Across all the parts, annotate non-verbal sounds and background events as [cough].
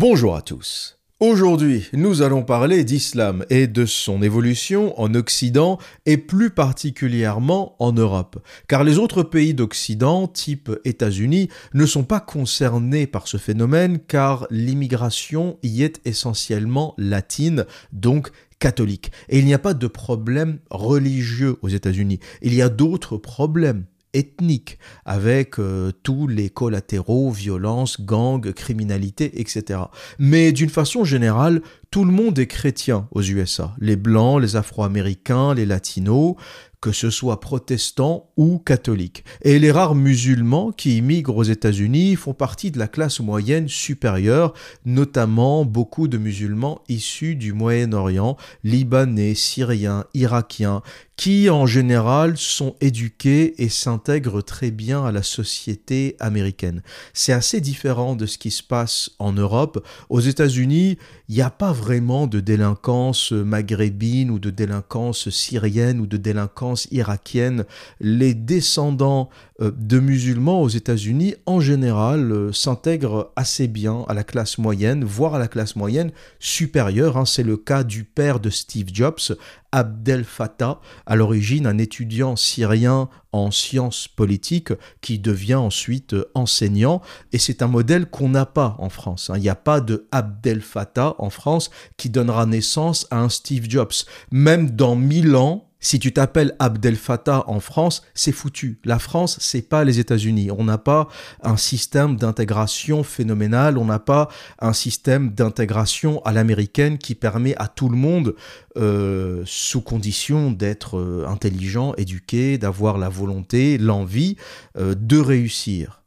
Bonjour à tous. Aujourd'hui, nous allons parler d'islam et de son évolution en Occident et plus particulièrement en Europe. Car les autres pays d'Occident, type États-Unis, ne sont pas concernés par ce phénomène car l'immigration y est essentiellement latine, donc catholique. Et il n'y a pas de problème religieux aux États-Unis. Il y a d'autres problèmes ethnique, avec euh, tous les collatéraux, violences, gangs, criminalité, etc. Mais d'une façon générale, tout le monde est chrétien aux USA. Les blancs, les afro-américains, les latinos, que ce soit protestants ou catholiques. Et les rares musulmans qui immigrent aux États-Unis font partie de la classe moyenne supérieure, notamment beaucoup de musulmans issus du Moyen-Orient, libanais, syriens, irakiens, qui en général sont éduqués et s'intègrent très bien à la société américaine. C'est assez différent de ce qui se passe en Europe. Aux États-Unis, il n'y a pas vraiment de délinquance maghrébine ou de délinquance syrienne ou de délinquance irakienne. Les descendants de musulmans aux États-Unis, en général, euh, s'intègrent assez bien à la classe moyenne, voire à la classe moyenne supérieure. Hein. C'est le cas du père de Steve Jobs, Abdel Fattah, à l'origine un étudiant syrien en sciences politiques qui devient ensuite enseignant. Et c'est un modèle qu'on n'a pas en France. Hein. Il n'y a pas de Abdel Fattah en France qui donnera naissance à un Steve Jobs. Même dans mille ans, si tu t'appelles Abdel Fattah en France, c'est foutu. La France, c'est pas les États-Unis. On n'a pas un système d'intégration phénoménal. On n'a pas un système d'intégration à l'américaine qui permet à tout le monde, euh, sous condition d'être euh, intelligent, éduqué, d'avoir la volonté, l'envie, euh, de réussir.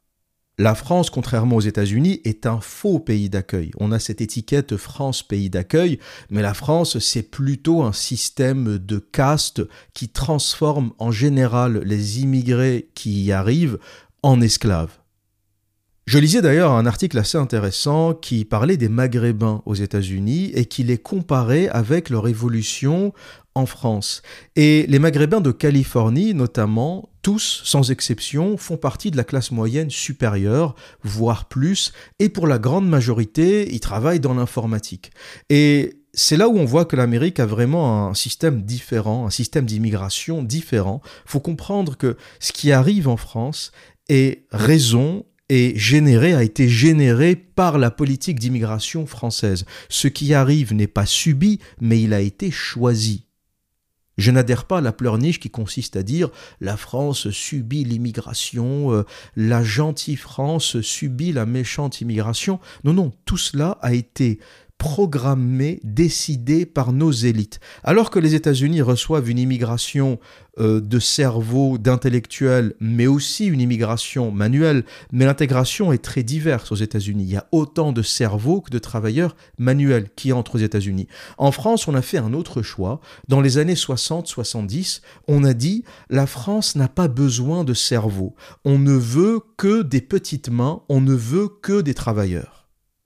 La France, contrairement aux États-Unis, est un faux pays d'accueil. On a cette étiquette France pays d'accueil, mais la France, c'est plutôt un système de caste qui transforme en général les immigrés qui y arrivent en esclaves. Je lisais d'ailleurs un article assez intéressant qui parlait des Maghrébins aux États-Unis et qui les comparait avec leur évolution en France. Et les Maghrébins de Californie, notamment, tous, sans exception, font partie de la classe moyenne supérieure, voire plus, et pour la grande majorité, ils travaillent dans l'informatique. Et c'est là où on voit que l'Amérique a vraiment un système différent, un système d'immigration différent. Faut comprendre que ce qui arrive en France est raison est généré, a été généré par la politique d'immigration française. Ce qui arrive n'est pas subi, mais il a été choisi. Je n'adhère pas à la pleurniche qui consiste à dire la France subit l'immigration, euh, la gentille France subit la méchante immigration. Non, non, tout cela a été programmé, décidé par nos élites. Alors que les États-Unis reçoivent une immigration euh, de cerveaux, d'intellectuels, mais aussi une immigration manuelle, mais l'intégration est très diverse aux États-Unis. Il y a autant de cerveaux que de travailleurs manuels qui entrent aux États-Unis. En France, on a fait un autre choix. Dans les années 60-70, on a dit la France n'a pas besoin de cerveaux. On ne veut que des petites mains, on ne veut que des travailleurs.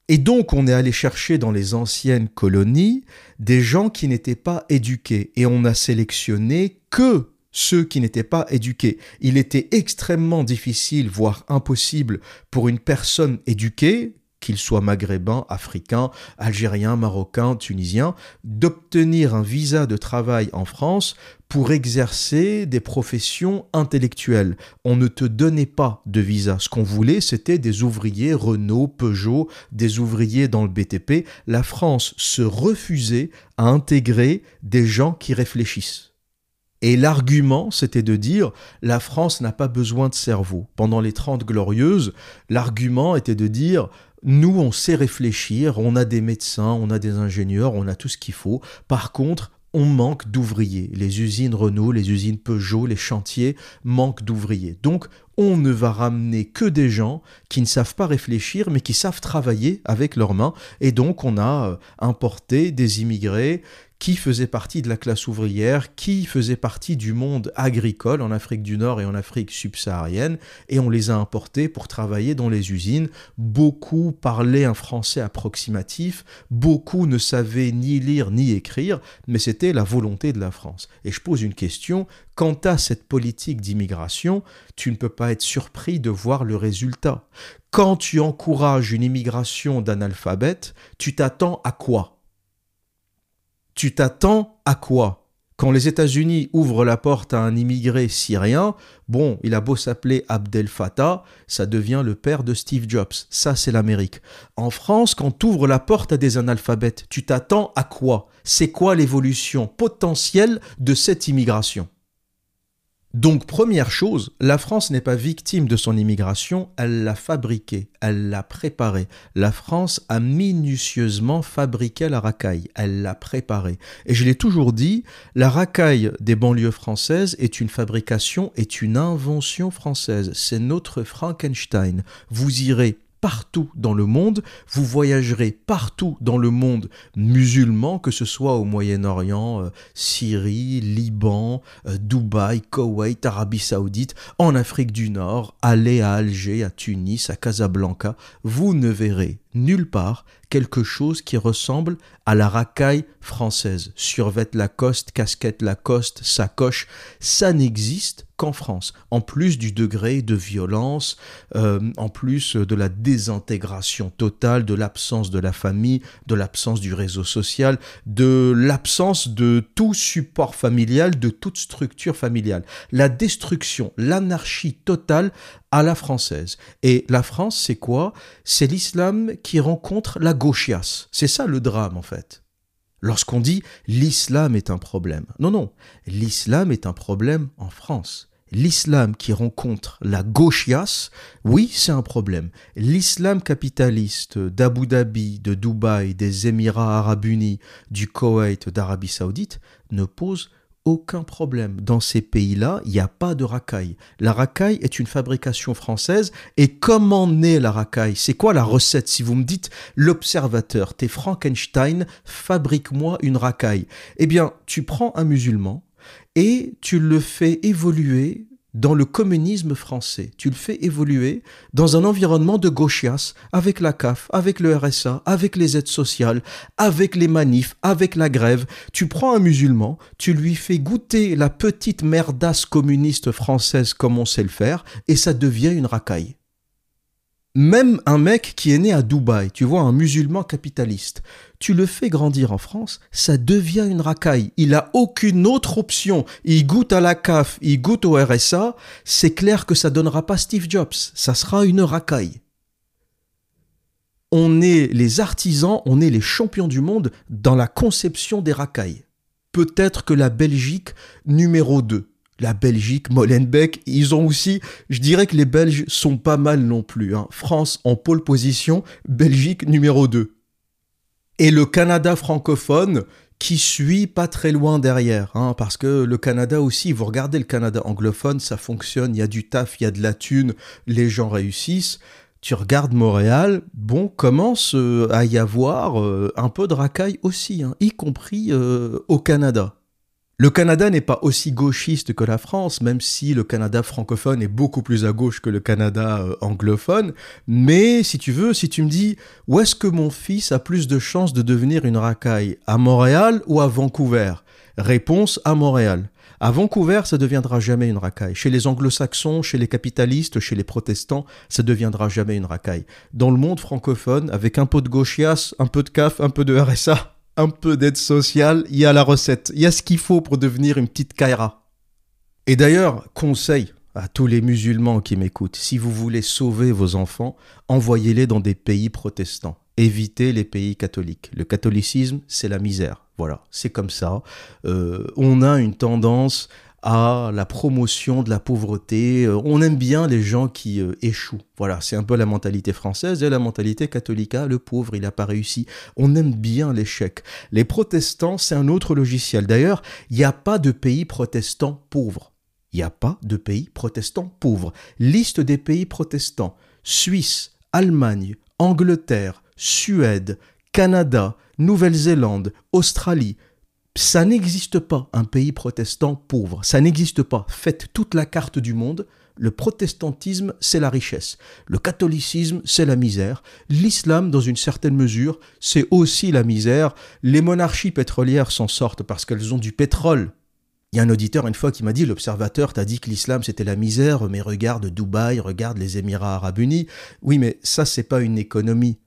Et donc on est allé chercher dans les anciennes colonies des gens qui n'étaient pas éduqués et on a sélectionné que ceux qui n'étaient pas éduqués. Il était extrêmement difficile, voire impossible, pour une personne éduquée, qu'il soit maghrébin, africain, algérien, marocain, tunisien, d'obtenir un visa de travail en France pour exercer des professions intellectuelles. On ne te donnait pas de visa. Ce qu'on voulait, c'était des ouvriers Renault, Peugeot, des ouvriers dans le BTP. La France se refusait à intégrer des gens qui réfléchissent. Et l'argument, c'était de dire la France n'a pas besoin de cerveau. Pendant les Trente Glorieuses, l'argument était de dire nous, on sait réfléchir, on a des médecins, on a des ingénieurs, on a tout ce qu'il faut. Par contre, on manque d'ouvriers. Les usines Renault, les usines Peugeot, les chantiers manquent d'ouvriers. Donc, on ne va ramener que des gens qui ne savent pas réfléchir, mais qui savent travailler avec leurs mains. Et donc, on a euh, importé des immigrés qui faisaient partie de la classe ouvrière, qui faisaient partie du monde agricole en Afrique du Nord et en Afrique subsaharienne, et on les a importés pour travailler dans les usines. Beaucoup parlaient un français approximatif, beaucoup ne savaient ni lire ni écrire, mais c'était la volonté de la France. Et je pose une question, quant à cette politique d'immigration, tu ne peux pas être surpris de voir le résultat. Quand tu encourages une immigration d'analphabètes, tu t'attends à quoi? Tu t'attends à quoi? Quand les États-Unis ouvrent la porte à un immigré syrien, bon, il a beau s'appeler Abdel Fattah, ça devient le père de Steve Jobs. Ça, c'est l'Amérique. En France, quand tu ouvres la porte à des analphabètes, tu t'attends à quoi? C'est quoi l'évolution potentielle de cette immigration? Donc première chose, la France n'est pas victime de son immigration, elle l'a fabriquée, elle l'a préparée. La France a minutieusement fabriqué la racaille, elle l'a préparée. Et je l'ai toujours dit, la racaille des banlieues françaises est une fabrication, est une invention française. C'est notre Frankenstein. Vous irez partout dans le monde, vous voyagerez partout dans le monde musulman, que ce soit au Moyen-Orient, euh, Syrie, Liban, euh, Dubaï, Koweït, Arabie Saoudite, en Afrique du Nord, allez à Alger, à Tunis, à Casablanca, vous ne verrez nulle part quelque chose qui ressemble à la racaille française. Survette Lacoste, casquette Lacoste, sacoche, ça n'existe qu'en France. En plus du degré de violence, euh, en plus de la désintégration totale, de l'absence de la famille, de l'absence du réseau social, de l'absence de tout support familial, de toute structure familiale. La destruction, l'anarchie totale à la française. Et la France, c'est quoi? C'est l'islam qui rencontre la gauchiasse. C'est ça le drame en fait. Lorsqu'on dit l'islam est un problème. Non, non, l'islam est un problème en France. L'islam qui rencontre la gauchiasse, oui, c'est un problème. L'islam capitaliste d'Abu Dhabi, de Dubaï, des Émirats arabes unis, du Koweït, d'Arabie saoudite ne pose aucun problème. Dans ces pays-là, il n'y a pas de racaille. La racaille est une fabrication française. Et comment naît la racaille? C'est quoi la recette? Si vous me dites, l'observateur, t'es Frankenstein, fabrique-moi une racaille. Eh bien, tu prends un musulman et tu le fais évoluer dans le communisme français. Tu le fais évoluer dans un environnement de gauchias, avec la CAF, avec le RSA, avec les aides sociales, avec les manifs, avec la grève. Tu prends un musulman, tu lui fais goûter la petite merdasse communiste française comme on sait le faire, et ça devient une racaille. Même un mec qui est né à Dubaï, tu vois, un musulman capitaliste, tu le fais grandir en France, ça devient une racaille. Il a aucune autre option. Il goûte à la CAF, il goûte au RSA, c'est clair que ça donnera pas Steve Jobs, ça sera une racaille. On est les artisans, on est les champions du monde dans la conception des racailles. Peut-être que la Belgique numéro 2 la Belgique, Molenbeek, ils ont aussi, je dirais que les Belges sont pas mal non plus. Hein. France en pole position, Belgique numéro 2. Et le Canada francophone qui suit pas très loin derrière, hein, parce que le Canada aussi, vous regardez le Canada anglophone, ça fonctionne, il y a du taf, il y a de la thune, les gens réussissent. Tu regardes Montréal, bon, commence euh, à y avoir euh, un peu de racaille aussi, hein, y compris euh, au Canada. Le Canada n'est pas aussi gauchiste que la France, même si le Canada francophone est beaucoup plus à gauche que le Canada euh, anglophone. Mais si tu veux, si tu me dis où est-ce que mon fils a plus de chances de devenir une racaille, à Montréal ou à Vancouver? Réponse à Montréal. À Vancouver, ça deviendra jamais une racaille. Chez les anglo-saxons, chez les capitalistes, chez les protestants, ça deviendra jamais une racaille. Dans le monde francophone, avec un peu de gauchias, un peu de CAF, un peu de RSA, un peu d'aide sociale, il y a la recette, il y a ce qu'il faut pour devenir une petite Kaira. Et d'ailleurs, conseil à tous les musulmans qui m'écoutent, si vous voulez sauver vos enfants, envoyez-les dans des pays protestants. Évitez les pays catholiques. Le catholicisme, c'est la misère. Voilà, c'est comme ça. Euh, on a une tendance à la promotion de la pauvreté. Euh, on aime bien les gens qui euh, échouent. Voilà, c'est un peu la mentalité française et la mentalité catholique. Ah, le pauvre, il n'a pas réussi. On aime bien l'échec. Les protestants, c'est un autre logiciel. D'ailleurs, il n'y a pas de pays protestants pauvres. Il n'y a pas de pays protestants pauvres. Liste des pays protestants. Suisse, Allemagne, Angleterre, Suède, Canada, Nouvelle-Zélande, Australie, Ça n'existe pas un pays protestant pauvre. Ça n'existe pas. Faites toute la carte du monde. Le protestantisme, c'est la richesse. Le catholicisme, c'est la misère. L'islam, dans une certaine mesure, c'est aussi la misère. Les monarchies pétrolières s'en sortent parce qu'elles ont du pétrole. Il y a un auditeur une fois qui m'a dit, l'observateur t'a dit que l'islam c'était la misère, mais regarde Dubaï, regarde les Émirats arabes unis. Oui, mais ça c'est pas une économie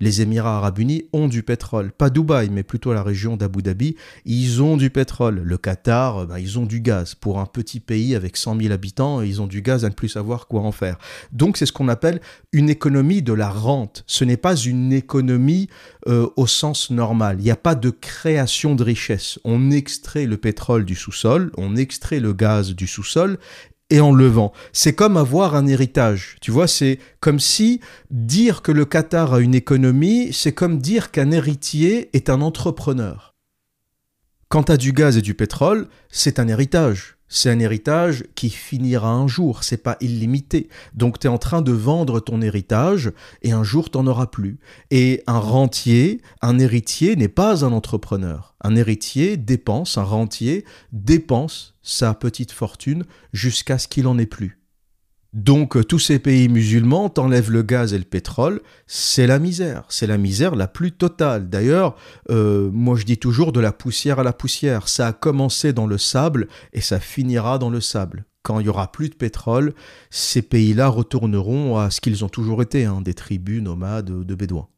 les Émirats arabes unis ont du pétrole. Pas Dubaï, mais plutôt la région d'Abu Dhabi. Ils ont du pétrole. Le Qatar, ben, ils ont du gaz. Pour un petit pays avec 100 000 habitants, ils ont du gaz à ne plus savoir quoi en faire. Donc c'est ce qu'on appelle une économie de la rente. Ce n'est pas une économie euh, au sens normal. Il n'y a pas de création de richesse. On extrait le pétrole du sous-sol, on extrait le gaz du sous-sol et en levant. C'est comme avoir un héritage. Tu vois, c'est comme si dire que le Qatar a une économie, c'est comme dire qu'un héritier est un entrepreneur. Quant à du gaz et du pétrole, c'est un héritage. C'est un héritage qui finira un jour, c'est pas illimité. Donc tu es en train de vendre ton héritage et un jour t'en auras plus. Et un rentier, un héritier n'est pas un entrepreneur. Un héritier dépense, un rentier dépense sa petite fortune jusqu'à ce qu'il en ait plus. Donc euh, tous ces pays musulmans t'enlèvent le gaz et le pétrole, c'est la misère, c'est la misère la plus totale. D'ailleurs, euh, moi je dis toujours de la poussière à la poussière, ça a commencé dans le sable et ça finira dans le sable. Quand il y aura plus de pétrole, ces pays-là retourneront à ce qu'ils ont toujours été, hein, des tribus nomades de bédouins.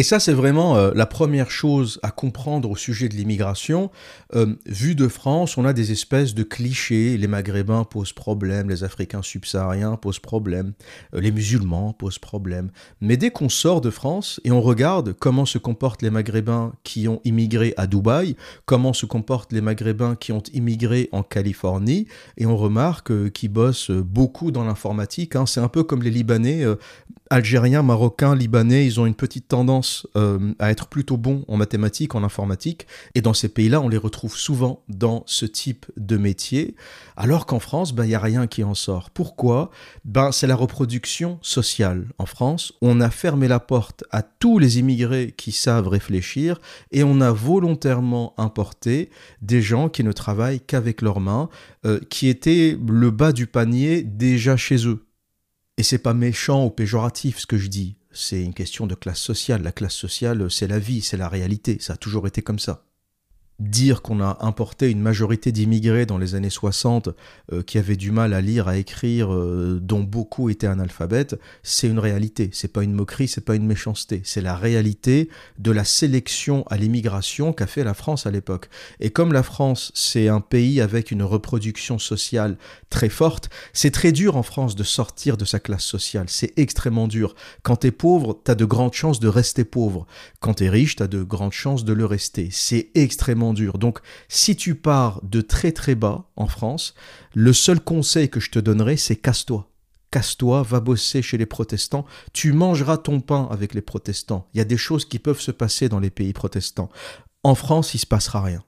Et ça, c'est vraiment euh, la première chose à comprendre au sujet de l'immigration. Euh, vu de France, on a des espèces de clichés. Les Maghrébins posent problème, les Africains subsahariens posent problème, euh, les musulmans posent problème. Mais dès qu'on sort de France et on regarde comment se comportent les Maghrébins qui ont immigré à Dubaï, comment se comportent les Maghrébins qui ont immigré en Californie, et on remarque qu'ils bossent beaucoup dans l'informatique. Hein. C'est un peu comme les Libanais, Algériens, Marocains, Libanais, ils ont une petite tendance euh, à être plutôt bons en mathématiques, en informatique, et dans ces pays-là, on les retrouve souvent dans ce type de métier, alors qu'en France, ben, il n'y a rien qui en sort. Pourquoi? Ben, C'est la reproduction sociale. En France, on a fermé la porte à tous les immigrés qui savent réfléchir, et on a volontairement importé des gens qui ne travaillent qu'avec leurs mains, euh, qui étaient le bas du panier déjà chez eux. Et c'est pas méchant ou péjoratif ce que je dis c'est une question de classe sociale. La classe sociale, c'est la vie, c'est la réalité. Ça a toujours été comme ça dire qu'on a importé une majorité d'immigrés dans les années 60 euh, qui avaient du mal à lire, à écrire, euh, dont beaucoup étaient analphabètes, c'est une réalité. C'est pas une moquerie, c'est pas une méchanceté. C'est la réalité de la sélection à l'immigration qu'a fait la France à l'époque. Et comme la France, c'est un pays avec une reproduction sociale très forte, c'est très dur en France de sortir de sa classe sociale. C'est extrêmement dur. Quand t'es pauvre, t'as de grandes chances de rester pauvre. Quand t'es riche, t'as de grandes chances de le rester. C'est extrêmement Donc, si tu pars de très très bas en France, le seul conseil que je te donnerai, c'est casse-toi. Casse-toi, va bosser chez les protestants, tu mangeras ton pain avec les protestants. Il y a des choses qui peuvent se passer dans les pays protestants. En France, il se passera rien.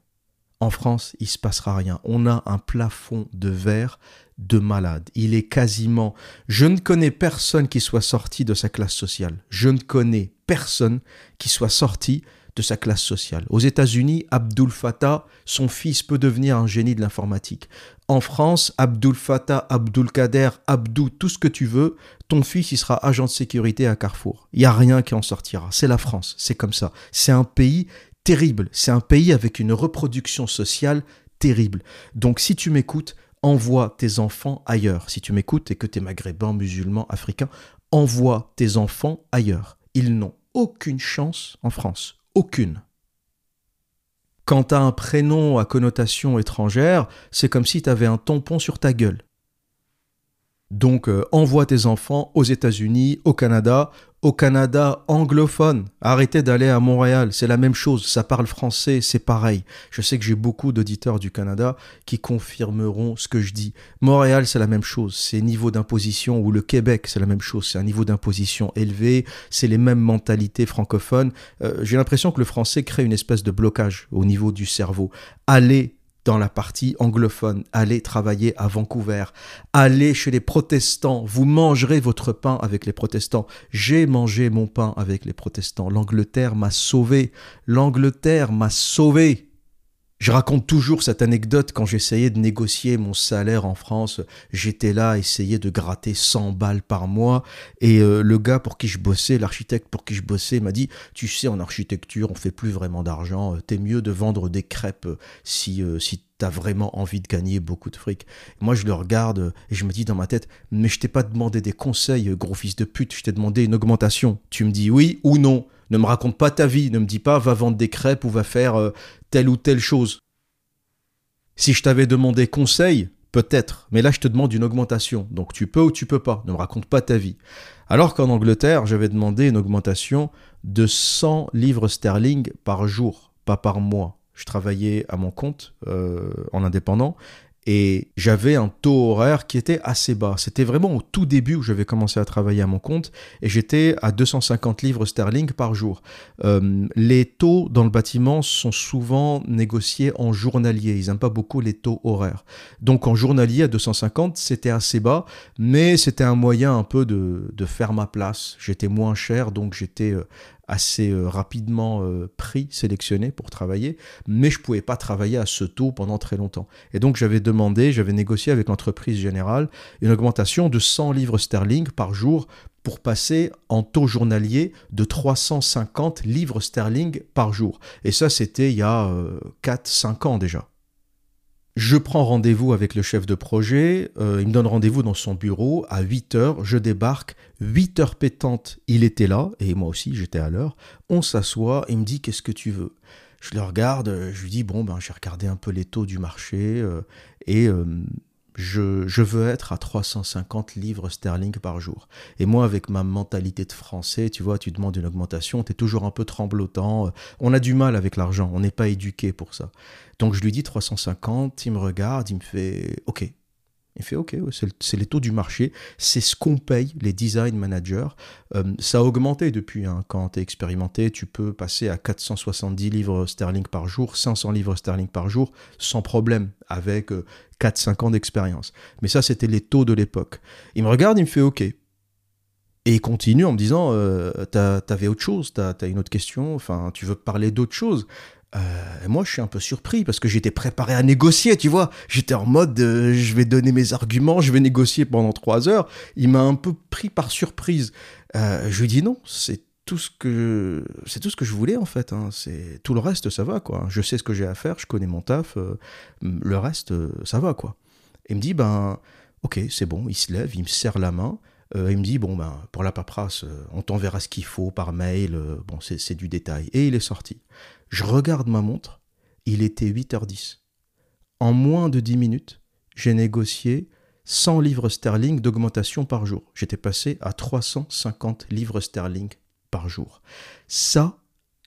En France, il se passera rien. On a un plafond de verre de malade. Il est quasiment... Je ne connais personne qui soit sorti de sa classe sociale. Je ne connais personne qui soit sorti de sa classe sociale. Aux États-Unis, Abdul Fattah, son fils peut devenir un génie de l'informatique. En France, Abdul Fattah, Abdul Kader, Abdou, tout ce que tu veux, ton fils, il sera agent de sécurité à Carrefour. Il n'y a rien qui en sortira. C'est la France, c'est comme ça. C'est un pays terrible. C'est un pays avec une reproduction sociale terrible. Donc si tu m'écoutes, envoie tes enfants ailleurs. Si tu m'écoutes et que tu es maghrébin, musulman, africain, envoie tes enfants ailleurs. Ils n'ont aucune chance en France aucune. Quand tu as un prénom à connotation étrangère, c'est comme si tu avais un tampon sur ta gueule. Donc euh, envoie tes enfants aux États-Unis, au Canada, au Canada anglophone. Arrêtez d'aller à Montréal, c'est la même chose, ça parle français, c'est pareil. Je sais que j'ai beaucoup d'auditeurs du Canada qui confirmeront ce que je dis. Montréal, c'est la même chose, c'est niveau d'imposition, ou le Québec, c'est la même chose, c'est un niveau d'imposition élevé, c'est les mêmes mentalités francophones. Euh, j'ai l'impression que le français crée une espèce de blocage au niveau du cerveau. Allez dans la partie anglophone. Allez travailler à Vancouver. Allez chez les protestants. Vous mangerez votre pain avec les protestants. J'ai mangé mon pain avec les protestants. L'Angleterre m'a sauvé. L'Angleterre m'a sauvé. Je raconte toujours cette anecdote quand j'essayais de négocier mon salaire en France. J'étais là, essayer de gratter 100 balles par mois. Et euh, le gars pour qui je bossais, l'architecte pour qui je bossais, m'a dit Tu sais, en architecture, on fait plus vraiment d'argent. T'es mieux de vendre des crêpes si, euh, si t'as vraiment envie de gagner beaucoup de fric. Moi, je le regarde et je me dis dans ma tête Mais je t'ai pas demandé des conseils, gros fils de pute. Je t'ai demandé une augmentation. Tu me dis oui ou non. Ne me raconte pas ta vie, ne me dis pas va vendre des crêpes ou va faire euh, telle ou telle chose. Si je t'avais demandé conseil, peut-être, mais là je te demande une augmentation. Donc tu peux ou tu peux pas, ne me raconte pas ta vie. Alors qu'en Angleterre, j'avais demandé une augmentation de 100 livres sterling par jour, pas par mois. Je travaillais à mon compte euh, en indépendant et j'avais un taux horaire qui était assez bas. C'était vraiment au tout début où j'avais commencé à travailler à mon compte et j'étais à 250 livres sterling par jour. Euh, les taux dans le bâtiment sont souvent négociés en journalier. Ils n'aiment pas beaucoup les taux horaires. Donc en journalier à 250, c'était assez bas, mais c'était un moyen un peu de, de faire ma place. J'étais moins cher, donc j'étais euh, assez euh, rapidement euh, pris, sélectionné pour travailler, mais je ne pouvais pas travailler à ce taux pendant très longtemps. Et donc j'avais demandé, j'avais négocié avec l'entreprise générale une augmentation de 100 livres sterling par jour pour passer en taux journalier de 350 livres sterling par jour. Et ça, c'était il y a 4-5 euh, ans déjà. Je prends rendez-vous avec le chef de projet, euh, il me donne rendez-vous dans son bureau à 8 heures, je débarque, 8 heures pétantes, il était là, et moi aussi j'étais à l'heure, on s'assoit, il me dit qu'est-ce que tu veux? Je le regarde, je lui dis bon ben j'ai regardé un peu les taux du marché, euh, et euh, je, veux être à 350 livres sterling par jour. Et moi, avec ma mentalité de français, tu vois, tu demandes une augmentation, tu es toujours un peu tremblotant. On a du mal avec l'argent, on n'est pas éduqué pour ça. Donc je lui dis 350, il me regarde, il me fait OK. Il fait OK, c'est les taux du marché, c'est ce qu'on paye les design managers. Euh, ça a augmenté depuis, hein. quand tu es expérimenté, tu peux passer à 470 livres sterling par jour, 500 livres sterling par jour, sans problème, avec 4-5 euh, ans d'expérience. Mais ça, c'était les taux de l'époque. Il me regarde, il me fait OK. Et il continue en me disant, euh, t'avais autre chose, t'as as une autre question, enfin, tu veux parler d'autre chose? Euh, moi, je suis un peu surpris parce que j'étais préparé à négocier, tu vois. J'étais en mode, euh, je vais donner mes arguments, je vais négocier pendant trois heures. Il m'a un peu pris par surprise. Euh, je lui dis non, c'est tout ce que c'est tout ce que je voulais en fait. Hein. C'est tout le reste, ça va quoi. Je sais ce que j'ai à faire, je connais mon taf. le reste, ça va quoi. il me dit ben, ok, c'est bon. Il se lève, il me serre la main. il me dit bon ben pour la paperasse, on t'enverra ce qu'il faut par mail. bon, c'est du détail. Et il est sorti. Je regarde ma montre, il était 8h10. En moins de 10 minutes, j'ai négocié 100 livres sterling d'augmentation par jour. J'étais passé à 350 livres sterling par jour. Ça,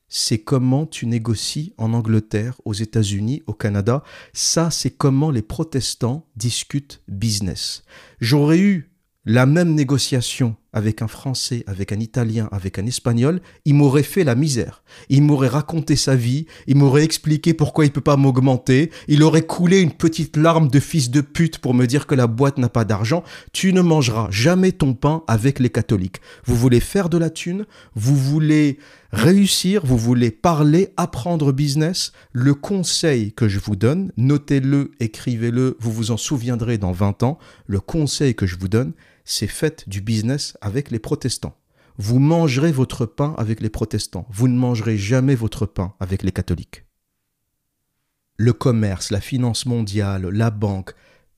c'est comment tu négocies en Angleterre, aux États-Unis, au Canada. Ça, c'est comment les protestants discutent business. J'aurais eu la même négociation avec un Français, avec un Italien, avec un Espagnol, il m'aurait fait la misère. Il m'aurait raconté sa vie, il m'aurait expliqué pourquoi il peut pas m'augmenter, il aurait coulé une petite larme de fils de pute pour me dire que la boîte n'a pas d'argent. Tu ne mangeras jamais ton pain avec les catholiques. Vous voulez faire de la thune, vous voulez réussir, vous voulez parler, apprendre business. Le conseil que je vous donne, notez-le, écrivez-le, vous vous en souviendrez dans 20 ans. Le conseil que je vous donne, c'est faites du business avec les protestants. Vous mangerez votre pain avec les protestants. Vous ne mangerez jamais votre pain avec les catholiques. Le commerce, la finance mondiale, la banque,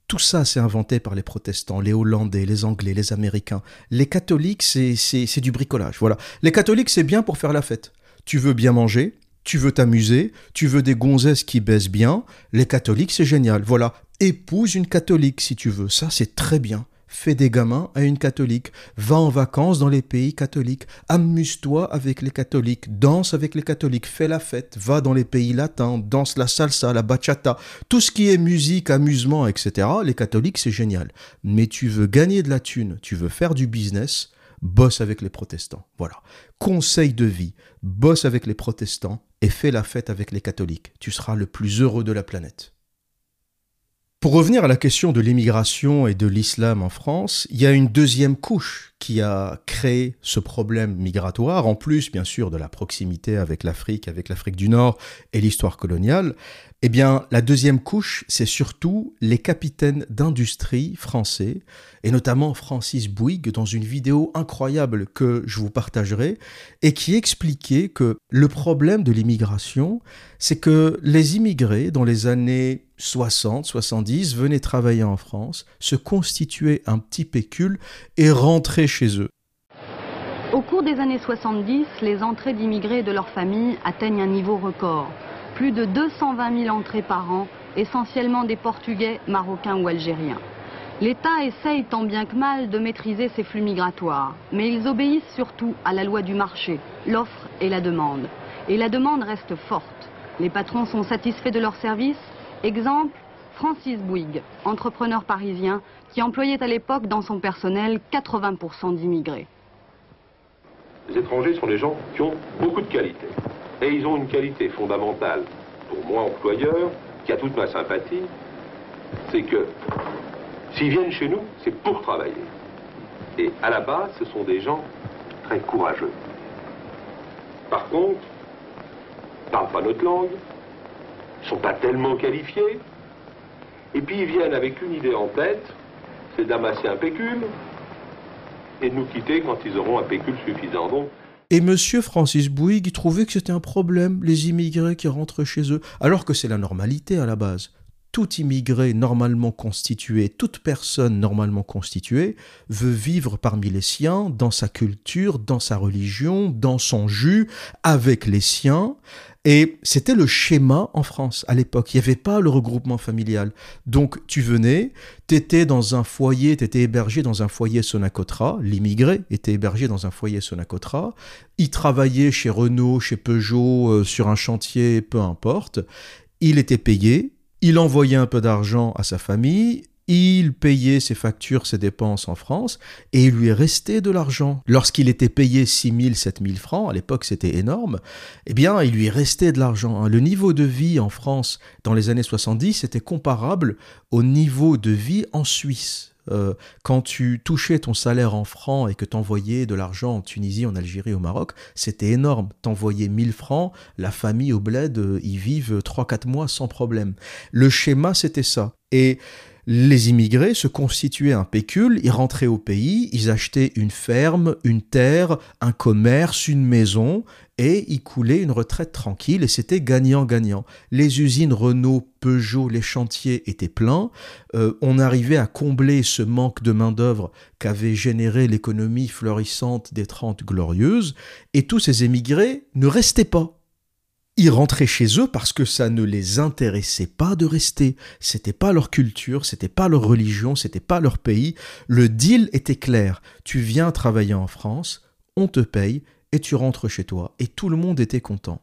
tout ça c'est inventé par les protestants, les Hollandais, les Anglais, les Américains. Les catholiques, c'est, du bricolage. Voilà. Les catholiques, c'est bien pour faire la fête. Tu veux bien manger, tu veux t'amuser, tu veux des gonzesses qui baissent bien. Les catholiques, c'est génial. Voilà. Épouse une catholique si tu veux. Ça, c'est très bien fais des gamins à une catholique, va en vacances dans les pays catholiques, amuse-toi avec les catholiques, danse avec les catholiques, fais la fête, va dans les pays latins, danse la salsa, la bachata, tout ce qui est musique, amusement, etc. Les catholiques, c'est génial. Mais tu veux gagner de la thune, tu veux faire du business, bosse avec les protestants. Voilà. Conseil de vie, bosse avec les protestants et fais la fête avec les catholiques. Tu seras le plus heureux de la planète. Pour revenir à la question de l'immigration et de l'islam en France, il y a une deuxième couche qui a créé ce problème migratoire, en plus bien sûr de la proximité avec l'Afrique, avec l'Afrique du Nord et l'histoire coloniale, Eh bien, la deuxième couche, c'est surtout les capitaines d'industrie français, et notamment Francis Bouygues, dans une vidéo incroyable que je vous partagerai, et qui expliquait que le problème de l'immigration, c'est que les immigrés, dans les années 60, 70, venaient travailler en France, se constituaient un petit pécule et rentraient chez eux. Au cours des années 70, les entrées d'immigrés de leurs familles atteignent un niveau record plus de 220 000 entrées par an, essentiellement des Portugais, Marocains ou Algériens. L'État essaye tant bien que mal de maîtriser ces flux migratoires, mais ils obéissent surtout à la loi du marché, l'offre et la demande. Et la demande reste forte. Les patrons sont satisfaits de leurs services. Exemple, Francis Bouygues, entrepreneur parisien, qui employait à l'époque dans son personnel 80% d'immigrés. Les étrangers sont des gens qui ont beaucoup de qualités. Et ils ont une qualité fondamentale pour moi, employeur, qui a toute ma sympathie, c'est que s'ils viennent chez nous, c'est pour travailler. Et à la base, ce sont des gens très courageux. Par contre, ils ne parlent pas notre langue, ils sont pas tellement qualifiés, et puis ils viennent avec une idée en tête, c'est d'amasser un pécule et de nous quitter quand ils auront un pécule suffisant. Et monsieur Francis Bouygues trouvait que c'était un problème, les immigrés qui rentrent chez eux, alors que c'est la normalité à la base. Tout immigré normalement constitué, toute personne normalement constituée veut vivre parmi les siens, dans sa culture, dans sa religion, dans son jus, avec les siens, et c'était le schéma en France à l'époque. Il n'y avait pas le regroupement familial. Donc tu venais, tu étais dans un foyer, tu étais hébergé dans un foyer Sonacotra, l'immigré était hébergé dans un foyer Sonacotra, il travaillait chez Renault, chez Peugeot, euh, sur un chantier, peu importe. Il était payé, il envoyait un peu d'argent à sa famille, il payait ses factures, ses dépenses en France, et il lui est resté de l'argent. Lorsqu'il était payé 6 000, 7 000 francs, à l'époque c'était énorme, eh bien il lui est resté de l'argent. Hein. Le niveau de vie en France dans les années 70 était comparable au niveau de vie en Suisse. Euh, quand tu touchais ton salaire en francs et que t'envoyais de l'argent en Tunisie, en Algérie, au Maroc, c'était énorme. T'envoyais 1000 francs, la famille au bled, ils vivent 3-4 mois sans problème. Le schéma, c'était ça. Et les immigrés se constituaient un pécule, ils rentraient au pays, ils achetaient une ferme, une terre, un commerce, une maison, et ils coulaient une retraite tranquille, et c'était gagnant-gagnant. Les usines Renault, Peugeot, les chantiers étaient pleins, euh, on arrivait à combler ce manque de main-d'œuvre qu'avait généré l'économie florissante des Trente Glorieuses, et tous ces émigrés ne restaient pas ils rentraient chez eux parce que ça ne les intéressait pas de rester. C'était pas leur culture, c'était pas leur religion, c'était pas leur pays. Le deal était clair. Tu viens travailler en France, on te paye et tu rentres chez toi. Et tout le monde était content.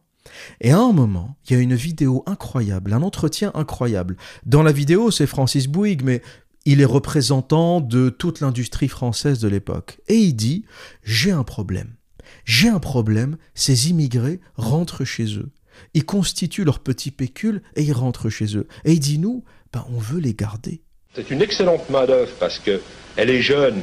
Et à un moment, il y a une vidéo incroyable, un entretien incroyable. Dans la vidéo, c'est Francis Bouygues, mais il est représentant de toute l'industrie française de l'époque. Et il dit, j'ai un problème. J'ai un problème, ces immigrés rentrent chez eux. Ils constituent leur petit pécule et ils rentrent chez eux. Et il dit nous, ben, on veut les garder. C'est une excellente main-d'œuvre parce qu'elle est jeune,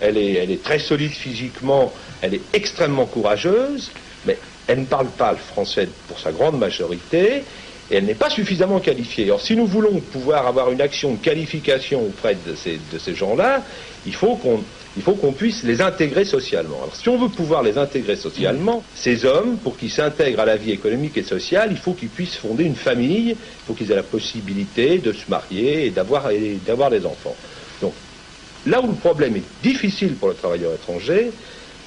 elle est, elle est très solide physiquement, elle est extrêmement courageuse, mais elle ne parle pas le français pour sa grande majorité et elle n'est pas suffisamment qualifiée. Alors si nous voulons pouvoir avoir une action de qualification auprès de ces, de ces gens-là, il faut qu'on il faut qu'on puisse les intégrer socialement. Alors, si on veut pouvoir les intégrer socialement, ces hommes, pour qu'ils s'intègrent à la vie économique et sociale, il faut qu'ils puissent fonder une famille, il faut qu'ils aient la possibilité de se marier et d'avoir, des enfants. Donc, là où le problème est difficile pour le travailleur étranger,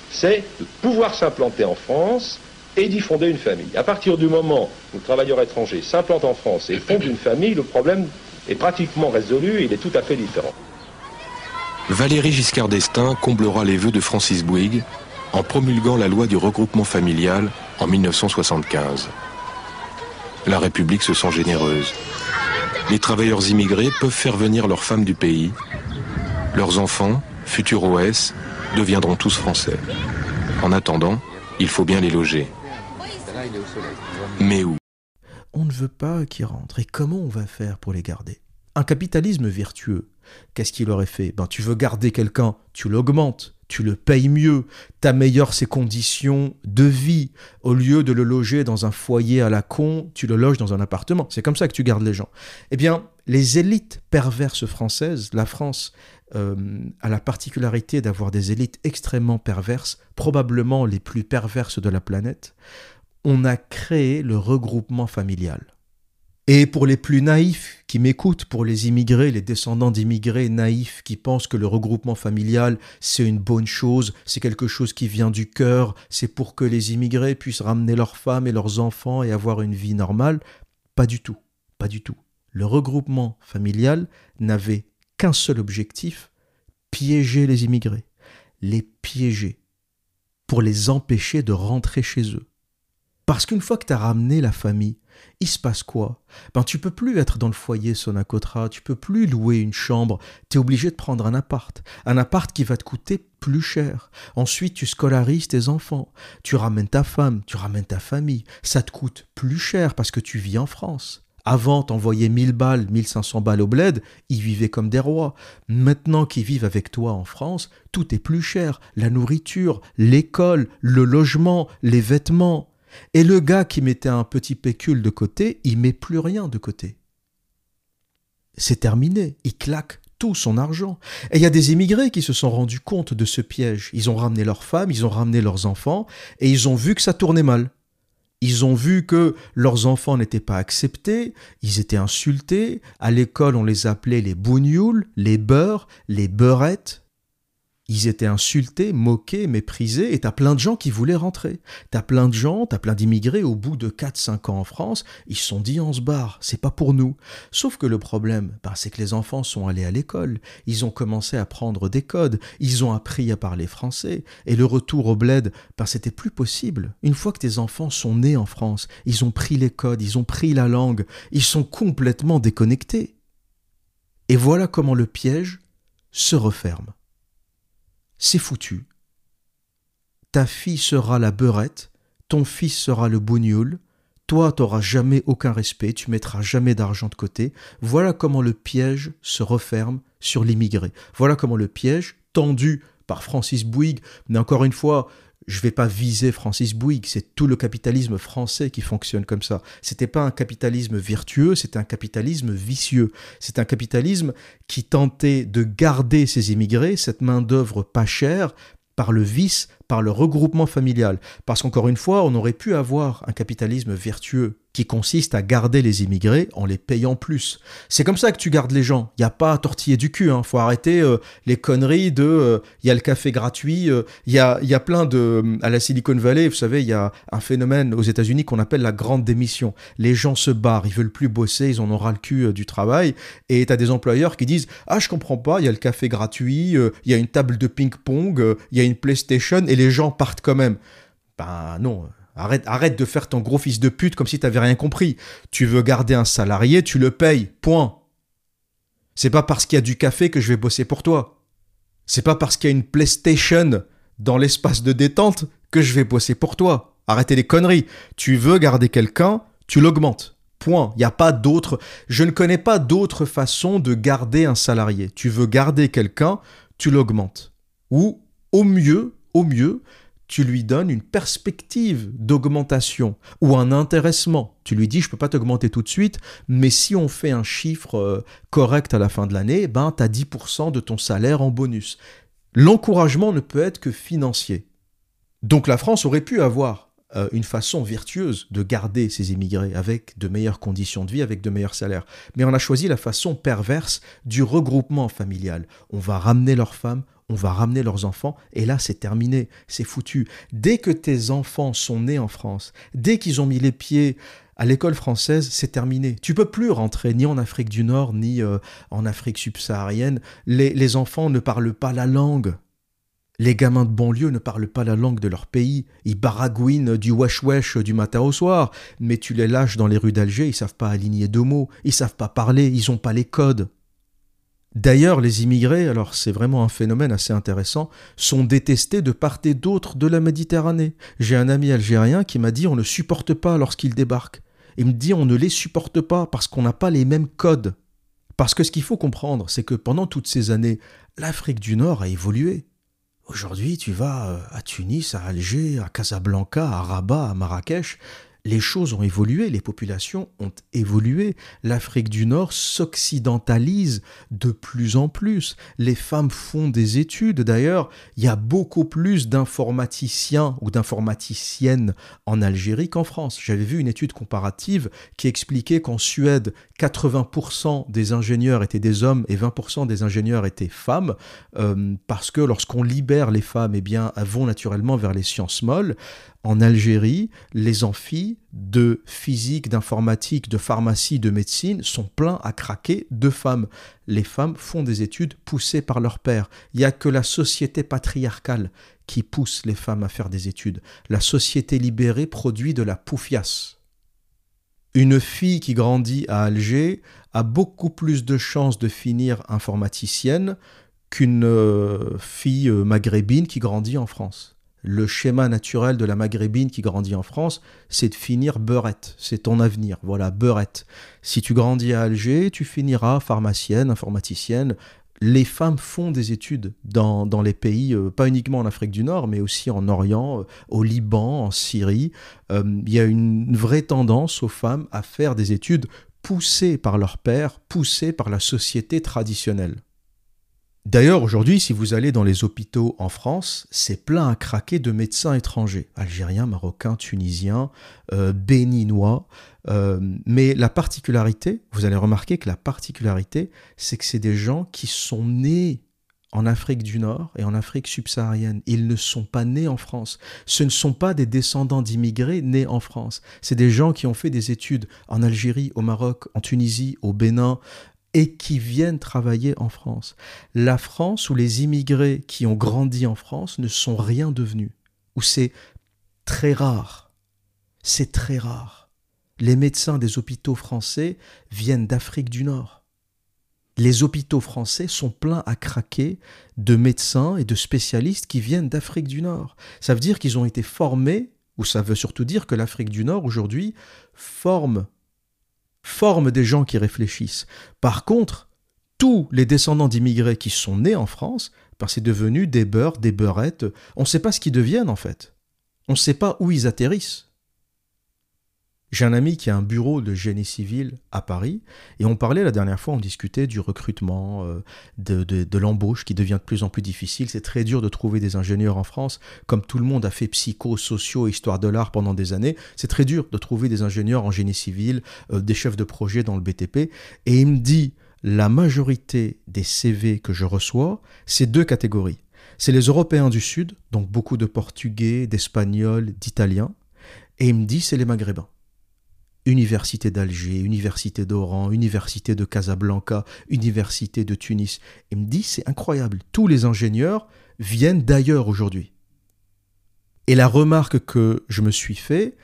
c'est de pouvoir s'implanter en France et d'y fonder une famille. À partir du moment où le travailleur étranger s'implante en France et [coughs] fonde une famille, le problème est pratiquement résolu et il est tout à fait différent. Valéry Giscard d'Estaing comblera les vœux de Francis Bouygues en promulguant la loi du regroupement familial en 1975. La République se sent généreuse. Les travailleurs immigrés peuvent faire venir leurs femmes du pays. Leurs enfants, futurs OS, deviendront tous français. En attendant, il faut bien les loger. Mais où? On ne veut pas qu'ils rentrent. Et comment on va faire pour les garder? Un capitalisme vertueux Qu'est-ce qu'il aurait fait? Ben tu veux garder quelqu'un, tu l'augmentes, tu le payes mieux, t'améliores ses conditions de vie. Au lieu de le loger dans un foyer à la con, tu le loges dans un appartement. C'est comme ça que tu gardes les gens. Eh bien, les élites perverses françaises, la France euh, a la particularité d'avoir des élites extrêmement perverses, probablement les plus perverses de la planète. On a créé le regroupement familial. Et pour les plus naïfs qui m'écoutent, pour les immigrés, les descendants d'immigrés naïfs qui pensent que le regroupement familial, c'est une bonne chose, c'est quelque chose qui vient du cœur, c'est pour que les immigrés puissent ramener leurs femmes et leurs enfants et avoir une vie normale, pas du tout, pas du tout. Le regroupement familial n'avait qu'un seul objectif, piéger les immigrés, les piéger, pour les empêcher de rentrer chez eux. Parce qu'une fois que tu as ramené la famille, il se passe quoi? Ben tu peux plus être dans le foyer Sonacotra, tu peux plus louer une chambre, tu es obligé de prendre un appart, un appart qui va te coûter plus cher. Ensuite, tu scolarises tes enfants, tu ramènes ta femme, tu ramènes ta famille, ça te coûte plus cher parce que tu vis en France. Avant, t'envoyais 1000 balles, 1500 balles au bled, ils vivaient comme des rois. Maintenant qu'ils vivent avec toi en France, tout est plus cher. La nourriture, l'école, le logement, les vêtements. Et le gars qui mettait un petit pécule de côté, il met plus rien de côté. C'est terminé, il claque tout son argent. Et il y a des immigrés qui se sont rendus compte de ce piège. Ils ont ramené leurs femmes, ils ont ramené leurs enfants, et ils ont vu que ça tournait mal. Ils ont vu que leurs enfants n'étaient pas acceptés, ils étaient insultés, à l'école on les appelait les bougnoules, les beurs, les beurrettes, ils étaient insultés, moqués, méprisés, et t'as plein de gens qui voulaient rentrer. T'as plein de gens, t'as plein d'immigrés, au bout de 4-5 ans en France, ils se sont dit on se barre, c'est pas pour nous. Sauf que le problème, ben, c'est que les enfants sont allés à l'école, ils ont commencé à prendre des codes, ils ont appris à parler français, et le retour au bled, ben, c'était plus possible. Une fois que tes enfants sont nés en France, ils ont pris les codes, ils ont pris la langue, ils sont complètement déconnectés. Et voilà comment le piège se referme c'est foutu. Ta fille sera la beurette, ton fils sera le bougnoul, toi t'auras jamais aucun respect, tu mettras jamais d'argent de côté. Voilà comment le piège se referme sur l'immigré. Voilà comment le piège, tendu par Francis Bouygues, mais encore une fois, je ne vais pas viser Francis Bouygues, c'est tout le capitalisme français qui fonctionne comme ça. C'était pas un capitalisme vertueux, c'était un capitalisme vicieux. C'est un capitalisme qui tentait de garder ses immigrés, cette main-d'œuvre pas chère, par le vice, par le regroupement familial. Parce qu'encore une fois, on aurait pu avoir un capitalisme vertueux qui consiste à garder les immigrés en les payant plus. C'est comme ça que tu gardes les gens. Il n'y a pas à tortiller du cul. Hein. faut arrêter euh, les conneries de euh, il y a le café gratuit. Euh, il y, a, y a plein de... À la Silicon Valley, vous savez, il y a un phénomène aux États-Unis qu'on appelle la grande démission. Les gens se barrent, ils veulent plus bosser, ils en ont ras le cul du travail. Et tu as des employeurs qui disent Ah, je comprends pas, il y a le café gratuit, il y a une table de ping-pong, il y a une PlayStation et les gens partent quand même. Ben non, Arrête, de faire ton gros fils de pute comme si tu n'avais rien compris. Tu veux garder un salarié, tu le payes. Point. C'est pas parce qu'il y a du café que je vais bosser pour toi. C'est pas parce qu'il y a une PlayStation dans l'espace de détente que je vais bosser pour toi. Arrêtez les conneries. Tu veux garder quelqu'un, tu l'augmentes. Point. Il n'y a pas d'autre. Je ne connais pas d'autre façon de garder un salarié. Tu veux garder quelqu'un, tu l'augmentes. Ou, au mieux, au mieux, tu lui donnes une perspective d'augmentation ou un intéressement. Tu lui dis, je ne peux pas t'augmenter tout de suite, mais si on fait un chiffre euh, correct à la fin de l'année, ben, tu as 10% de ton salaire en bonus. L'encouragement ne peut être que financier. Donc la France aurait pu avoir euh, une façon vertueuse de garder ses immigrés avec de meilleures conditions de vie, avec de meilleurs salaires. Mais on a choisi la façon perverse du regroupement familial. On va ramener leurs femmes, on va ramener leurs enfants, et là c'est terminé, c'est foutu. Dès que tes enfants sont nés en France, dès qu'ils ont mis les pieds à l'école française, c'est terminé. Tu peux plus rentrer ni en Afrique du Nord, ni euh, en Afrique subsaharienne. Les, les enfants ne parlent pas la langue. Les gamins de banlieue ne parlent pas la langue de leur pays, ils baragouinent du wesh wesh du matin au soir, mais tu les lâches dans les rues d'Alger, ils savent pas aligner deux mots, ils savent pas parler, ils ont pas les codes. D'ailleurs, les immigrés, alors c'est vraiment un phénomène assez intéressant, sont détestés de part et d'autre de la Méditerranée. J'ai un ami algérien qui m'a dit on ne supporte pas lorsqu'ils débarquent. Il me dit on ne les supporte pas parce qu'on n'a pas les mêmes codes Parce que ce qu'il faut comprendre, c'est que pendant toutes ces années, l'Afrique du Nord a évolué. Aujourd'hui, tu vas euh, à Tunis, à Alger, à Casablanca, à Rabat, à Marrakech, les choses ont évolué, les populations ont évolué. L'Afrique du Nord s'occidentalise de plus en plus. Les femmes font des études. D'ailleurs, il y a beaucoup plus d'informaticiens ou d'informaticiennes en Algérie qu'en France. J'avais vu une étude comparative qui expliquait qu'en Suède, 80% des ingénieurs étaient des hommes et 20% des ingénieurs étaient femmes, euh, parce que lorsqu'on libère les femmes, eh bien, elles vont naturellement vers les sciences molles. En Algérie, les amphis de physique, d'informatique, de pharmacie, de médecine sont pleins à craquer de femmes. Les femmes font des études poussées par leur père. Il n'y a que la société patriarcale qui pousse les femmes à faire des études. La société libérée produit de la poufiasse. Une fille qui grandit à Alger a beaucoup plus de chances de finir informaticienne qu'une euh, fille euh, maghrébine qui grandit en France le schéma naturel de la maghrébine qui grandit en France, c'est de finir beurette. C'est ton avenir. Voilà, beurette. Si tu grandis à Alger, tu finiras pharmacienne, informaticienne. Les femmes font des études dans, les pays, euh, pas uniquement en Afrique du Nord, mais aussi en Orient, euh, au Liban, en Syrie. Euh, il y a une vraie tendance aux femmes à faire des études poussées par leur père, poussées par la société traditionnelle. D'ailleurs, aujourd'hui, si vous allez dans les hôpitaux en France, c'est plein à craquer de médecins étrangers, algériens, marocains, tunisiens, euh, béninois. Euh, mais la particularité, vous allez remarquer que la particularité, c'est que c'est des gens qui sont nés en Afrique du Nord et en Afrique subsaharienne. Ils ne sont pas nés en France. Ce ne sont pas des descendants d'immigrés nés en France. C'est des gens qui ont fait des études en Algérie, au Maroc, en Tunisie, au Bénin, et qui viennent travailler en France. La France où les immigrés qui ont grandi en France ne sont rien devenus, où c'est très rare. C'est très rare. Les médecins des hôpitaux français viennent d'Afrique du Nord. Les hôpitaux français sont pleins à craquer de médecins et de spécialistes qui viennent d'Afrique du Nord. Ça veut dire qu'ils ont été formés, ou ça veut surtout dire que l'Afrique du Nord aujourd'hui forme forme des gens qui réfléchissent. Par contre, tous les descendants d'immigrés qui sont nés en France, ben, c'est devenu des beurs, des beurrettes. On ne sait pas ce qu'ils deviennent en fait. On ne sait pas où ils atterrissent. J'ai un ami qui a un bureau de génie civil à Paris, et on parlait la dernière fois, on discutait du recrutement, euh, de, l'embauche qui devient de plus en plus difficile. C'est très dur de trouver des ingénieurs en France, comme tout le monde a fait psycho, sociaux, histoire de l'art pendant des années. C'est très dur de trouver des ingénieurs en génie civil, euh, des chefs de projet dans le BTP. Et il me dit, la majorité des CV que je reçois, c'est deux catégories. C'est les Européens du Sud, donc beaucoup de Portugais, d'Espagnols, d'Italiens, et il me dit, c'est les Maghrébins. Université d'Alger, Université d'Oran, Université de Casablanca, Université de Tunis. Il me dit, c'est incroyable, tous les ingénieurs viennent d'ailleurs aujourd'hui. Et la remarque que je me suis fait,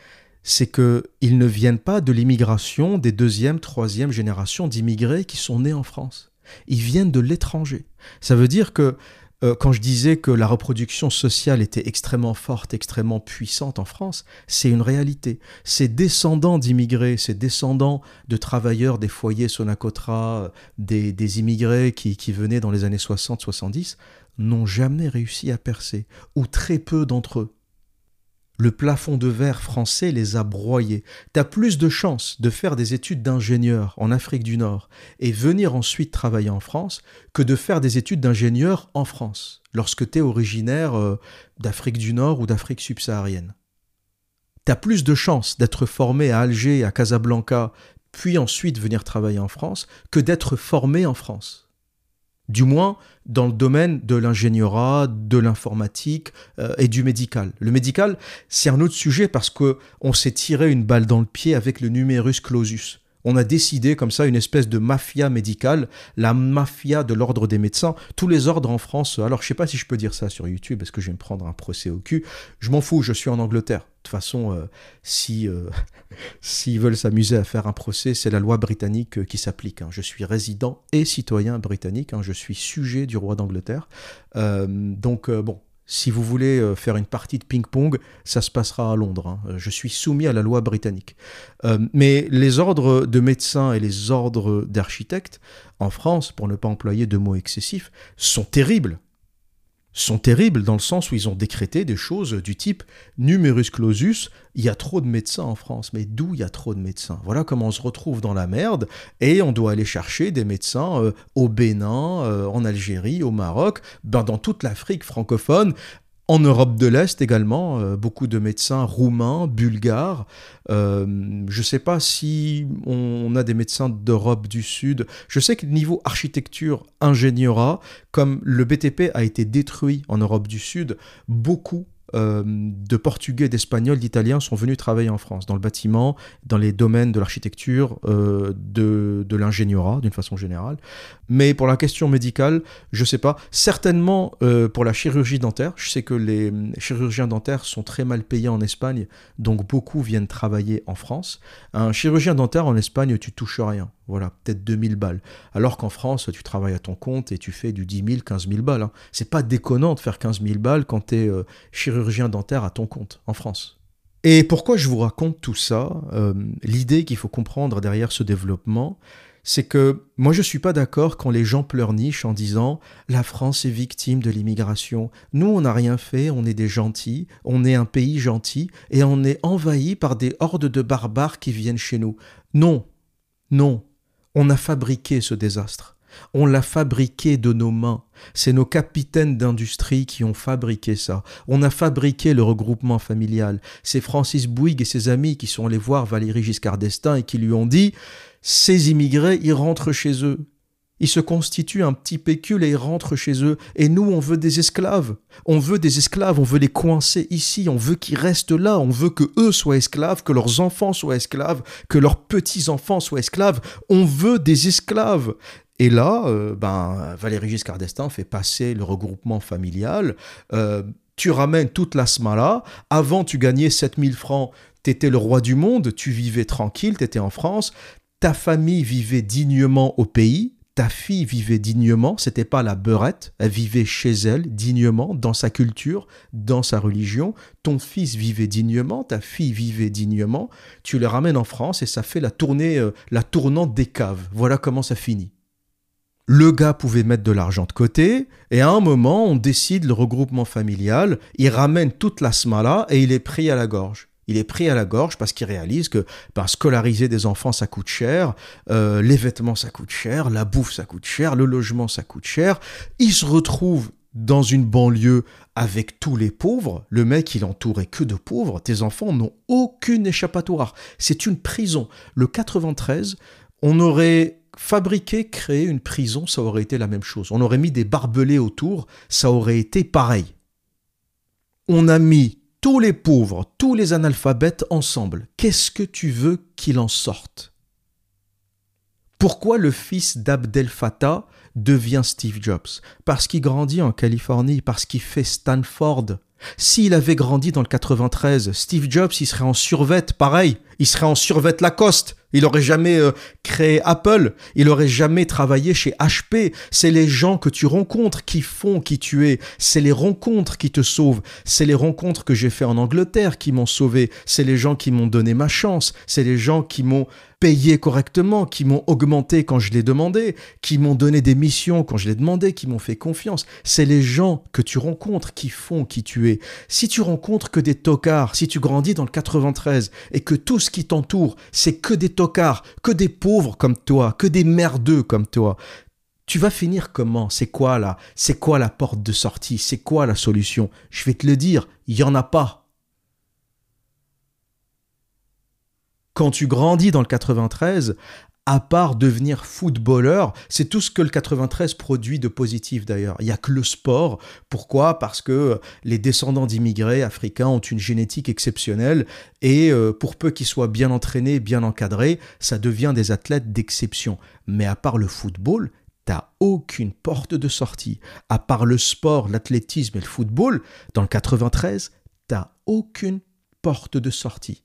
c'est qu'ils ne viennent pas de l'immigration des deuxième, troisième générations d'immigrés qui sont nés en France. Ils viennent de l'étranger. Ça veut dire que euh, quand je disais que la reproduction sociale était extrêmement forte, extrêmement puissante en France, c'est une réalité. Ces descendants d'immigrés, ces descendants de travailleurs des foyers Sonacotra, des, des immigrés qui, qui venaient dans les années 60-70, n'ont jamais réussi à percer, ou très peu d'entre eux le plafond de verre français les a broyés. Tu as plus de chances de faire des études d'ingénieur en Afrique du Nord et venir ensuite travailler en France que de faire des études d'ingénieur en France, lorsque tu es originaire euh, d'Afrique du Nord ou d'Afrique subsaharienne. Tu as plus de chances d'être formé à Alger, à Casablanca, puis ensuite venir travailler en France, que d'être formé en France du moins dans le domaine de l'ingénierat, de l'informatique euh, et du médical. Le médical, c'est un autre sujet parce que on s'est tiré une balle dans le pied avec le numerus clausus. On a décidé comme ça une espèce de mafia médicale, la mafia de l'ordre des médecins. Tous les ordres en France, alors je sais pas si je peux dire ça sur YouTube, est-ce que je vais me prendre un procès au cul Je m'en fous, je suis en Angleterre. Toute façon, euh, si euh, [laughs] s'ils veulent s'amuser à faire un procès, c'est la loi britannique euh, qui s'applique. Hein. Je suis résident et citoyen britannique, hein. je suis sujet du roi d'Angleterre. donc bon, Si vous voulez faire une partie de ping-pong, ça se passera à Londres. Hein. Je suis soumis à la loi britannique. Mais les ordres de médecins et les ordres d'architectes en France, pour ne pas employer de mots excessifs, sont terribles sont terribles dans le sens où ils ont décrété des choses du type numerus clausus, il y a trop de médecins en France. Mais d'où il y a trop de médecins? Voilà comment on se retrouve dans la merde et on doit aller chercher des médecins euh, au Bénin, euh, en Algérie, au Maroc, ben, dans toute l'Afrique francophone, en Europe de l'Est également, euh, beaucoup de médecins roumains, bulgares. Euh, je ne sais pas si on a des médecins d'Europe du Sud. Je sais que niveau architecture, ingénieura, comme le BTP a été détruit en Europe du Sud, beaucoup euh, de Portugais, d'Espagnols, d'Italiens sont venus travailler en France, dans le bâtiment, dans les domaines de l'architecture, euh, de, de d'une façon générale. Mais pour la question médicale, je ne sais pas. Certainement euh, pour la chirurgie dentaire. Je sais que les chirurgiens dentaires sont très mal payés en Espagne, donc beaucoup viennent travailler en France. Un chirurgien dentaire en Espagne, tu touches rien. Voilà, peut-être 2000 balles. Alors qu'en France, tu travailles à ton compte et tu fais du 10 000, 15 000 balles. Hein. C'est pas déconnant de faire 15 000 balles quand tu es euh, chirurgien dentaire à ton compte en France. Et pourquoi je vous raconte tout ça euh, L'idée qu'il faut comprendre derrière ce développement, c'est que moi je suis pas d'accord quand les gens pleurnichent en disant la France est victime de l'immigration. Nous on n'a rien fait, on est des gentils, on est un pays gentil et on est envahi par des hordes de barbares qui viennent chez nous. Non, non, on a fabriqué ce désastre. On l'a fabriqué de nos mains. C'est nos capitaines d'industrie qui ont fabriqué ça. On a fabriqué le regroupement familial. C'est Francis Bouygues et ses amis qui sont allés voir Valéry Giscard d'Estaing et qui lui ont dit Ces immigrés, ils rentrent chez eux. Ils se constituent un petit pécule et ils rentrent chez eux. Et nous, on veut des esclaves. On veut des esclaves, on veut les coincer ici, on veut qu'ils restent là, on veut que eux soient esclaves, que leurs enfants soient esclaves, que leurs petits-enfants soient esclaves. On veut des esclaves. Et là, euh, ben, Valéry Giscard d'Estaing fait passer le regroupement familial. Euh, tu ramènes toute la smala. Avant, tu gagnais 7000 francs. Tu étais le roi du monde. Tu vivais tranquille. Tu étais en France. Ta famille vivait dignement au pays ta fille vivait dignement, c'était pas la beurette, elle vivait chez elle dignement, dans sa culture, dans sa religion. Ton fils vivait dignement, ta fille vivait dignement. Tu les ramènes en France et ça fait la tournée, euh, la tournante des caves. Voilà comment ça finit. Le gars pouvait mettre de l'argent de côté, et à un moment, on décide le regroupement familial, il ramène toute la smala et il est pris à la gorge il est pris à la gorge parce qu'il réalise que scolariser des enfants, ça coûte cher, euh, les vêtements, ça coûte cher, la bouffe, ça coûte cher, le logement, ça coûte cher. Il se retrouve dans une banlieue avec tous les pauvres. Le mec, il entourait que de pauvres. Tes enfants n'ont aucune échappatoire. C'est une prison. Le 93, on aurait fabriqué, créé une prison, ça aurait été la même chose. On aurait mis des barbelés autour, ça aurait été pareil. On a mis tous les pauvres, tous les analphabètes ensemble, qu'est-ce que tu veux qu'il en sorte? Pourquoi le fils d'Abdel Fattah devient Steve Jobs? Parce qu'il grandit en Californie, parce qu'il fait Stanford. S'il avait grandi dans le 93, Steve Jobs, il serait en survette, pareil, il serait en survette Lacoste. Il aurait jamais euh, créé Apple, il aurait jamais travaillé chez HP. C'est les gens que tu rencontres qui font qui tu es. C'est les rencontres qui te sauvent. C'est les rencontres que j'ai fait en Angleterre qui m'ont sauvé. C'est les gens qui m'ont donné ma chance. C'est les gens qui m'ont payé correctement, qui m'ont augmenté quand je l'ai demandé, qui m'ont donné des missions quand je l'ai demandé, qui m'ont fait confiance. C'est les gens que tu rencontres qui font qui tu es. Si tu rencontres que des tocards, si tu grandis dans le 93 et que tout ce qui t'entoure, c'est que des tocards, que des pauvres comme toi, que des merdeux comme toi, tu vas finir comment? C'est quoi là? C'est quoi la porte de sortie? C'est quoi la solution? Je vais te le dire, il n'y en a pas. quand tu grandis dans le 93, à part devenir footballeur, c'est tout ce que le 93 produit de positif d'ailleurs. Il n'y a que le sport. Pourquoi? Parce que les descendants d'immigrés africains ont une génétique exceptionnelle et euh, pour peu qu'ils soient bien entraînés, bien encadrés, ça devient des athlètes d'exception. Mais à part le football, t'as aucune porte de sortie. À part le sport, l'athlétisme et le football, dans le 93, t'as aucune porte de sortie.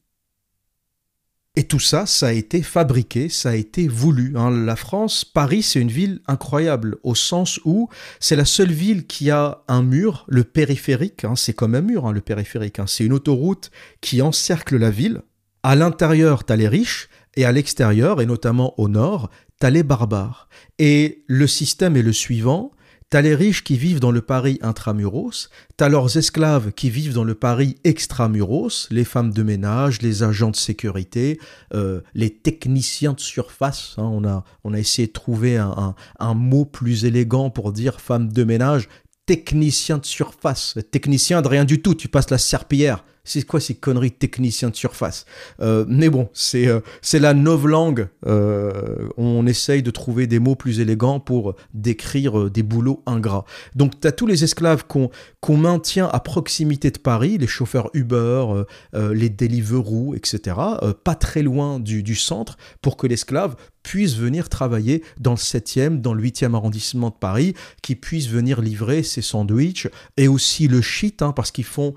Et tout ça, ça a été fabriqué, ça a été voulu. Hein. La France, Paris, c'est une ville incroyable, au sens où c'est la seule ville qui a un mur, le périphérique, hein. c'est comme un mur, hein, le périphérique. C'est une autoroute qui encercle la ville. À l'intérieur, tu as les riches, et à l'extérieur, et notamment au nord, tu as les barbares. Et le système est le suivant, T'as les riches qui vivent dans le Paris intramuros, t'as leurs esclaves qui vivent dans le Paris extramuros, les femmes de ménage, les agents de sécurité, euh, les techniciens de surface. Hein. on, a, on a essayé de trouver un, un, mot plus élégant pour dire femme de ménage. Technicien de surface. Technicien de rien du tout, tu passes la serpillière. C'est quoi ces conneries techniciens de surface? Euh, Mais bon, c'est euh, la novlangue. Euh, on essaye de trouver des mots plus élégants pour décrire des boulots ingrats. Donc, tu as tous les esclaves qu'on qu'on maintient à proximité de Paris, les chauffeurs Uber, les Deliveroo, etc., pas très loin du, du centre, pour que l'esclave puisse venir travailler dans le 7e, dans le 8e arrondissement de Paris, qui puisse venir livrer ses sandwichs et aussi le shit, hein, parce qu'ils font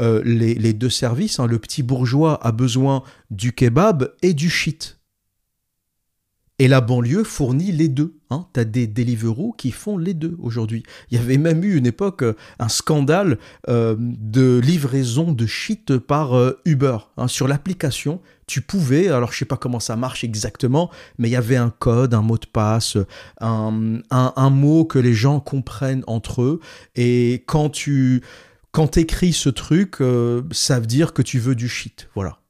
euh, les, deux services. Hein. Le petit bourgeois a besoin du kebab et du shit. Et la banlieue fournit les deux. Hein. Tu as des Deliveroo qui font les deux aujourd'hui. Il y avait même eu une époque euh, un scandale euh, de livraison de shit par Uber. Hein. Sur l'application, tu pouvais, alors je sais pas comment ça marche exactement, mais il y avait un code, un mot de passe, un, un mot que les gens comprennent entre eux. Et quand tu quand t'écris ce truc, euh, ça veut dire que tu veux du shit, voilà.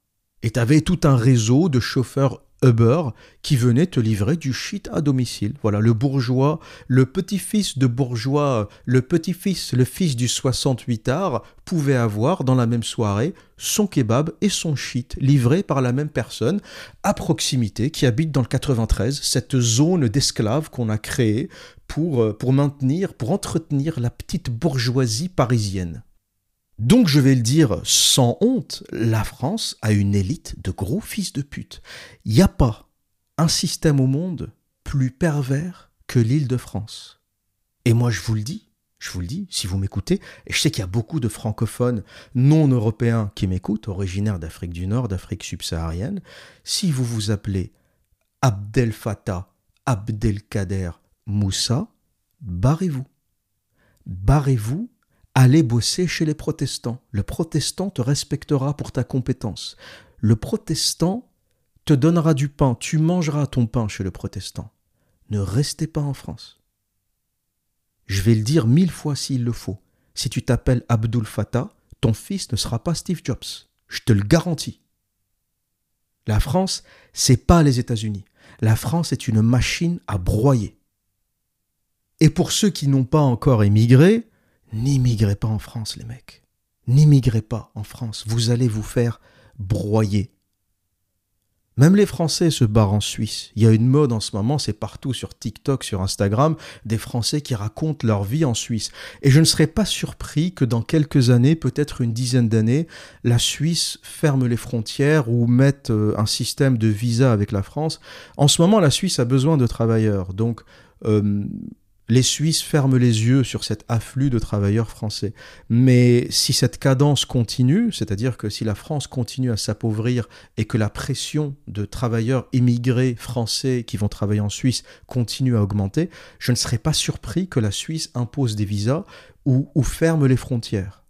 Et t'avais tout un réseau de chauffeurs Uber qui venaient te livrer du shit à domicile. Voilà, le bourgeois, le petit-fils de bourgeois, le petit-fils, le fils du 68 art, pouvait avoir dans la même soirée son kebab et son shit livrés par la même personne à proximité qui habite dans le 93, cette zone d'esclaves qu'on a créée pour, euh, pour maintenir, pour entretenir la petite bourgeoisie parisienne. Donc je vais le dire sans honte, la France a une élite de gros fils de pute. Il n'y a pas un système au monde plus pervers que l'île de France. Et moi je vous le dis, je vous le dis, si vous m'écoutez, et je sais qu'il y a beaucoup de francophones non européens qui m'écoutent, originaires d'Afrique du Nord, d'Afrique subsaharienne, si vous vous appelez Abdel Fattah Abdelkader Moussa, barrez-vous. Barrez-vous Allez bosser chez les protestants. Le protestant te respectera pour ta compétence. Le protestant te donnera du pain. Tu mangeras ton pain chez le protestant. Ne restez pas en France. Je vais le dire mille fois s'il le faut. Si tu t'appelles Abdul Fattah, ton fils ne sera pas Steve Jobs. Je te le garantis. La France, c'est pas les États-Unis. La France est une machine à broyer. Et pour ceux qui n'ont pas encore émigré, N'immigrez pas en France, les mecs. N'immigrez pas en France. Vous allez vous faire broyer. Même les Français se barrent en Suisse. Il y a une mode en ce moment, c'est partout sur TikTok, sur Instagram, des Français qui racontent leur vie en Suisse. Et je ne serais pas surpris que dans quelques années, peut-être une dizaine d'années, la Suisse ferme les frontières ou mette euh, un système de visa avec la France. En ce moment, la Suisse a besoin de travailleurs. Donc, euh, les Suisses ferment les yeux sur cet afflux de travailleurs français. Mais si cette cadence continue, c'est-à-dire que si la France continue à s'appauvrir et que la pression de travailleurs immigrés français qui vont travailler en Suisse continue à augmenter, je ne serais pas surpris que la Suisse impose des visas ou, ou ferme les frontières.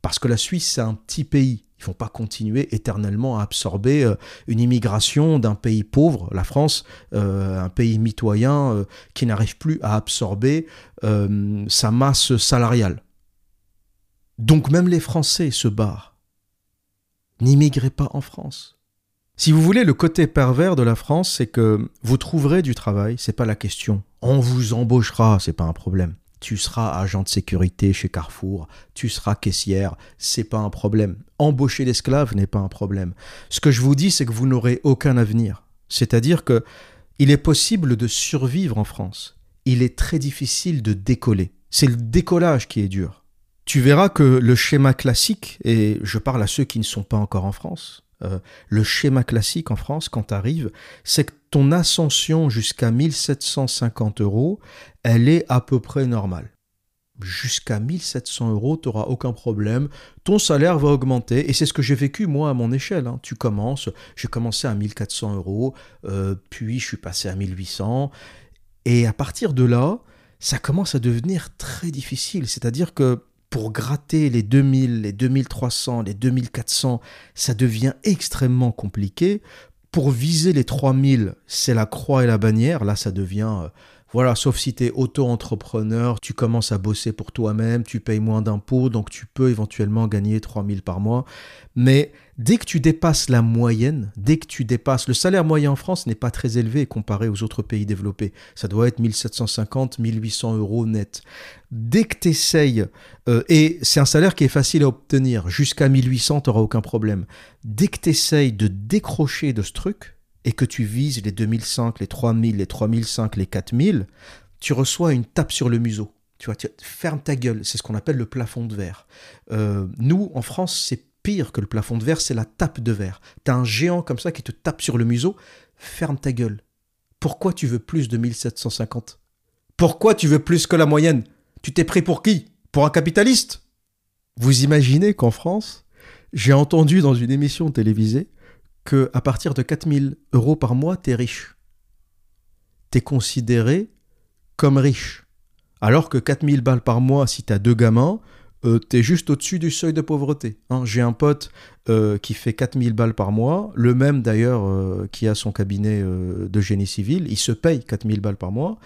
Parce que la Suisse, c'est un petit pays. Ils ne vont pas continuer éternellement à absorber euh, une immigration d'un pays pauvre, la France, euh, un pays mitoyen euh, qui n'arrive plus à absorber sa masse salariale. Donc même les Français se barrent. N'immigrez pas en France. Si vous voulez, le côté pervers de la France, c'est que vous trouverez du travail, c'est pas la question. On vous embauchera, c'est pas un problème tu seras agent de sécurité chez Carrefour, tu seras caissière, c'est pas un problème. Embaucher l'esclave n'est pas un problème. Ce que je vous dis, c'est que vous n'aurez aucun avenir. C'est-à-dire que il est possible de survivre en France. Il est très difficile de décoller. C'est le décollage qui est dur. Tu verras que le schéma classique, et je parle à ceux qui ne sont pas encore en France, euh, le schéma classique en France, quand tu arrives, c'est que ton ascension jusqu'à 1750 euros, elle est à peu près normale. jusqu'à 1700 euros, tu n'auras aucun problème. Ton salaire va augmenter. Et c'est ce que j'ai vécu, moi, à mon échelle. hein. Tu commences, j'ai commencé à 1400 euros, euh, puis je suis passé à 1800. Et à partir de là, ça commence à devenir très difficile. C'est-à-dire que pour gratter les 2000, les 2300, les 2400, ça devient extrêmement compliqué. Pour viser les 3000, c'est la croix et la bannière. Là, ça devient... euh, voilà, sauf si tu es auto-entrepreneur, tu commences à bosser pour toi-même, tu payes moins d'impôts, donc tu peux éventuellement gagner 3000 par mois. Mais dès que tu dépasses la moyenne, dès que tu dépasses... Le salaire moyen en France n'est pas très élevé comparé aux autres pays développés. Ça doit être 1750, 1800 euros net. Dès que tu essayes, et c'est un salaire qui est facile à obtenir, jusqu'à 1800, tu n'auras aucun problème. Dès que tu essayes de décrocher de ce truc, et que tu vises les 2005, les 3000, les 3005, les 4000, tu reçois une tape sur le museau. Tu vois, ferme ta gueule. C'est ce qu'on appelle le plafond de verre. Euh, nous, en France, c'est pire que le plafond de verre, c'est la tape de verre. T'as un géant comme ça qui te tape sur le museau. Ferme ta gueule. Pourquoi tu veux plus de 1750 Pourquoi tu veux plus que la moyenne? Tu t'es pris pour qui? Pour un capitaliste? Vous imaginez qu'en France, j'ai entendu dans une émission télévisée que à partir de 4000 euros par mois, t'es riche. T'es considéré comme riche. Alors que 4000 balles par mois, si t'as deux gamins, euh, t'es juste au-dessus du seuil de pauvreté. Hein, J'ai un pote euh, qui fait 4000 balles par mois, le même d'ailleurs euh, qui a son cabinet euh, de génie civil, il se paye 4000 balles par mois.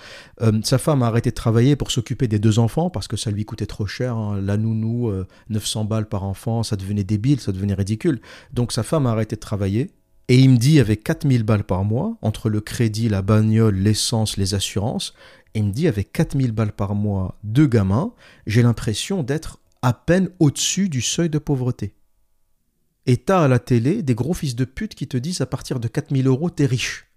Sa femme a arrêté de travailler pour s'occuper des deux enfants parce que ça lui coûtait trop cher. hein. La nounou, euh, 900 balles par enfant, ça devenait débile, ça devenait ridicule. Donc sa femme a arrêté de travailler. Et il me dit, avec 4000 balles par mois, entre le crédit, la bagnole, l'essence, les assurances, il me dit, avec 4000 balles par mois, deux gamins, j'ai l'impression d'être à peine au-dessus du seuil de pauvreté. Et t'as à la télé des gros fils de pute qui te disent à partir de 4000 euros, t'es riche.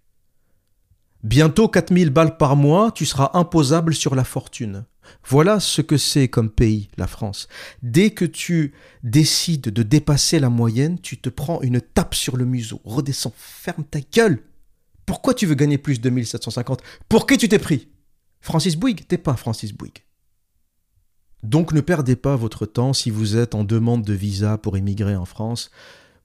Bientôt 4000 balles par mois, tu seras imposable sur la fortune. Voilà ce que c'est comme pays, la France. Dès que tu décides de dépasser la moyenne, tu te prends une tape sur le museau. Redescends, ferme ta gueule. Pourquoi tu veux gagner plus de 1750 Pour qui tu t'es pris? Francis Bouygues? T'es pas Francis Bouygues. Donc ne perdez pas votre temps si vous êtes en demande de visa pour immigrer en France.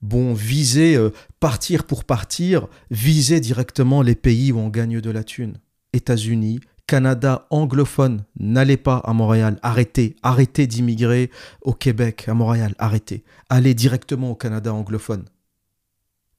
Bon, visez euh, partir pour partir, visez directement les pays où on gagne de la thune. États-Unis, Canada anglophone, n'allez pas à Montréal, arrêtez, arrêtez d'immigrer au Québec, à Montréal, arrêtez. Allez directement au Canada anglophone.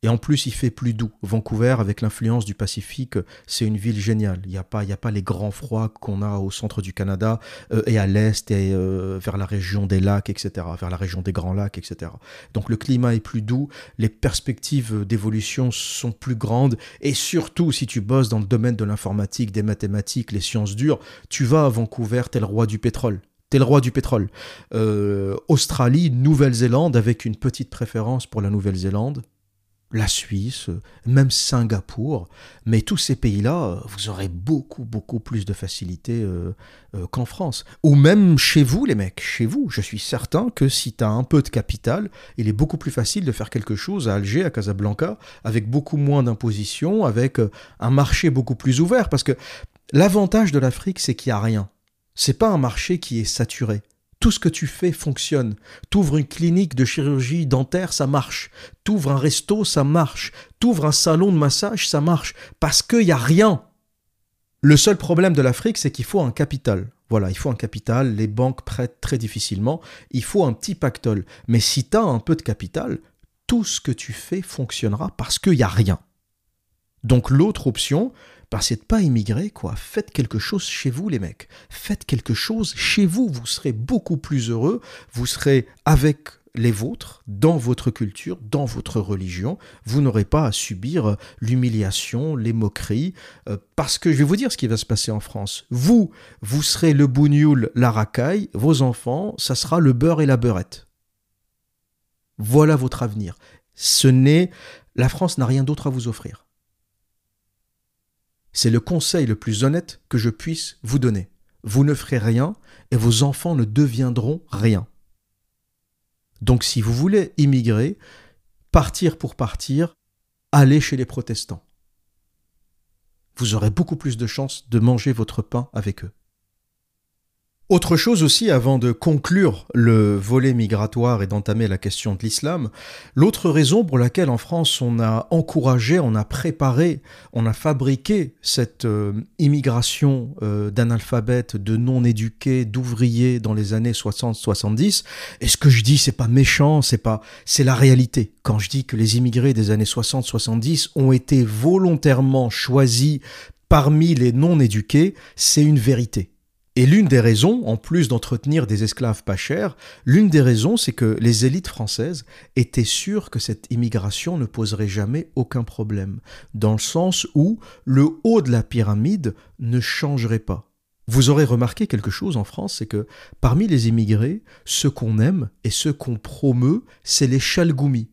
Et en plus, il fait plus doux. Vancouver, avec l'influence du Pacifique, c'est une ville géniale. Il n'y a, pas- les grands froids qu'on a au centre du Canada euh, et à l'est et euh, vers la région des lacs, etc., vers la région des grands lacs, etc. Donc le climat est plus doux, les perspectives d'évolution sont plus grandes et surtout, si tu bosses dans le domaine de l'informatique, des mathématiques, les sciences dures, tu vas à Vancouver, t'es le roi du pétrole. T'es le roi du pétrole. Euh, Australie, Nouvelle-Zélande, avec une petite préférence pour la Nouvelle-Zélande la Suisse, même Singapour, mais tous ces pays-là, vous aurez beaucoup, beaucoup plus de facilité euh, euh, qu'en France. Ou même chez vous, les mecs, chez vous, je suis certain que si tu as un peu de capital, il est beaucoup plus facile de faire quelque chose à Alger, à Casablanca, avec beaucoup moins d'imposition, avec euh, un marché beaucoup plus ouvert, parce que l'avantage de l'Afrique, c'est qu'il n'y a rien. C'est pas un marché qui est saturé. Tout ce que tu fais fonctionne. T'ouvres une clinique de chirurgie dentaire, ça marche. T'ouvres un resto, ça marche. T'ouvres un salon de massage, ça marche. Parce qu'il n'y a rien. Le seul problème de l'Afrique, c'est qu'il faut un capital. Voilà, il faut un capital, les banques prêtent très difficilement, il faut un petit pactole. Mais si tu as un peu de capital, tout ce que tu fais fonctionnera parce qu'il n'y a rien. Donc l'autre option, c'est de pas immigrer, quoi. Faites quelque chose chez vous, les mecs. Faites quelque chose chez vous. Vous serez beaucoup plus heureux. Vous serez avec les vôtres, dans votre culture, dans votre religion. Vous n'aurez pas à subir l'humiliation, les moqueries. euh, parce que je vais vous dire ce qui va se passer en France. Vous, vous serez le bougnoul, la racaille. Vos enfants, ça sera le beurre et la beurette. Voilà votre avenir. Ce n'est. La France n'a rien d'autre à vous offrir. C'est le conseil le plus honnête que je puisse vous donner. Vous ne ferez rien et vos enfants ne deviendront rien. Donc si vous voulez immigrer, partir pour partir, allez chez les protestants. Vous aurez beaucoup plus de chances de manger votre pain avec eux. Autre chose aussi, avant de conclure le volet migratoire et d'entamer la question de l'islam, l'autre raison pour laquelle en France on a encouragé, on a préparé, on a fabriqué cette euh, immigration euh, d'analphabètes, de non-éduqués, d'ouvriers dans les années 60-70, et ce que je dis c'est pas méchant, c'est pas, c'est la réalité? Quand je dis que les immigrés des années 60-70 ont été volontairement choisis parmi les non-éduqués, c'est une vérité. Et l'une des raisons, en plus d'entretenir des esclaves pas chers, l'une des raisons, c'est que les élites françaises étaient sûres que cette immigration ne poserait jamais aucun problème, dans le sens où le haut de la pyramide ne changerait pas. Vous aurez remarqué quelque chose en France, c'est que parmi les immigrés, ceux qu'on aime et ceux qu'on promeut, c'est les chalgoumis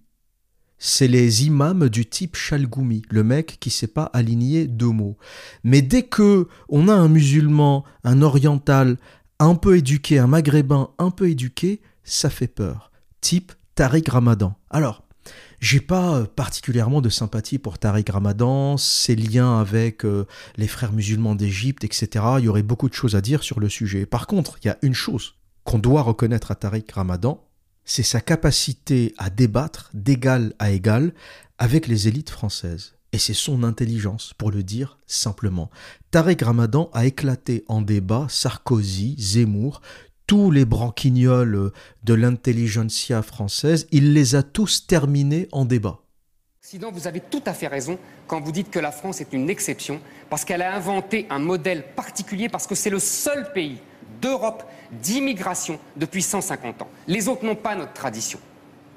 c'est les imams du type Chalgoumi, le mec qui sait pas aligner deux mots. Mais dès que on a un musulman, un oriental, un peu éduqué, un maghrébin un peu éduqué, ça fait peur. Type Tariq Ramadan. Alors, j'ai pas particulièrement de sympathie pour Tariq Ramadan, ses liens avec euh, les frères musulmans d'Égypte, etc. Il y aurait beaucoup de choses à dire sur le sujet. Par contre, il y a une chose qu'on doit reconnaître à Tariq Ramadan, c'est sa capacité à débattre d'égal à égal avec les élites françaises. Et c'est son intelligence, pour le dire simplement. Tarek Ramadan a éclaté en débat Sarkozy, Zemmour, tous les branquignoles de l'intelligentsia française, il les a tous terminés en débat. Sinon, vous avez tout à fait raison quand vous dites que la France est une exception, parce qu'elle a inventé un modèle particulier, parce que c'est le seul pays d'Europe d'immigration depuis 150 ans. Les autres n'ont pas notre tradition.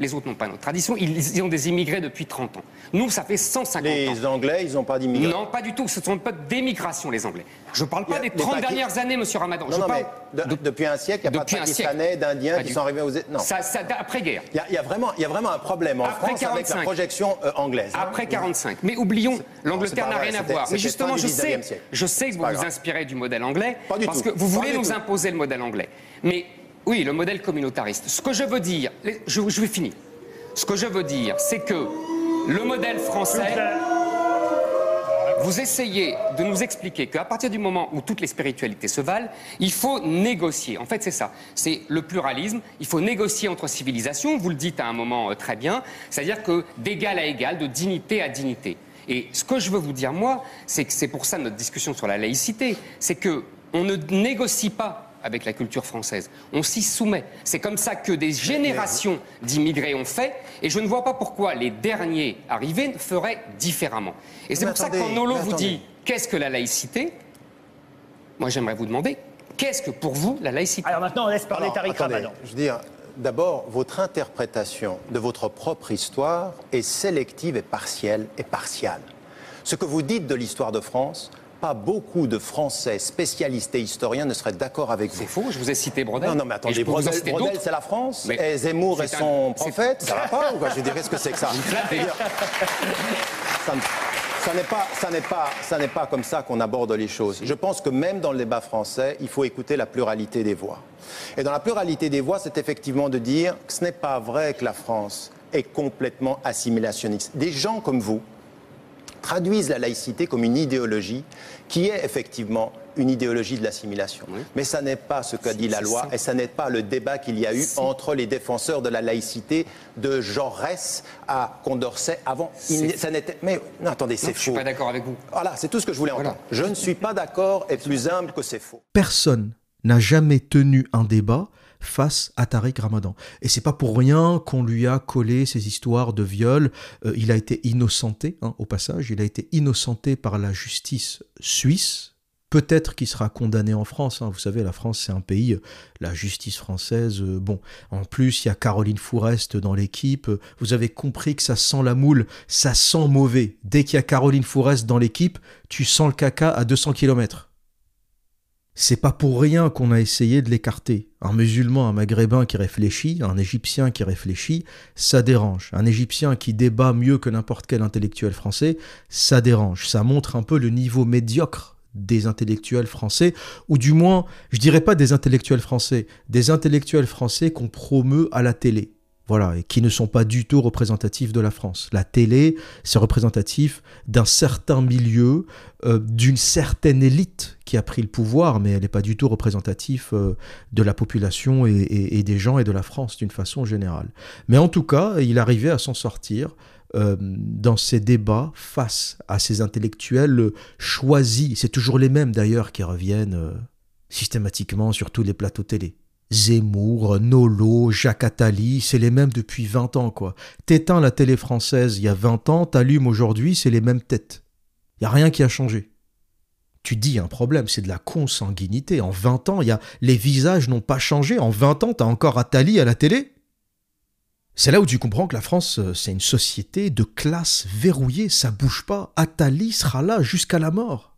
Les autres n'ont pas notre tradition. Ils, ont des immigrés depuis 30 ans. Nous, ça fait 150 ans. Les Anglais, ils n'ont pas d'immigrés Non, pas du tout. Ce sont pas d'émigration, les Anglais. Je ne parle pas des 30 dernières années, Monsieur Ramadan. Non, je parle depuis un siècle, il n'y a pas de Pakistanais, d'Indiens qui sont arrivés aux Non. Ça, après-guerre. Il y, a, vraiment, il y a vraiment un problème en France avec la projection euh, anglaise. Hein. Après 45. Mais oublions, l'Angleterre n'a rien à voir. Mais justement, je sais, je sais que vous vous inspirez du modèle anglais parce que vous voulez nous imposer le modèle anglais. Mais oui, le modèle communautariste. Ce que je veux dire, je, vais finir. Ce que je veux dire, c'est que le modèle français, vous essayez de nous expliquer qu'à partir du moment où toutes les spiritualités se valent, il faut négocier. En fait, c'est ça. C'est le pluralisme. Il faut négocier entre civilisations. Vous le dites à un moment euh, très bien. C'est-à-dire que d'égal à égal, de dignité à dignité. Et ce que je veux vous dire, moi, c'est que c'est pour ça notre discussion sur la laïcité. C'est que on ne négocie pas avec la culture française. On s'y soumet. C'est comme ça que des générations d'immigrés ont fait, et je ne vois pas pourquoi les derniers arrivés feraient différemment. Et c'est pour ça que quand Nolo vous dit qu'est-ce que la laïcité, moi j'aimerais vous demander qu'est-ce que pour vous la laïcité? Alors maintenant on laisse parler Tariq Ramadan. Je veux dire, d'abord, votre interprétation de votre propre histoire est sélective et partielle et partiale. Ce que vous dites de l'histoire de France, pas beaucoup de Français spécialistes et historiens ne seraient d'accord avec vous. C'est faux, je vous ai cité Brodel. Non, non, mais attendez, Brodel, c'est la France Et Zemmour est son prophète Ça va pas ou quoi? Je dirais ce que c'est que ça ça n'est pas, ça n'est pas, ça n'est pas comme ça qu'on aborde les choses. Je pense que même dans le débat français, il faut écouter la pluralité des voix. Et dans la pluralité des voix, c'est effectivement de dire que ce n'est pas vrai que la France est complètement assimilationniste. Des gens comme vous, traduisent la laïcité comme une idéologie qui est effectivement une idéologie de l'assimilation. Mais ça n'est pas ce qu'a dit la loi et ça n'est pas le débat qu'il y a eu entre les défenseurs de la laïcité de Jaurès à Condorcet avant. ça n'était. Mais non, attendez, c'est faux. Je suis pas d'accord avec vous. Voilà, c'est tout ce que je voulais entendre. Je ne suis pas d'accord et plus humble que c'est faux. Personne n'a jamais tenu un débat face à Tariq Ramadan. Et c'est pas pour rien qu'on lui a collé ces histoires de viol. Euh, il a été innocenté, hein, au passage, il a été innocenté par la justice suisse. Peut-être qu'il sera condamné en France. Hein. Vous savez, la France, c'est un pays, la justice française, euh, bon. En plus, il y a Caroline Fourest dans l'équipe. Vous avez compris que ça sent la moule, ça sent mauvais. Dès qu'il y a Caroline Fourest dans l'équipe, tu sens le caca à 200 km. C'est pas pour rien qu'on a essayé de l'écarter. Un musulman, un maghrébin qui réfléchit, un égyptien qui réfléchit, ça dérange. Un égyptien qui débat mieux que n'importe quel intellectuel français, ça dérange. Ça montre un peu le niveau médiocre des intellectuels français, ou du moins, je dirais pas des intellectuels français, des intellectuels français qu'on promeut à la télé. Voilà, qui ne sont pas du tout représentatifs de la France. La télé, c'est représentatif d'un certain milieu, euh, d'une certaine élite qui a pris le pouvoir, mais elle n'est pas du tout représentative euh, de la population et, des gens et de la France d'une façon générale. Mais en tout cas, il arrivait à s'en sortir euh, dans ces débats face à ces intellectuels choisis. C'est toujours les mêmes d'ailleurs qui reviennent systématiquement sur tous les plateaux télé. Zemmour, Nolo, Jacques Attali, c'est les mêmes depuis 20 ans, quoi. T'éteins la télé française il y a 20 ans, t'allumes aujourd'hui, c'est les mêmes têtes. Il y a rien qui a changé. Tu dis un problème, c'est de la consanguinité. En 20 ans, y a, les visages n'ont pas changé. En 20 ans, t'as encore Attali à la télé. C'est là où tu comprends que la France, euh, c'est une société de classe verrouillée, ça bouge pas. Attali sera là jusqu'à la mort.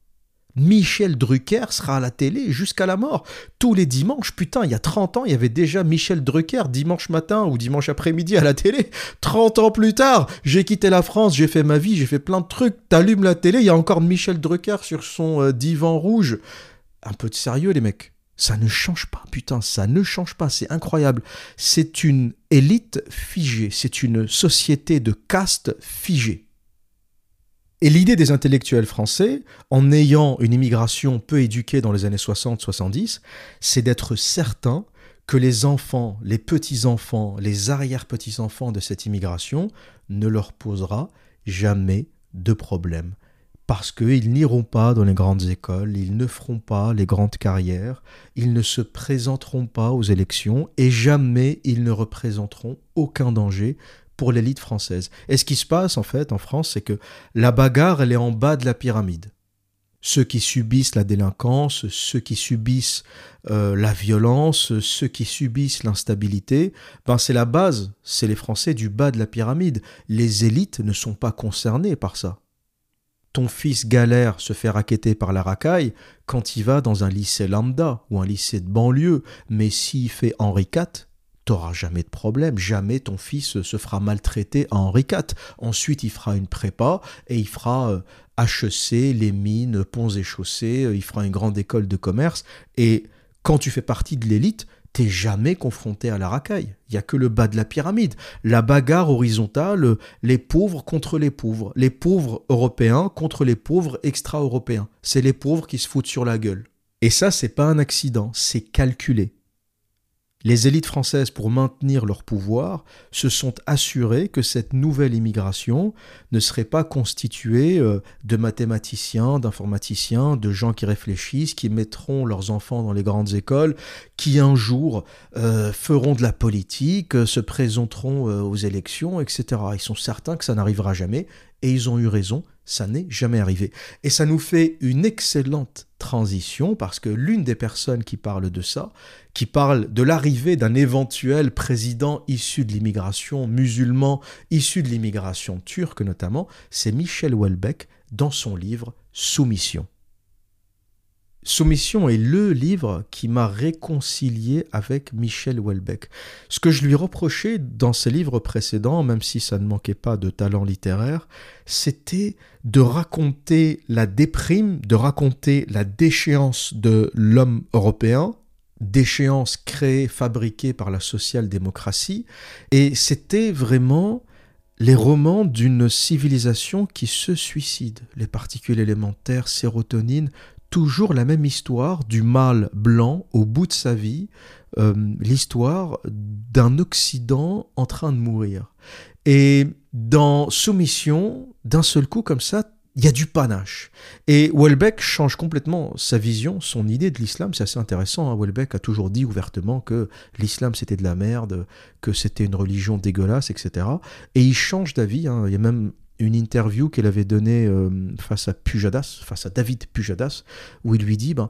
Michel Drucker sera à la télé jusqu'à la mort. Tous les dimanches, putain, il y a 30 ans, il y avait déjà Michel Drucker dimanche matin ou dimanche après-midi à la télé. 30 ans plus tard, j'ai quitté la France, j'ai fait ma vie, j'ai fait plein de trucs. T'allumes la télé, il y a encore Michel Drucker sur son euh, divan rouge. Un peu de sérieux, les mecs. Ça ne change pas, putain, ça ne change pas, c'est incroyable. C'est une élite figée, c'est une société de caste figée. Et l'idée des intellectuels français, en ayant une immigration peu éduquée dans les années 60-70, c'est d'être certain que les enfants, les petits-enfants, les arrière-petits-enfants de cette immigration ne leur posera jamais de problème. Parce qu'ils n'iront pas dans les grandes écoles, ils ne feront pas les grandes carrières, ils ne se présenteront pas aux élections et jamais ils ne représenteront aucun danger pour l'élite française. Et ce qui se passe en fait en France, c'est que la bagarre, elle est en bas de la pyramide. Ceux qui subissent la délinquance, ceux qui subissent euh, la violence, ceux qui subissent l'instabilité, ben c'est la base, c'est les Français du bas de la pyramide. Les élites ne sont pas concernées par ça. Ton fils galère se fait raqueter par la racaille quand il va dans un lycée lambda ou un lycée de banlieue, mais s'il fait Henri IV, t'auras jamais de problème, jamais ton fils se fera maltraiter à Henri IV. Ensuite, il fera une prépa et il fera HEC, euh, les mines, ponts et chaussées, euh, il fera une grande école de commerce. Et quand tu fais partie de l'élite, t'es jamais confronté à la racaille. Il y a que le bas de la pyramide. La bagarre horizontale, les pauvres contre les pauvres. Les pauvres européens contre les pauvres extra-européens. C'est les pauvres qui se foutent sur la gueule. Et ça, c'est pas un accident, c'est calculé. Les élites françaises, pour maintenir leur pouvoir, se sont assurées que cette nouvelle immigration ne serait pas constituée euh, de mathématiciens, d'informaticiens, de gens qui réfléchissent, qui mettront leurs enfants dans les grandes écoles, qui un jour euh, feront de la politique, se présenteront euh, aux élections, etc. Ils sont certains que ça n'arrivera jamais, et ils ont eu raison, ça n'est jamais arrivé. Et ça nous fait une excellente transition parce que l'une des personnes qui parle de ça, qui parle de l'arrivée d'un éventuel président issu de l'immigration musulman, issu de l'immigration turque notamment, c'est Michel Houellebecq dans son livre Soumission. Soumission est le livre qui m'a réconcilié avec Michel Houellebecq. Ce que je lui reprochais dans ses livres précédents, même si ça ne manquait pas de talent littéraire, c'était de raconter la déprime, de raconter la déchéance de l'homme européen, déchéance créée, fabriquée par la social-démocratie, et c'était vraiment les romans d'une civilisation qui se suicide. Les particules élémentaires, sérotonine, toujours la même histoire du mâle blanc au bout de sa vie, euh, l'histoire d'un Occident en train de mourir. Et dans Soumission, d'un seul coup comme ça, il y a du panache. Et Welbeck change complètement sa vision, son idée de l'islam. C'est assez intéressant. Hein. Welbeck a toujours dit ouvertement que l'islam c'était de la merde, que c'était une religion dégueulasse, etc. Et il change d'avis. Hein. Il y a même une interview qu'elle avait donnée euh, face à Pujadas, face à David Pujadas, où il lui dit ben,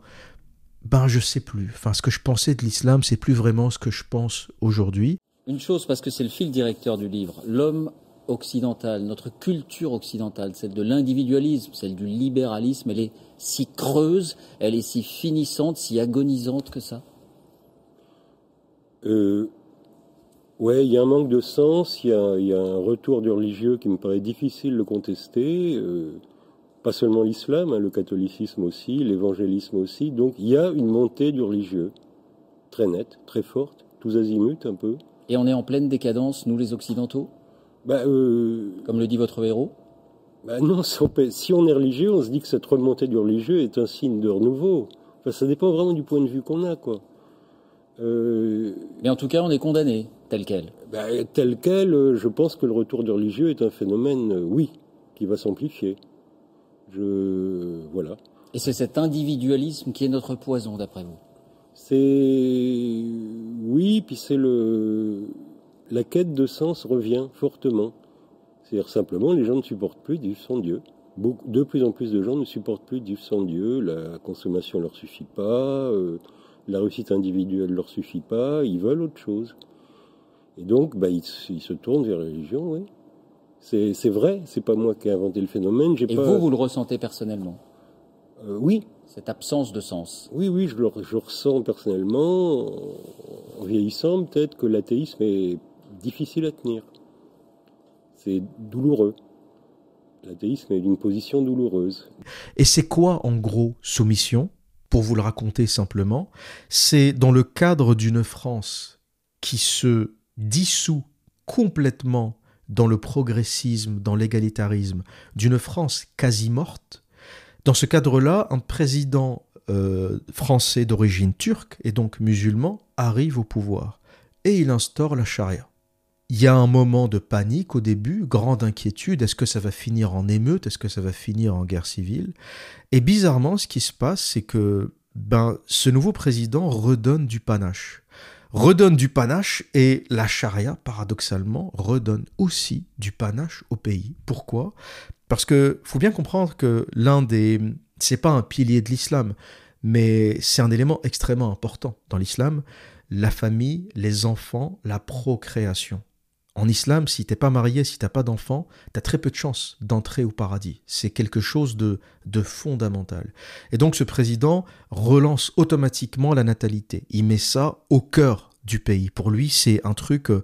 ben je sais plus. Enfin, ce que je pensais de l'islam, c'est plus vraiment ce que je pense aujourd'hui. Une chose, parce que c'est le fil directeur du livre, l'homme occidental, notre culture occidentale, celle de l'individualisme, celle du libéralisme, elle est si creuse, elle est si finissante, si agonisante que ça? Euh, Ouais, il y a un manque de sens, il y a, un retour du religieux qui me paraît difficile de contester. Euh, pas seulement l'islam, hein, le catholicisme aussi, l'évangélisme aussi. Donc il y a une montée du religieux, très nette, très forte, tous azimuts un peu. Et on est en pleine décadence, nous les Occidentaux? Bah, euh... Comme le dit votre héros? bah Non, [laughs] si on est religieux, on se dit que cette remontée du religieux est un signe de renouveau. Enfin, ça dépend vraiment du point de vue qu'on a, quoi. Euh... Mais en tout cas, on est condamné, tel quel. Bah, tel quel, euh, je pense que le retour du religieux est un phénomène, euh, oui, qui va s'amplifier. Je... Voilà. Et c'est cet individualisme qui est notre poison, d'après vous? C'est oui, puis c'est le la quête de sens revient fortement. C'est-à-dire simplement, les gens ne supportent plus vivre sans Dieu. de plus en plus de gens ne supportent plus vivre sans Dieu. La consommation leur suffit pas, euh, la réussite individuelle leur suffit pas. Ils veulent autre chose. Et donc, bah, ils, se tournent vers la religion. Oui, c'est vrai. C'est pas moi qui ai inventé le phénomène. Et vous, vous le ressentez personnellement? Euh, Oui, cette absence de sens. Oui, oui, je le je ressens personnellement, en vieillissant, peut-être que l'athéisme est difficile à tenir. C'est douloureux. L'athéisme est d'une position douloureuse. Et c'est quoi, en gros, soumission? Pour vous le raconter simplement, c'est dans le cadre d'une France qui se dissout complètement dans le progressisme, dans l'égalitarisme, d'une France quasi morte, dans ce cadre-là, un président euh, français d'origine turque et donc musulman arrive au pouvoir et il instaure la charia. Il y a un moment de panique au début, grande inquiétude, est-ce que ça va finir en émeute, est-ce que ça va finir en guerre civile? Et bizarrement, ce qui se passe, c'est que ben, ce nouveau président redonne du panache. Redonne du panache et la charia, paradoxalement, redonne aussi du panache au pays. Pourquoi? Parce que faut bien comprendre que l'un des. C'est pas un pilier de l'islam, mais c'est un élément extrêmement important dans l'islam la famille, les enfants, la procréation. En islam, si t'es pas marié, si t'as pas d'enfant, t'as très peu de chances d'entrer au paradis. C'est quelque chose de, de fondamental. Et donc ce président relance automatiquement la natalité. Il met ça au cœur du pays. Pour lui, c'est un truc euh,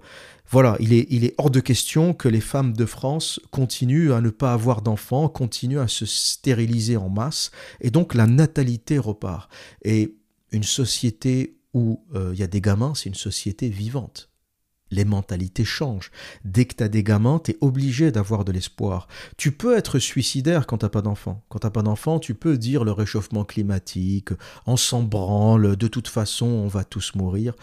voilà, il est, il est hors de question que les femmes de France continuent à ne pas avoir d'enfants, continuent à se stériliser en masse, et donc la natalité repart. Et une société où euh, il y a des gamins, c'est une société vivante. Les mentalités changent. Dès que tu as des gamins, tu es obligé d'avoir de l'espoir. Tu peux être suicidaire quand t'as pas d'enfant. Quand t'as pas d'enfant, tu peux dire le réchauffement climatique, on s'en branle, de toute façon on va tous mourir.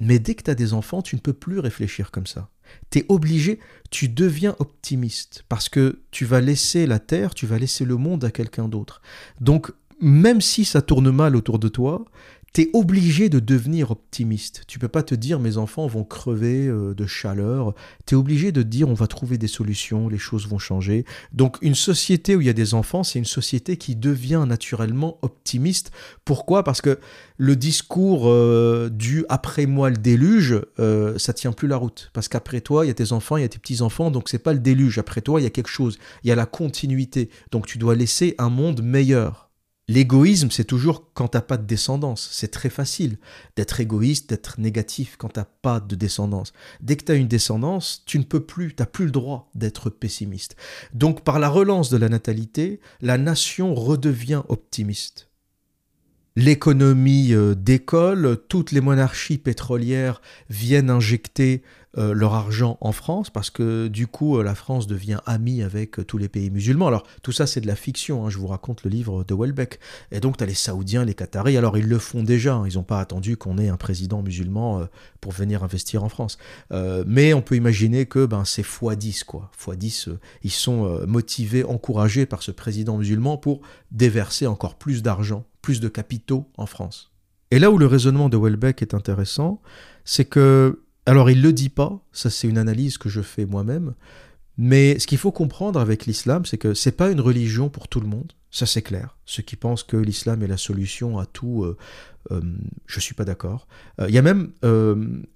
Mais dès que tu as des enfants, tu ne peux plus réfléchir comme ça. Tu es obligé, tu deviens optimiste parce que tu vas laisser la Terre, tu vas laisser le monde à quelqu'un d'autre. Donc, même si ça tourne mal autour de toi, tu es obligé de devenir optimiste. Tu peux pas te dire mes enfants vont crever euh, de chaleur. Tu es obligé de dire on va trouver des solutions, les choses vont changer. Donc une société où il y a des enfants, c'est une société qui devient naturellement optimiste. Pourquoi? Parce que le discours euh, du après moi le déluge, euh, ça tient plus la route. Parce qu'après toi, il y a tes enfants, il y a tes petits-enfants, donc c'est pas le déluge. Après toi, il y a quelque chose. Il y a la continuité. Donc tu dois laisser un monde meilleur. L'égoïsme, c'est toujours quand t'as pas de descendance. C'est très facile d'être égoïste, d'être négatif quand t'as pas de descendance. Dès que tu as une descendance, tu ne peux plus, t'as plus le droit d'être pessimiste. Donc par la relance de la natalité, la nation redevient optimiste. L'économie euh, décolle, toutes les monarchies pétrolières viennent injecter euh, leur argent en France parce que du coup euh, la France devient amie avec euh, tous les pays musulmans. Alors tout ça c'est de la fiction, hein, je vous raconte le livre de Welbeck. Et donc tu as les Saoudiens, les Qataris, alors ils le font déjà, hein. ils n'ont pas attendu qu'on ait un président musulman pour venir investir en France. mais on peut imaginer que ben, c'est x10 quoi, x10, ils sont motivés, encouragés par ce président musulman pour déverser encore plus d'argent, plus de capitaux en France. Et là où le raisonnement de Welbeck est intéressant, c'est que alors il le dit pas, ça c'est une analyse que je fais moi-même, mais ce qu'il faut comprendre avec l'islam, c'est que c'est pas une religion pour tout le monde, ça c'est clair. Ceux qui pensent que l'islam est la solution à tout, euh, euh, je suis pas d'accord. Euh, il y a même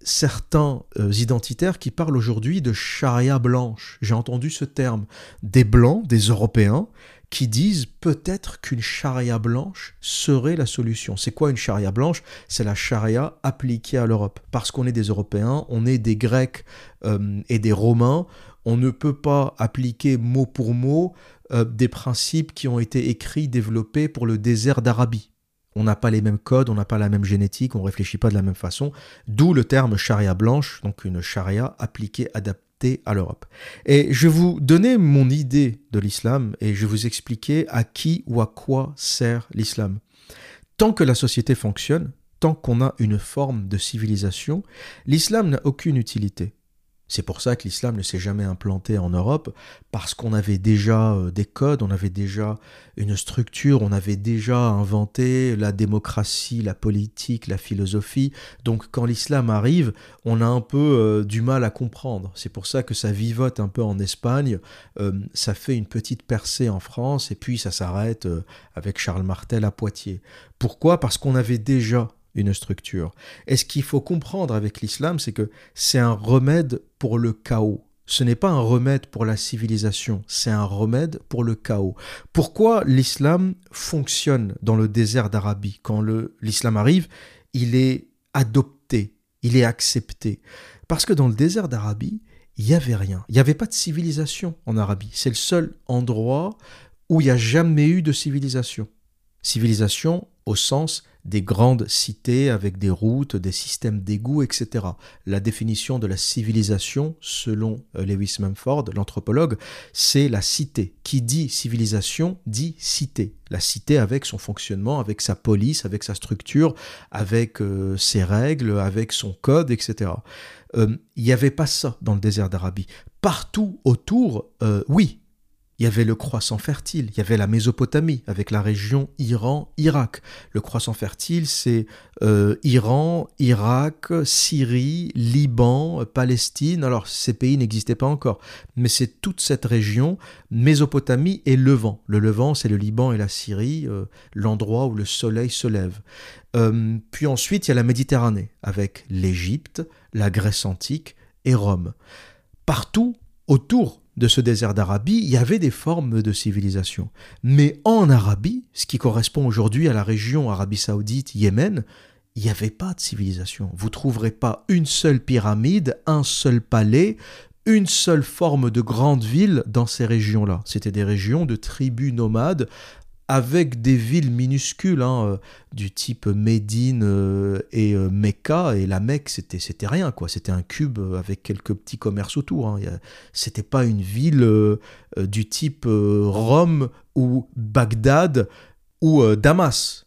certains identitaires qui parlent aujourd'hui de charia blanche. J'ai entendu ce terme. Des blancs, des Européens, qui disent peut-être qu'une charia blanche serait la solution. C'est quoi une charia blanche? C'est la charia appliquée à l'Europe. Parce qu'on est des Européens, on est des Grecs euh, et des Romains, on ne peut pas appliquer mot pour mot euh, des principes qui ont été écrits, développés pour le désert d'Arabie. on n'a pas les mêmes codes, on n'a pas la même génétique, on ne réfléchit pas de la même façon, d'où le terme charia blanche, donc une charia appliquée, adaptée à l'Europe. Et je vous donner mon idée de l'islam et je vous expliquer à qui ou à quoi sert l'islam. Tant que la société fonctionne, tant qu'on a une forme de civilisation, l'islam n'a aucune utilité. C'est pour ça que l'islam ne s'est jamais implanté en Europe, parce qu'on avait déjà euh, des codes, on avait déjà une structure, on avait déjà inventé la démocratie, la politique, la philosophie. Donc quand l'islam arrive, on a un peu euh, du mal à comprendre. C'est pour ça que ça vivote un peu en Espagne, euh, ça fait une petite percée en France, et puis ça s'arrête avec Charles Martel à Poitiers. Pourquoi? Parce qu'on avait déjà une structure. Et ce qu'il faut comprendre avec l'islam, c'est que c'est un remède pour le chaos. Ce n'est pas un remède pour la civilisation, c'est un remède pour le chaos. Pourquoi l'islam fonctionne dans le désert d'Arabie? Quand l'islam arrive, il est adopté, il est accepté. Parce que dans le désert d'Arabie, il n'y avait rien. Il n'y avait pas de civilisation en Arabie. C'est le seul endroit où il n'y a jamais eu de civilisation. Civilisation au sens des grandes cités avec des routes, des systèmes d'égouts, etc. La définition de la civilisation, selon euh, Lewis Mumford, l'anthropologue, c'est la cité. Qui dit civilisation dit cité. La cité avec son fonctionnement, avec sa police, avec sa structure, avec euh, ses règles, avec son code, etc. Euh, il n'y avait pas ça dans le désert d'Arabie. Partout autour, oui, il y avait le croissant fertile, il y avait la Mésopotamie avec la région Iran-Irak. Le croissant fertile, c'est euh, Iran, Irak, Syrie, Liban, Palestine. Alors ces pays n'existaient pas encore, mais c'est toute cette région, Mésopotamie et Levant. Le Levant, c'est le Liban et la Syrie, euh, l'endroit où le soleil se lève. Euh, puis ensuite, il y a la Méditerranée avec l'Égypte, la Grèce antique et Rome. Partout autour de ce désert d'Arabie, il y avait des formes de civilisation. Mais en Arabie, ce qui correspond aujourd'hui à la région Arabie saoudite, Yémen, il n'y avait pas de civilisation. Vous trouverez pas une seule pyramide, un seul palais, une seule forme de grande ville dans ces régions-là. C'était des régions de tribus nomades avec des villes minuscules hein, euh, du type Médine euh, et euh, Mecca et la Mecque c'était c'était rien quoi c'était un cube avec quelques petits commerces autour hein. c'était pas une ville du type Rome ou Bagdad ou Damas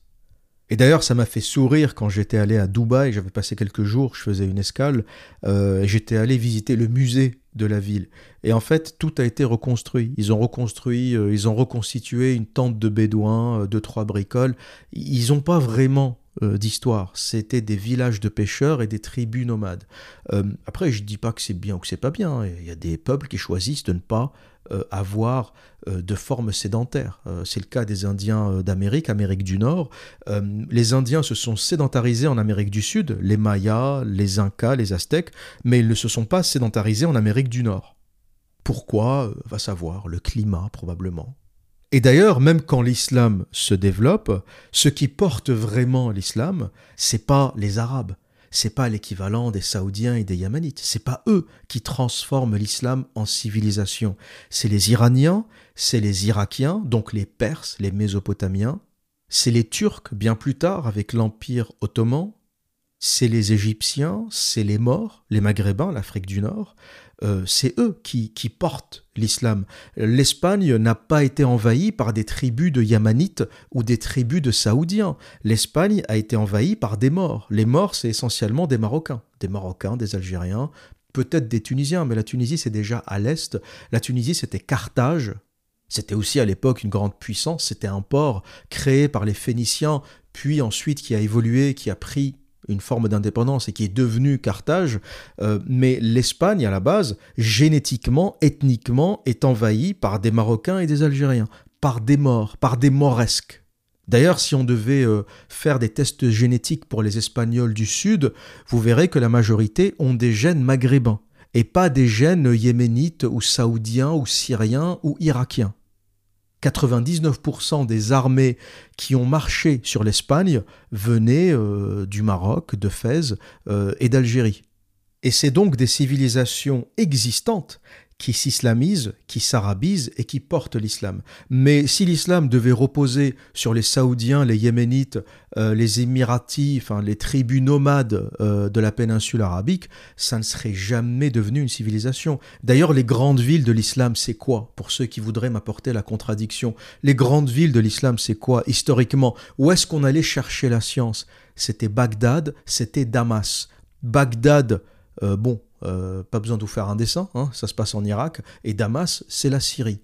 et d'ailleurs, ça m'a fait sourire quand j'étais allé à Dubaï, j'avais passé quelques jours, je faisais une escale, euh, j'étais allé visiter le musée de la ville. Et en fait, tout a été reconstruit. Ils ont reconstruit, euh, ils ont reconstitué une tente de bédouins, euh, deux, trois bricoles. Ils n'ont pas vraiment d'histoire. C'était des villages de pêcheurs et des tribus nomades. après, je ne dis pas que c'est bien ou que c'est pas bien. Il y a des peuples qui choisissent de ne pas avoir euh, de forme sédentaire. Euh, c'est le cas des Indiens d'Amérique, Amérique du Nord. les Indiens se sont sédentarisés en Amérique du Sud, les Mayas, les Incas, les Aztèques, mais ils ne se sont pas sédentarisés en Amérique du Nord. Pourquoi Va savoir, le climat probablement. Et d'ailleurs, même quand l'islam se développe, ce qui porte vraiment l'islam, c'est pas les Arabes, c'est pas l'équivalent des Saoudiens et des Yamanites. C'est pas eux qui transforment l'islam en civilisation. C'est les Iraniens, c'est les Irakiens, donc les Perses, les Mésopotamiens. C'est les Turcs bien plus tard avec l'Empire ottoman. C'est les Égyptiens, c'est les Morts, les Maghrébins, l'Afrique du Nord. Euh, c'est eux qui, portent l'islam. L'Espagne n'a pas été envahie par des tribus de Yamanites ou des tribus de Saoudiens. L'Espagne a été envahie par des morts. Les morts, c'est essentiellement des Marocains. Des Marocains, des Algériens, peut-être des Tunisiens, mais la Tunisie, c'est déjà à l'est. La Tunisie, c'était Carthage. C'était aussi à l'époque une grande puissance. C'était un port créé par les Phéniciens, puis ensuite qui a évolué, qui a pris une forme d'indépendance et qui est devenue Carthage, euh, mais l'Espagne, à la base, génétiquement, ethniquement, est envahie par des Marocains et des Algériens, par des morts, par des moresques. D'ailleurs, si on devait euh, faire des tests génétiques pour les Espagnols du Sud, vous verrez que la majorité ont des gènes maghrébins, et pas des gènes yéménites ou saoudiens ou syriens ou irakiens. 99% des armées qui ont marché sur l'Espagne venaient euh, du Maroc, de Fès euh, et d'Algérie. Et c'est donc des civilisations existantes qui s'islamisent, qui s'arabisent et qui portent l'islam. Mais si l'islam devait reposer sur les Saoudiens, les Yéménites, euh, les Émiratis, enfin les tribus nomades euh, de la péninsule arabique, ça ne serait jamais devenu une civilisation. D'ailleurs, les grandes villes de l'islam, c'est quoi? Pour ceux qui voudraient m'apporter la contradiction, les grandes villes de l'islam, c'est quoi historiquement? Où est-ce qu'on allait chercher la science? C'était Bagdad, c'était Damas. Bagdad, euh, bon, euh, pas besoin de vous faire un dessin, hein, ça se passe en Irak, et Damas, c'est la Syrie.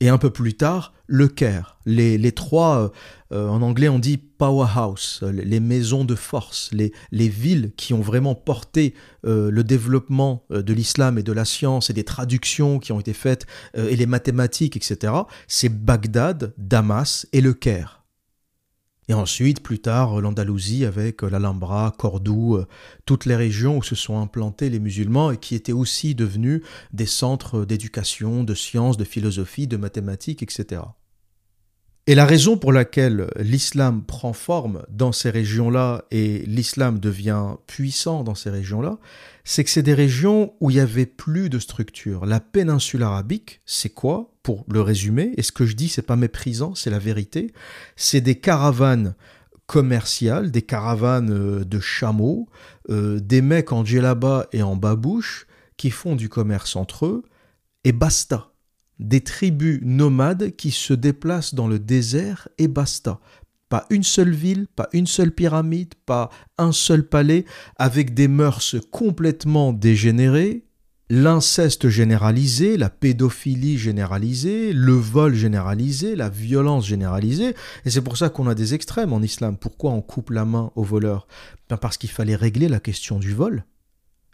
Et un peu plus tard, le Caire. Les, les trois, euh, en anglais on dit powerhouse, les maisons de force, les, les villes qui ont vraiment porté le développement de l'islam et de la science et des traductions qui ont été faites et les mathématiques, etc. C'est Bagdad, Damas et le Caire. Et ensuite, plus tard, l'Andalousie avec euh, l'Alhambra, Cordoue, euh, toutes les régions où se sont implantés les musulmans et qui étaient aussi devenus des centres d'éducation, de sciences, de philosophie, de mathématiques, etc. Et la raison pour laquelle l'islam prend forme dans ces régions-là et l'islam devient puissant dans ces régions-là, c'est que c'est des régions où il n'y avait plus de structure. La péninsule arabique, c'est quoi Pour le résumer, et ce que je dis, c'est pas méprisant, c'est la vérité, c'est des caravanes commerciales, des caravanes euh, de chameaux, euh, des mecs en djellaba et en babouche qui font du commerce entre eux, et basta des tribus nomades qui se déplacent dans le désert et basta. Pas une seule ville, pas une seule pyramide, pas un seul palais, avec des mœurs complètement dégénérées, l'inceste généralisé, la pédophilie généralisée, le vol généralisé, la violence généralisée. Et c'est pour ça qu'on a des extrêmes en islam. Pourquoi on coupe la main au voleur ben Parce qu'il fallait régler la question du vol,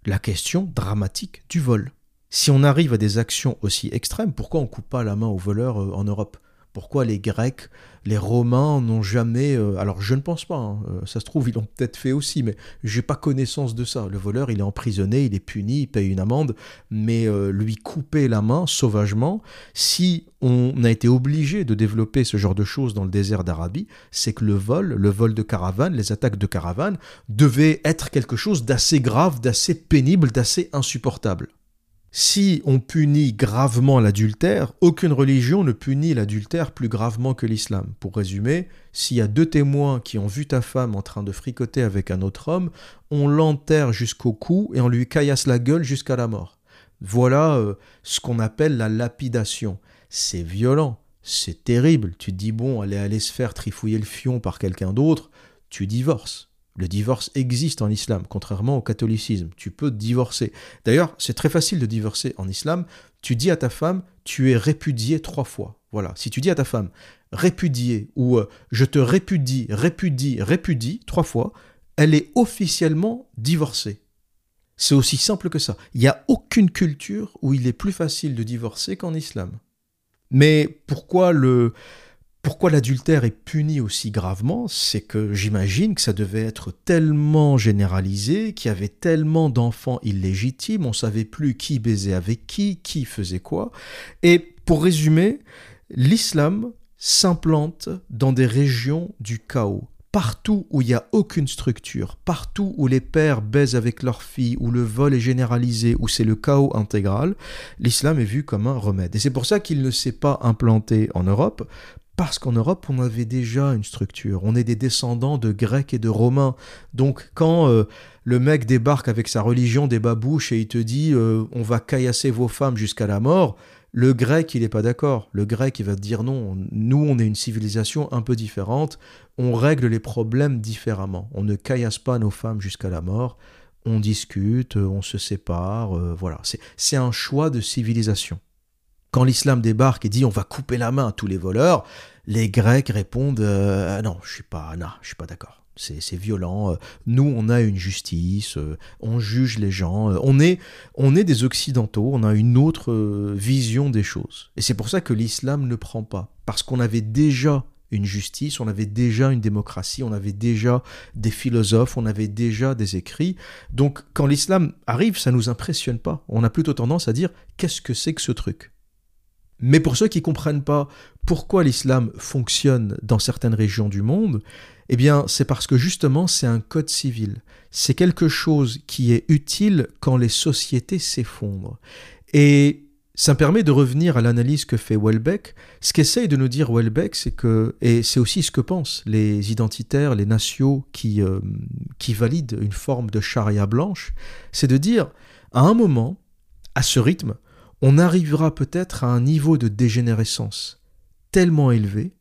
la question dramatique du vol. Si on arrive à des actions aussi extrêmes, pourquoi on coupe pas la main aux voleurs euh, en Europe? Pourquoi les Grecs, les Romains n'ont jamais... Euh, alors je ne pense pas, hein, euh, ça se trouve ils l'ont peut-être fait aussi, mais j'ai pas connaissance de ça. Le voleur il est emprisonné, il est puni, il paye une amende, mais lui couper la main sauvagement, si on a été obligé de développer ce genre de choses dans le désert d'Arabie, c'est que le vol, le vol de caravane, les attaques de caravane, devaient être quelque chose d'assez grave, d'assez pénible, d'assez insupportable. Si on punit gravement l'adultère, aucune religion ne punit l'adultère plus gravement que l'islam. Pour résumer, s'il y a deux témoins qui ont vu ta femme en train de fricoter avec un autre homme, on l'enterre jusqu'au cou et on lui caillasse la gueule jusqu'à la mort. Voilà euh, ce qu'on appelle la lapidation. C'est violent, c'est terrible. Tu te dis, bon, elle est allée se faire trifouiller le fion par quelqu'un d'autre, tu divorces. Le divorce existe en islam, contrairement au catholicisme. Tu peux divorcer. D'ailleurs, c'est très facile de divorcer en islam. Tu dis à ta femme, tu es répudié trois fois. Voilà. Si tu dis à ta femme, répudié ou euh, je te répudie, répudie, répudie trois fois, elle est officiellement divorcée. C'est aussi simple que ça. Il n'y a aucune culture où il est plus facile de divorcer qu'en islam. Mais pourquoi le, pourquoi l'adultère est puni aussi gravement C'est que j'imagine que ça devait être tellement généralisé, qu'il y avait tellement d'enfants illégitimes, on savait plus qui baisait avec qui, qui faisait quoi. Et pour résumer, l'islam s'implante dans des régions du chaos. Partout où il n'y a aucune structure, partout où les pères baisent avec leurs filles, où le vol est généralisé, où c'est le chaos intégral, l'islam est vu comme un remède. Et c'est pour ça qu'il ne s'est pas implanté en Europe, parce qu'en Europe, on avait déjà une structure. On est des descendants de Grecs et de Romains. Donc quand euh, le mec débarque avec sa religion des babouches et il te dit euh, on va caillasser vos femmes jusqu'à la mort, le grec, il n'est pas d'accord. Le grec, il va te dire non, nous, on est une civilisation un peu différente, on règle les problèmes différemment. On ne caillasse pas nos femmes jusqu'à la mort, on discute, on se sépare, euh, voilà. C'est un choix de civilisation. Quand l'islam débarque et dit on va couper la main à tous les voleurs, les Grecs répondent euh, non, je suis pas, non, je suis pas d'accord. C'est violent. Nous, on a une justice, euh, on juge les gens. Euh, on est, on est des occidentaux. On a une autre vision des choses. Et c'est pour ça que l'islam ne prend pas, parce qu'on avait déjà une justice, on avait déjà une démocratie, on avait déjà des philosophes, on avait déjà des écrits. Donc quand l'islam arrive, ça nous impressionne pas. On a plutôt tendance à dire qu'est-ce que c'est que ce truc? Mais pour ceux qui ne comprennent pas pourquoi l'islam fonctionne dans certaines régions du monde, eh bien, c'est parce que justement, c'est un code civil. C'est quelque chose qui est utile quand les sociétés s'effondrent. Et Ça me permet de revenir à l'analyse que fait Welbeck. Ce qu'essaye de nous dire Welbeck, c'est que, et c'est aussi ce que pensent les identitaires, les nationaux qui, euh, qui valident une forme de charia blanche, c'est de dire, à un moment, à ce rythme, on arrivera peut-être à un niveau de dégénérescence tellement élevé,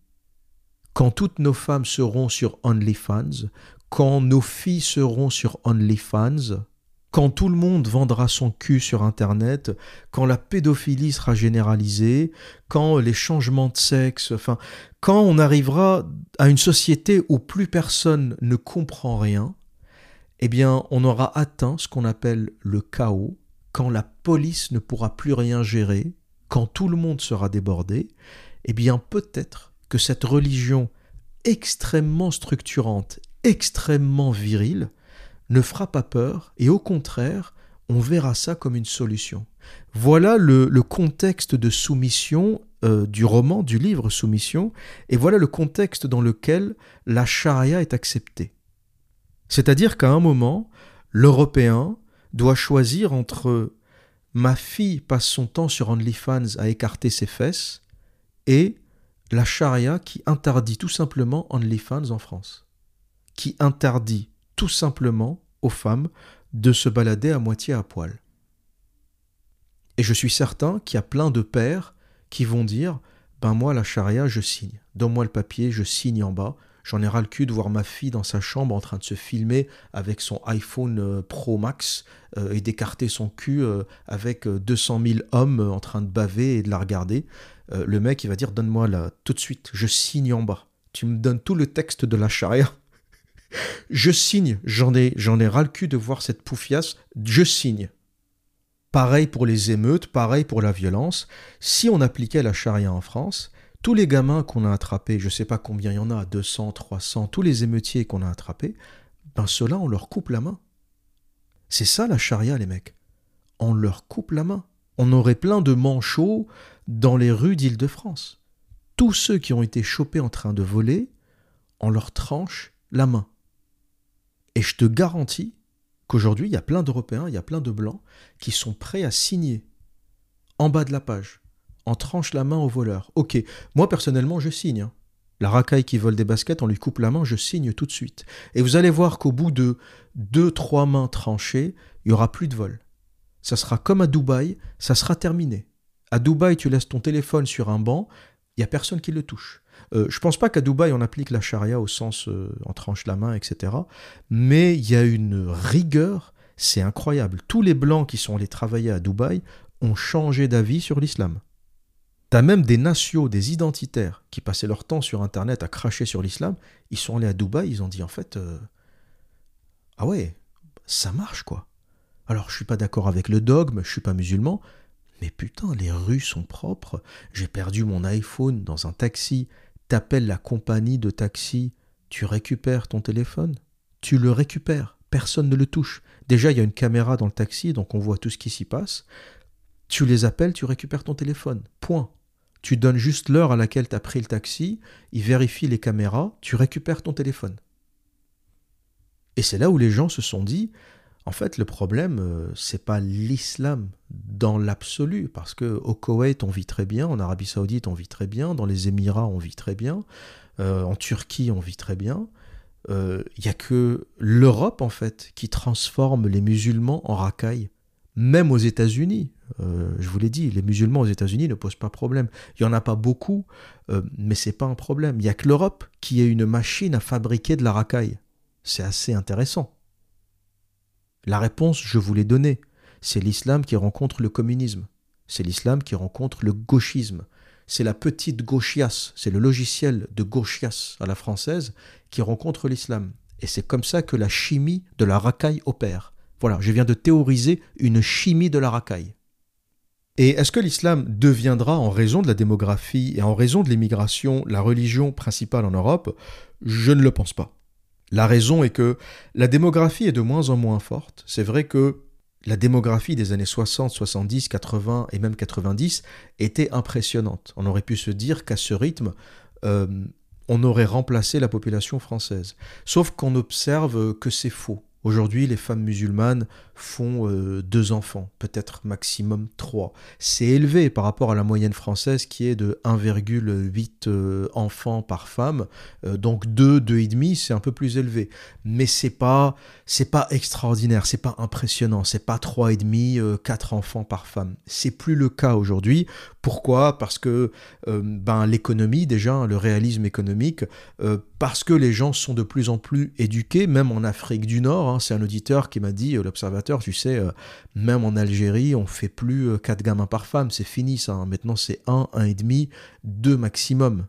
quand toutes nos femmes seront sur OnlyFans, quand nos filles seront sur OnlyFans, quand tout le monde vendra son cul sur Internet, quand la pédophilie sera généralisée, quand les changements de sexe, enfin, quand on arrivera à une société où plus personne ne comprend rien, eh bien, on aura atteint ce qu'on appelle le chaos, quand la police ne pourra plus rien gérer, quand tout le monde sera débordé, eh bien, peut-être que cette religion extrêmement structurante, extrêmement virile, ne fera pas peur et au contraire, on verra ça comme une solution. Voilà le, contexte de soumission euh, du roman, du livre Soumission, et voilà le contexte dans lequel la charia est acceptée. C'est-à-dire qu'à un moment, l'Européen doit choisir entre ma fille passe son temps sur OnlyFans à écarter ses fesses et la charia qui interdit tout simplement OnlyFans en France, qui interdit tout simplement aux femmes de se balader à moitié à poil. Et je suis certain qu'il y a plein de pères qui vont dire Ben moi, la charia, je signe. Donne-moi le papier, je signe en bas. J'en ai ras le cul de voir ma fille dans sa chambre en train de se filmer avec son iPhone euh, Pro Max euh, et d'écarter son cul euh, avec 200 000 hommes en train de baver et de la regarder. Le mec, il va dire Donne-moi là, tout de suite, je signe en bas. Tu me donnes tout le texte de la charia [laughs] je signe, j'en ai, j'en ai ras le cul de voir cette poufiasse, je signe. Pareil pour les émeutes, pareil pour la violence. Si on appliquait la charia en France, tous les gamins qu'on a attrapés, je ne sais pas combien il y en a, 200, 300, tous les émeutiers qu'on a attrapés, ben ceux-là, on leur coupe la main. C'est ça la charia, les mecs. On leur coupe la main. On aurait plein de manchots dans les rues d'Île-de-France. Tous ceux qui ont été chopés en train de voler, on leur tranche la main. Et je te garantis qu'aujourd'hui, il y a plein d'Européens, il y a plein de Blancs qui sont prêts à signer en bas de la page, en tranche la main au voleur. Ok, moi personnellement, je signe. Hein. La racaille qui vole des baskets, on lui coupe la main, je signe tout de suite. Et vous allez voir qu'au bout de deux, trois mains tranchées, il n'y aura plus de vol. Ça sera comme à Dubaï, ça sera terminé. À Dubaï, tu laisses ton téléphone sur un banc, il n'y a personne qui le touche. Euh, je ne pense pas qu'à Dubaï on applique la charia au sens euh, en tranche la main, etc. Mais il y a une rigueur, c'est incroyable. Tous les blancs qui sont allés travailler à Dubaï ont changé d'avis sur l'islam. T'as même des nations, des identitaires qui passaient leur temps sur Internet à cracher sur l'islam. Ils sont allés à Dubaï, ils ont dit en fait, euh, ah ouais, ça marche quoi. Alors je suis pas d'accord avec le dogme, je suis pas musulman, mais putain, les rues sont propres. J'ai perdu mon iPhone dans un taxi t'appelles la compagnie de taxi, tu récupères ton téléphone, tu le récupères, personne ne le touche. Déjà, il y a une caméra dans le taxi, donc on voit tout ce qui s'y passe. Tu les appelles, tu récupères ton téléphone. Point. Tu donnes juste l'heure à laquelle tu as pris le taxi, il vérifie les caméras, tu récupères ton téléphone. Et c'est là où les gens se sont dit, en fait, le problème, euh, c'est pas l'islam dans l'absolu, parce que au Koweït, on vit très bien, en Arabie Saoudite, on vit très bien, dans les Émirats, on vit très bien, euh, en Turquie, on vit très bien. Il euh, n'y a que l'Europe, en fait, qui transforme les musulmans en racailles. Même aux États-Unis, je vous l'ai dit, les musulmans aux États-Unis ne posent pas problème. Il n'y en a pas beaucoup, mais c'est pas un problème. Il n'y a que l'Europe qui est une machine à fabriquer de la racaille. C'est assez intéressant. La réponse, je vous l'ai donnée. C'est l'islam qui rencontre le communisme. C'est l'islam qui rencontre le gauchisme. C'est la petite gauchias, c'est le logiciel de gauchias à la française qui rencontre l'islam. Et c'est comme ça que la chimie de la racaille opère. Voilà, je viens de théoriser une chimie de la racaille. Et est-ce que l'islam deviendra, en raison de la démographie et en raison de l'immigration, la religion principale en Europe? Je ne le pense pas. La raison est que la démographie est de moins en moins forte. C'est vrai que la démographie des années 60, 70, 80 et même 90 était impressionnante. On aurait pu se dire qu'à ce rythme, euh, on aurait remplacé la population française. Sauf qu'on observe que c'est faux. Aujourd'hui, les femmes musulmanes font euh, deux enfants, peut-être maximum trois. C'est élevé par rapport à la moyenne française qui est de 1,8 euh, enfants par femme. Euh, donc deux, deux et demi, c'est un peu plus élevé. Mais c'est pas, c'est pas extraordinaire, c'est pas impressionnant, c'est pas trois et demi, quatre enfants par femme. C'est plus le cas aujourd'hui. Pourquoi? Parce que ben l'économie déjà, le réalisme économique, parce que les gens sont de plus en plus éduqués, même en Afrique du Nord. Hein. c'est un auditeur qui m'a dit, l'observateur tu sais, euh, même en Algérie, on fait plus 4 euh, gamins par femme, c'est fini ça. Hein. Maintenant, c'est 1, 1,5, 2 maximum.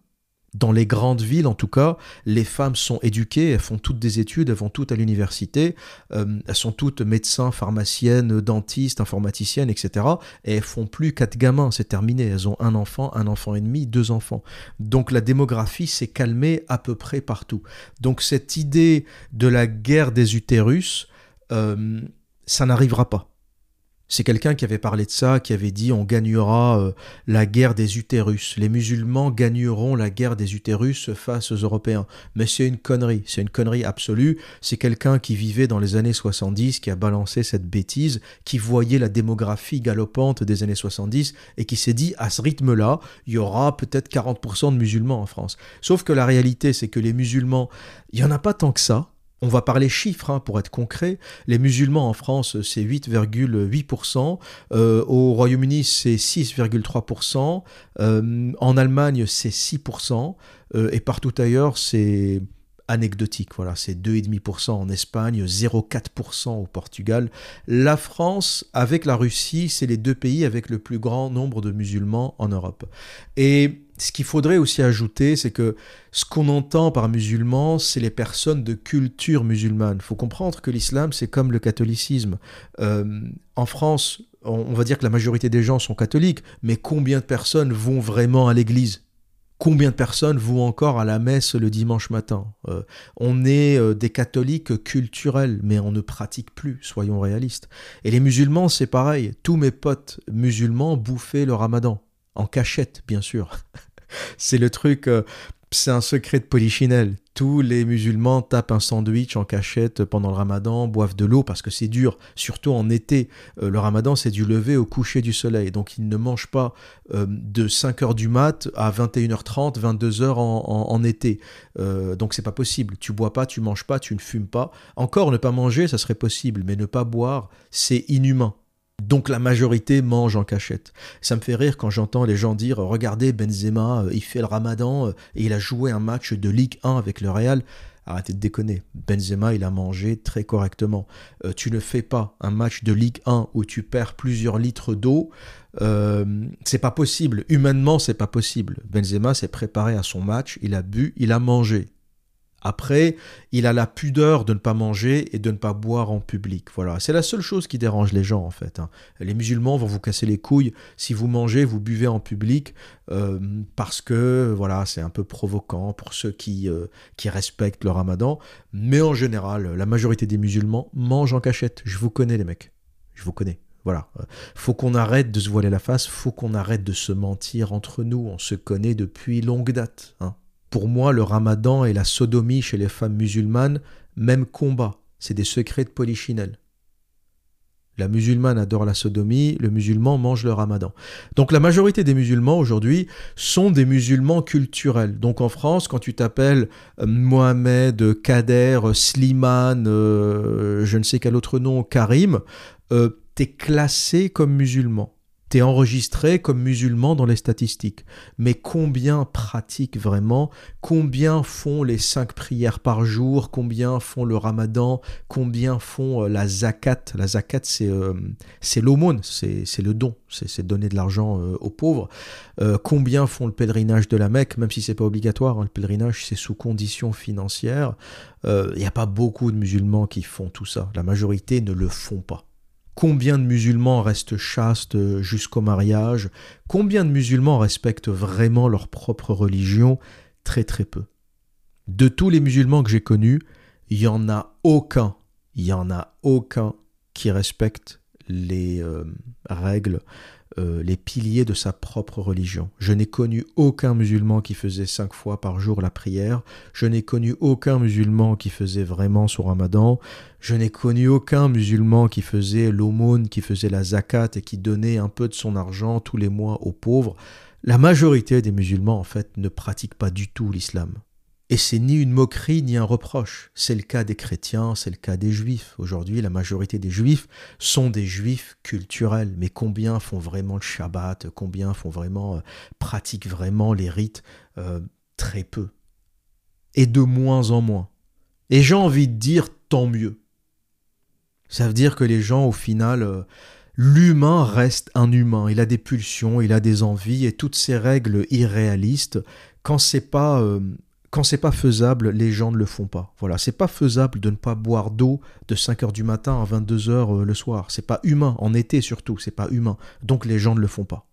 Dans les grandes villes, en tout cas, les femmes sont éduquées, elles font toutes des études, elles vont toutes à l'université, euh, elles sont toutes médecins, pharmaciennes, dentistes, informaticiennes, etc. Et elles font plus quatre gamins, c'est terminé. Elles ont un enfant, un enfant et demi, deux enfants. Donc la démographie s'est calmée à peu près partout. Donc cette idée de la guerre des utérus, ça n'arrivera pas. C'est quelqu'un qui avait parlé de ça, qui avait dit on gagnera euh, la guerre des utérus. Les musulmans gagneront la guerre des utérus face aux Européens. Mais c'est une connerie, c'est une connerie absolue. C'est quelqu'un qui vivait dans les années 70, qui a balancé cette bêtise, qui voyait la démographie galopante des années 70 et qui s'est dit à ce rythme-là, il y aura peut-être 40% de musulmans en France. Sauf que la réalité, c'est que les musulmans, il n'y en a pas tant que ça. On va parler chiffres hein, pour être concret. Les musulmans en France, c'est 8,8%. Euh, au Royaume-Uni, c'est 6,3%. Euh, en Allemagne, c'est 6%. Euh, et partout ailleurs, c'est anecdotique. Voilà, c'est 2,5% en Espagne, 0,4% au Portugal. La France, avec la Russie, c'est les deux pays avec le plus grand nombre de musulmans en Europe. Et ce qu'il faudrait aussi ajouter, c'est que ce qu'on entend par musulman, c'est les personnes de culture musulmane. Il faut comprendre que l'islam, c'est comme le catholicisme. Euh, en France, on va dire que la majorité des gens sont catholiques, mais combien de personnes vont vraiment à l'église? Combien de personnes vont encore à la messe le dimanche matin euh, On est euh, des catholiques culturels, mais on ne pratique plus, soyons réalistes. Et les musulmans, c'est pareil. Tous mes potes musulmans bouffaient le ramadan. En cachette, bien sûr. [laughs] c'est le truc, euh, c'est un secret de polichinelle. Tous les musulmans tapent un sandwich en cachette pendant le ramadan, boivent de l'eau parce que c'est dur, surtout en été. Euh, le ramadan, c'est du lever au coucher du soleil. Donc ils ne mangent pas euh, de 5h du mat à 21h30, 22h en, en, été. donc c'est pas possible. Tu bois pas, tu manges pas, tu ne fumes pas. Encore ne pas manger, ça serait possible, mais ne pas boire, c'est inhumain. Donc la majorité mange en cachette. Ça me fait rire quand j'entends les gens dire Regardez, Benzema, euh, il fait le ramadan euh, et il a joué un match de Ligue 1 avec le Real. Arrêtez de déconner. Benzema, il a mangé très correctement. Euh, tu ne fais pas un match de Ligue 1 où tu perds plusieurs litres d'eau. c'est pas possible. Humainement, c'est pas possible. Benzema s'est préparé à son match, il a bu, il a mangé. Après, il a la pudeur de ne pas manger et de ne pas boire en public. Voilà, c'est la seule chose qui dérange les gens en fait. Hein. Les musulmans vont vous casser les couilles si vous mangez, vous buvez en public euh, parce que voilà, c'est un peu provoquant pour ceux qui, euh, qui respectent le ramadan. Mais en général, la majorité des musulmans mangent en cachette. Je vous connais les mecs, je vous connais. Voilà. Faut qu'on arrête de se voiler la face, faut qu'on arrête de se mentir entre nous. On se connaît depuis longue date. Hein. Pour moi, le ramadan et la sodomie chez les femmes musulmanes, même combat, c'est des secrets de polichinelle. La musulmane adore la sodomie, le musulman mange le ramadan. Donc la majorité des musulmans aujourd'hui sont des musulmans culturels. Donc en France, quand tu t'appelles euh, Mohamed, Kader, Slimane, euh, je ne sais quel autre nom, Karim, euh, tu es classé comme musulman enregistré comme musulman dans les statistiques. Mais combien pratiquent vraiment? Combien font les cinq prières par jour? Combien font le ramadan? Combien font euh, la zakat? La zakat, c'est euh, l'aumône, c'est le don, c'est donner de l'argent euh, aux pauvres. combien font le pèlerinage de la Mecque? Même si c'est pas obligatoire, hein, le pèlerinage, c'est sous conditions financières. Il n'y a pas beaucoup de musulmans qui font tout ça. La majorité ne le font pas. Combien de musulmans restent chastes jusqu'au mariage? Combien de musulmans respectent vraiment leur propre religion? Très très peu. De tous les musulmans que j'ai connus, il n'y en a aucun, il y en a aucun qui respecte les euh, règles euh, les piliers de sa propre religion. Je n'ai connu aucun musulman qui faisait cinq fois par jour la prière. Je n'ai connu aucun musulman qui faisait vraiment son ramadan. Je n'ai connu aucun musulman qui faisait l'aumône, qui faisait la zakat et qui donnait un peu de son argent tous les mois aux pauvres. La majorité des musulmans, en fait, ne pratiquent pas du tout l'islam. Et c'est ni une moquerie ni un reproche. C'est le cas des chrétiens, c'est le cas des juifs. Aujourd'hui, la majorité des juifs sont des juifs culturels. Mais combien font vraiment le Shabbat Combien font vraiment, euh, pratiquent vraiment les rites euh, Très peu. Et de moins en moins. Et j'ai envie de dire tant mieux. Ça veut dire que les gens, au final, euh, l'humain reste un humain. Il a des pulsions, il a des envies, et toutes ces règles irréalistes, quand c'est pas quand c'est pas faisable, les gens ne le font pas. Voilà, c'est pas faisable de ne pas boire d'eau de 5h du matin à 22h euh, le soir. C'est pas humain, en été surtout, c'est pas humain. Donc les gens ne le font pas.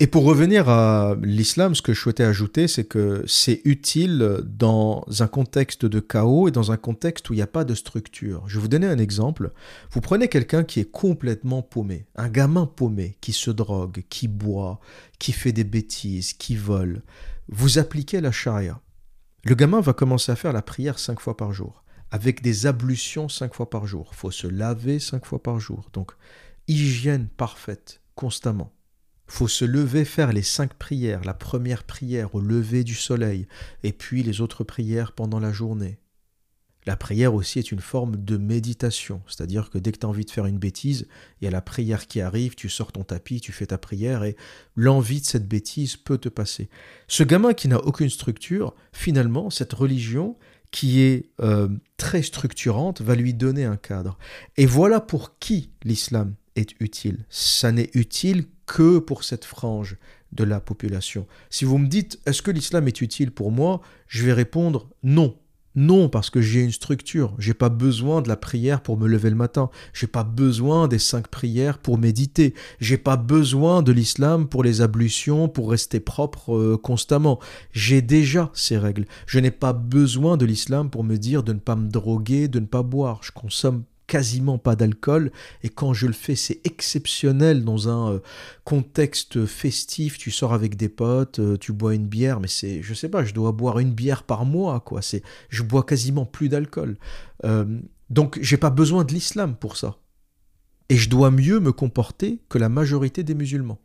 Et pour revenir à l'islam, ce que je souhaitais ajouter, c'est que c'est utile dans un contexte de chaos et dans un contexte où il n'y a pas de structure. Je vais vous donner un exemple. Vous prenez quelqu'un qui est complètement paumé, un gamin paumé, qui se drogue, qui boit, qui fait des bêtises, qui vole. Vous appliquez la charia. Le gamin va commencer à faire la prière cinq fois par jour, avec des ablutions cinq fois par jour. Faut se laver cinq fois par jour. Donc, hygiène parfaite, constamment. Il faut se lever, faire les cinq prières. La première prière au lever du soleil, et puis les autres prières pendant la journée. La prière aussi est une forme de méditation, c'est-à-dire que dès que tu as envie de faire une bêtise, il y a la prière qui arrive, tu sors ton tapis, tu fais ta prière et l'envie de cette bêtise peut te passer. Ce gamin qui n'a aucune structure, finalement, cette religion qui est euh, très structurante va lui donner un cadre. Et voilà pour qui l'islam est utile. Ça n'est utile que pour cette frange de la population. Si vous me dites est-ce que l'islam est utile pour moi, je vais répondre non. Non, parce que j'ai une structure. J'ai pas besoin de la prière pour me lever le matin. J'ai pas besoin des cinq prières pour méditer. J'ai pas besoin de l'islam pour les ablutions, pour rester propre euh, constamment. J'ai déjà ces règles. Je n'ai pas besoin de l'islam pour me dire de ne pas me droguer, de ne pas boire. Je consomme quasiment pas d'alcool. Et quand je le fais c'est exceptionnel dans un euh, contexte festif. Tu sors avec des potes euh, tu bois une bière mais c'est je sais pas je dois boire une bière par mois quoi. C'est je bois quasiment plus d'alcool. Euh, donc j'ai pas besoin de l'islam pour ça. Et je dois mieux me comporter que la majorité des musulmans.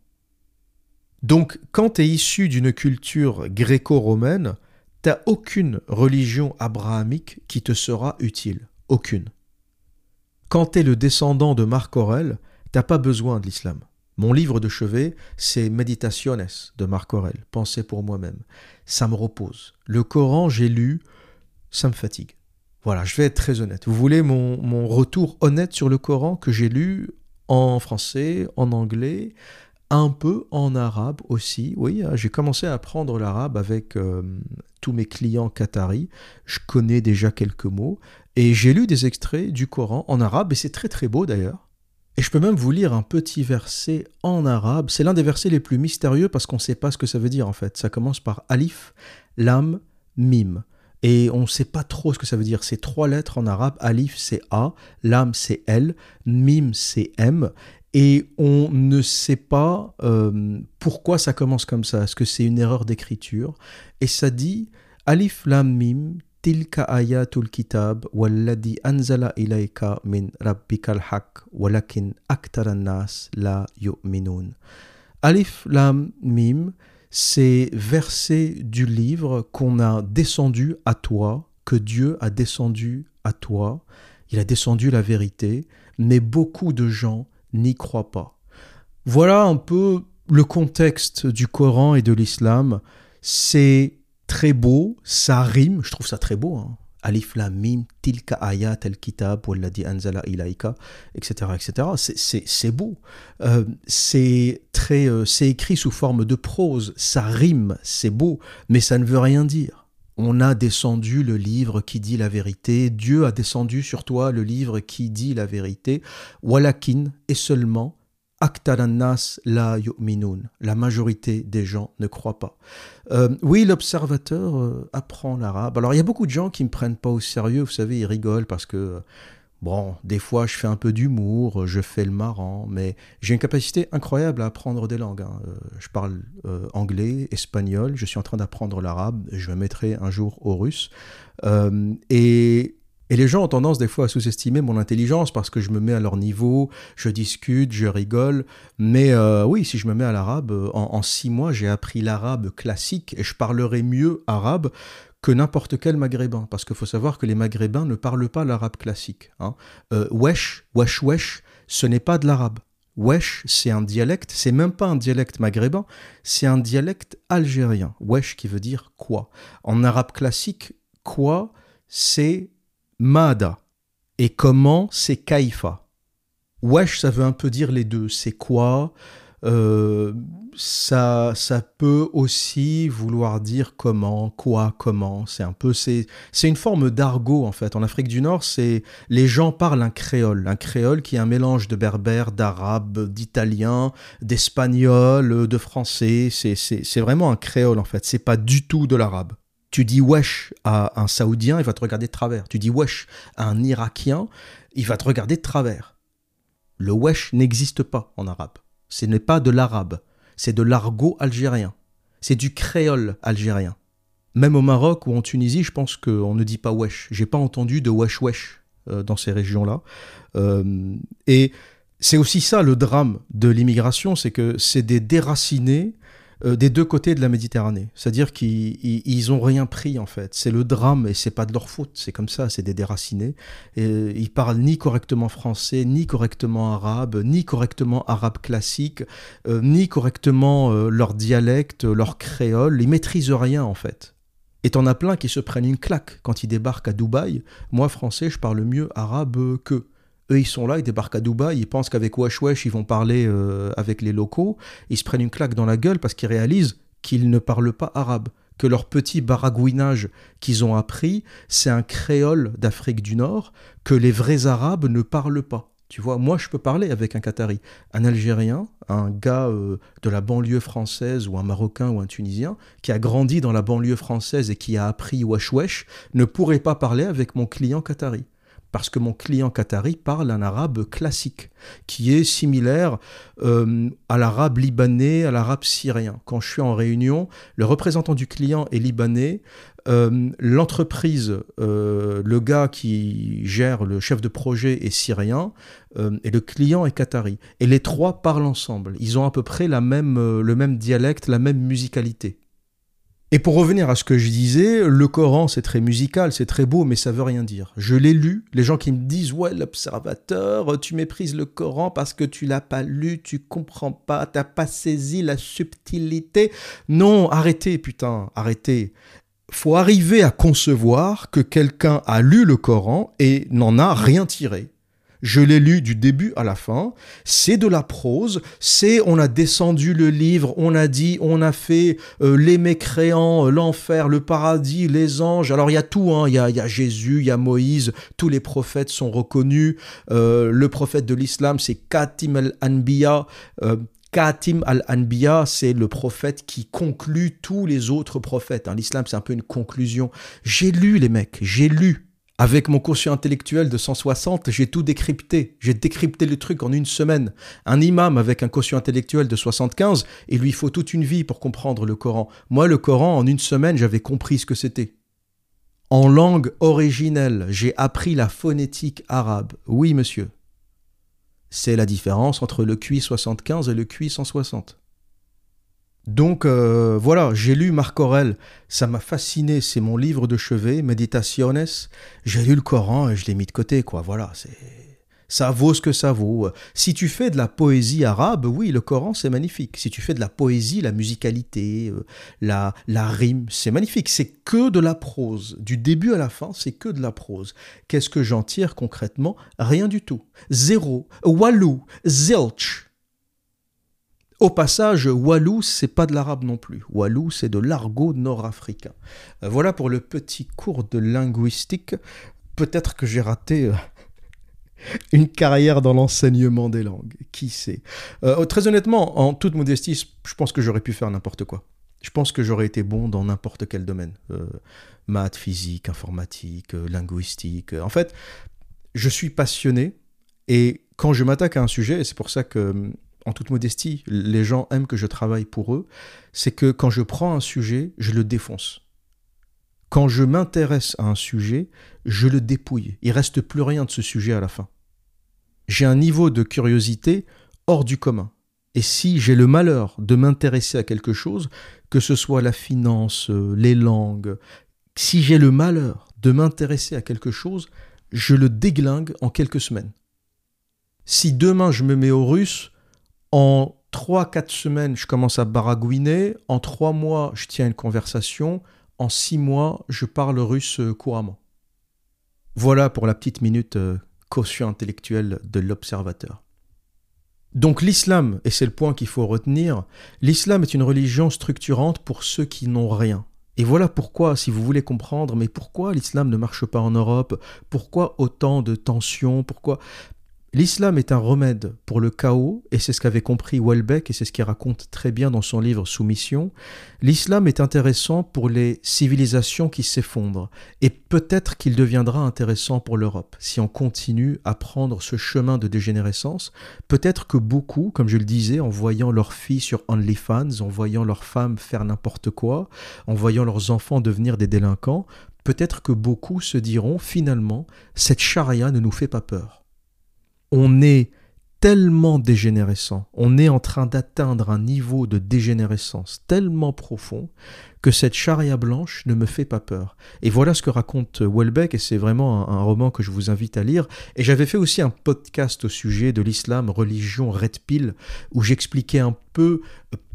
Donc quand tu es issu d'une culture gréco-romaine t'as aucune religion abrahamique qui te sera utile. Aucune quand tu es le descendant de Marc Aurel, t'as pas besoin de l'islam. Mon livre de chevet, c'est Meditaciones de Marc Aurel, Pensée pour moi-même. Ça me repose. Le Coran, j'ai lu, ça me fatigue. Voilà, je vais être très honnête. Vous voulez mon, retour honnête sur le Coran que j'ai lu en français, en anglais, un peu en arabe aussi? Oui, j'ai commencé à apprendre l'arabe avec euh, tous mes clients qataris. Je connais déjà quelques mots. Et j'ai lu des extraits du Coran en arabe, et c'est très très beau d'ailleurs. Et je peux même vous lire un petit verset en arabe. C'est l'un des versets les plus mystérieux parce qu'on ne sait pas ce que ça veut dire en fait. Ça commence par alif, lam, mim. Et on ne sait pas trop ce que ça veut dire. C'est trois lettres en arabe. Alif, c'est A. Lam, c'est L. Mim, c'est M. Et on ne sait pas euh, pourquoi ça commence comme ça. Est-ce que c'est une erreur d'écriture? Et ça dit Alif, Lam, Mim, tilka ayatul kitab walladhi anzala ilayka min rabbikal haq walakin nas la yu'minun. Alif Lam Mim, c'est verset du livre qu'on a descendu à toi, que Dieu a descendu à toi. Il a descendu la vérité, mais beaucoup de gens n'y croient pas. Voilà un peu le contexte du Coran et de l'islam. C'est très beau, ça rime, je trouve ça très beau. Hein. Alif Lam Mim, Tilka Ayat al Kitab, Walladhi Anzala Ilaika, etc. etc. C'est beau. Euh, c'est très, euh, c'est écrit sous forme de prose, ça rime, c'est beau, mais ça ne veut rien dire. On a descendu le livre qui dit la vérité, Dieu a descendu sur toi le livre qui dit la vérité, Walakin, et seulement, La. La majorité des gens ne croient pas. Euh, oui, l'observateur euh, apprend l'arabe. Alors, il y a beaucoup de gens qui ne me prennent pas au sérieux. Vous savez, ils rigolent parce que Bon, des fois, je fais un peu d'humour, je fais le marrant, mais j'ai une capacité incroyable à apprendre des langues. Hein. Euh, je parle anglais, espagnol, je suis en train d'apprendre l'arabe, je me mettrai un jour au russe. Euh, et, les gens ont tendance des fois à sous-estimer mon intelligence parce que je me mets à leur niveau, je discute, je rigole. Mais oui, si je me mets à l'arabe, en, en six mois, j'ai appris l'arabe classique et je parlerai mieux arabe que n'importe quel maghrébin, parce qu'il faut savoir que les maghrébins ne parlent pas l'arabe classique. Hein. Euh, wesh, wesh, wesh, ce n'est pas de l'arabe. Wesh, c'est un dialecte, c'est même pas un dialecte maghrébin, c'est un dialecte algérien. Wesh qui veut dire quoi? En arabe classique, quoi, c'est mada. Et comment, c'est kaifa? Wesh, ça veut un peu dire les deux. C'est quoi? Euh, ça, ça peut aussi vouloir dire comment, quoi, comment. C'est un peu, c'est, une forme d'argot en fait. En Afrique du Nord, c'est les gens parlent un créole, un créole qui est un mélange de berbère, d'arabe, d'italien, d'espagnol, de français. C'est, c'est, c'est vraiment un créole en fait. C'est pas du tout de l'arabe. Tu dis wesh à un saoudien, il va te regarder de travers. Tu dis wesh à un irakien, il va te regarder de travers. Le wesh n'existe pas en arabe. Ce n'est pas de l'arabe, c'est de l'argot algérien. C'est du créole algérien. Même au Maroc ou en Tunisie, je pense qu'on ne dit pas wesh. J'ai pas entendu de wesh wesh euh, dans ces régions-là. Euh, et c'est aussi ça le drame de l'immigration, c'est que c'est des déracinés euh, des deux côtés de la Méditerranée. C'est-à-dire qu'ils n'ont rien pris en fait. C'est le drame et c'est pas de leur faute. C'est comme ça, c'est des déracinés. Et, ils parlent ni correctement français, ni correctement arabe, ni correctement arabe classique, euh, ni correctement euh, leur dialecte, leur créole. Ils maîtrisent rien en fait. Et t'en as plein qui se prennent une claque quand ils débarquent à Dubaï. Moi, français, je parle mieux arabe qu'eux. Eux, ils sont là, ils débarquent à Dubaï, ils pensent qu'avec Wesh Wesh, ils vont parler euh, avec les locaux. Ils se prennent une claque dans la gueule parce qu'ils réalisent qu'ils ne parlent pas arabe. Que leur petit baragouinage qu'ils ont appris, c'est un créole d'Afrique du Nord que les vrais arabes ne parlent pas. Tu vois, moi, je peux parler avec un Qatari. Un Algérien, un gars euh, de la banlieue française, ou un Marocain ou un Tunisien, qui a grandi dans la banlieue française et qui a appris wesh wesh, ne pourrait pas parler avec mon client Qatari parce que mon client qatari parle un arabe classique, qui est similaire euh, à l'arabe libanais, à l'arabe syrien. Quand je suis en réunion, le représentant du client est libanais, euh, l'entreprise, euh, le gars qui gère, le chef de projet est syrien, et le client est qatari. Et les trois parlent ensemble. Ils ont à peu près le même dialecte, la même musicalité. Et pour revenir à ce que je disais, le Coran, c'est très musical, c'est très beau, mais ça veut rien dire. Je l'ai lu, les gens qui me disent Ouais, l'observateur, tu méprises le Coran parce que tu l'as pas lu, tu comprends pas, t'as pas saisi la subtilité. Non, arrêtez, putain, arrêtez. Faut arriver à concevoir que quelqu'un a lu le Coran et n'en a rien tiré. Je l'ai lu du début à la fin. C'est de la prose. C'est on a descendu le livre, on a dit, on a fait euh, les mécréants, euh, l'enfer, le paradis, les anges. Alors il y a tout. Hein. Il y, a, Jésus, il y a Moïse. Tous les prophètes sont reconnus. Euh, le prophète de l'islam, c'est Katim al-Anbiya. Katim al-Anbiya, c'est le prophète qui conclut tous les autres prophètes. Hein. L'islam, c'est un peu une conclusion. J'ai lu les mecs, j'ai lu. Avec mon quotient intellectuel de 160, j'ai tout décrypté. J'ai décrypté le truc en une semaine. Un imam avec un quotient intellectuel de 75, il lui faut toute une vie pour comprendre le Coran. Moi, le Coran, en une semaine, j'avais compris ce que c'était. En langue originelle, j'ai appris la phonétique arabe. Oui, monsieur. C'est la différence entre le QI 75 et le QI 160. Donc euh, voilà, j'ai lu Marc Aurel, ça m'a fasciné, c'est mon livre de chevet, Meditaciones. J'ai lu le Coran et je l'ai mis de côté, quoi. Voilà, c'est ça vaut ce que ça vaut. Si tu fais de la poésie arabe, oui, le Coran c'est magnifique. Si tu fais de la poésie, la musicalité, euh, la, rime, c'est magnifique. C'est que de la prose. Du début à la fin, c'est que de la prose. Qu'est-ce que j'en tire concrètement? Rien du tout. Zéro. Walou, zilch. Au passage, Walou, c'est pas de l'arabe non plus. Walou, c'est de l'argot nord-africain. Euh, voilà pour le petit cours de linguistique. Peut-être que j'ai raté euh, [laughs] une carrière dans l'enseignement des langues. Qui sait? Euh, Très honnêtement, en toute modestie, je pense que j'aurais pu faire n'importe quoi. Je pense que j'aurais été bon dans n'importe quel domaine. maths, physique, informatique, linguistique. En fait, je suis passionné et quand je m'attaque à un sujet, et c'est pour ça que, en toute modestie, les gens aiment que je travaille pour eux, c'est que quand je prends un sujet, je le défonce. Quand je m'intéresse à un sujet, je le dépouille. Il reste plus rien de ce sujet à la fin. J'ai un niveau de curiosité hors du commun. Et si j'ai le malheur de m'intéresser à quelque chose, que ce soit la finance, euh, les langues, si j'ai le malheur de m'intéresser à quelque chose, je le déglingue en quelques semaines. Si demain je me mets au russe, en 3-4 semaines je commence à baragouiner, en 3 mois je tiens une conversation, en 6 mois je parle russe euh, couramment. Voilà pour la petite minute euh, caution intellectuelle de l'observateur. Donc l'islam, et c'est le point qu'il faut retenir, l'islam est une religion structurante pour ceux qui n'ont rien. Et voilà pourquoi, si vous voulez comprendre, mais pourquoi l'islam ne marche pas en Europe, pourquoi autant de tensions, pourquoi L'islam est un remède pour le chaos, et c'est ce qu'avait compris Welbeck, et c'est ce qu'il raconte très bien dans son livre Soumission. L'islam est intéressant pour les civilisations qui s'effondrent, et peut-être qu'il deviendra intéressant pour l'Europe, si on continue à prendre ce chemin de dégénérescence. Peut-être que beaucoup, comme je le disais, en voyant leurs filles sur OnlyFans, en voyant leurs femmes faire n'importe quoi, en voyant leurs enfants devenir des délinquants, peut-être que beaucoup se diront finalement, cette charia ne nous fait pas peur on est tellement dégénérescent, on est en train d'atteindre un niveau de dégénérescence tellement profond que cette charia blanche ne me fait pas peur. Et voilà ce que raconte Welbeck, et c'est vraiment un, roman que je vous invite à lire. Et j'avais fait aussi un podcast au sujet de l'islam, religion, red pill, où j'expliquais un peu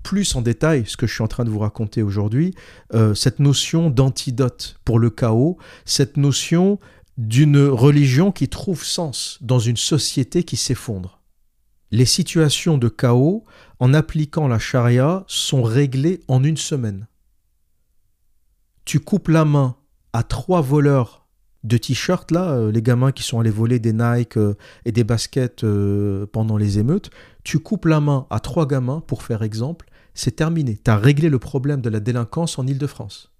plus en détail ce que je suis en train de vous raconter aujourd'hui, euh, cette notion d'antidote pour le chaos, cette notion d'une religion qui trouve sens dans une société qui s'effondre. Les situations de chaos, en appliquant la charia, sont réglées en une semaine. Tu coupes la main à trois voleurs de t-shirts, là, euh, les gamins qui sont allés voler des Nike euh, et des baskets euh, pendant les émeutes, tu coupes la main à trois gamins, pour faire exemple, c'est terminé. Tu as réglé le problème de la délinquance en Ile-de-France.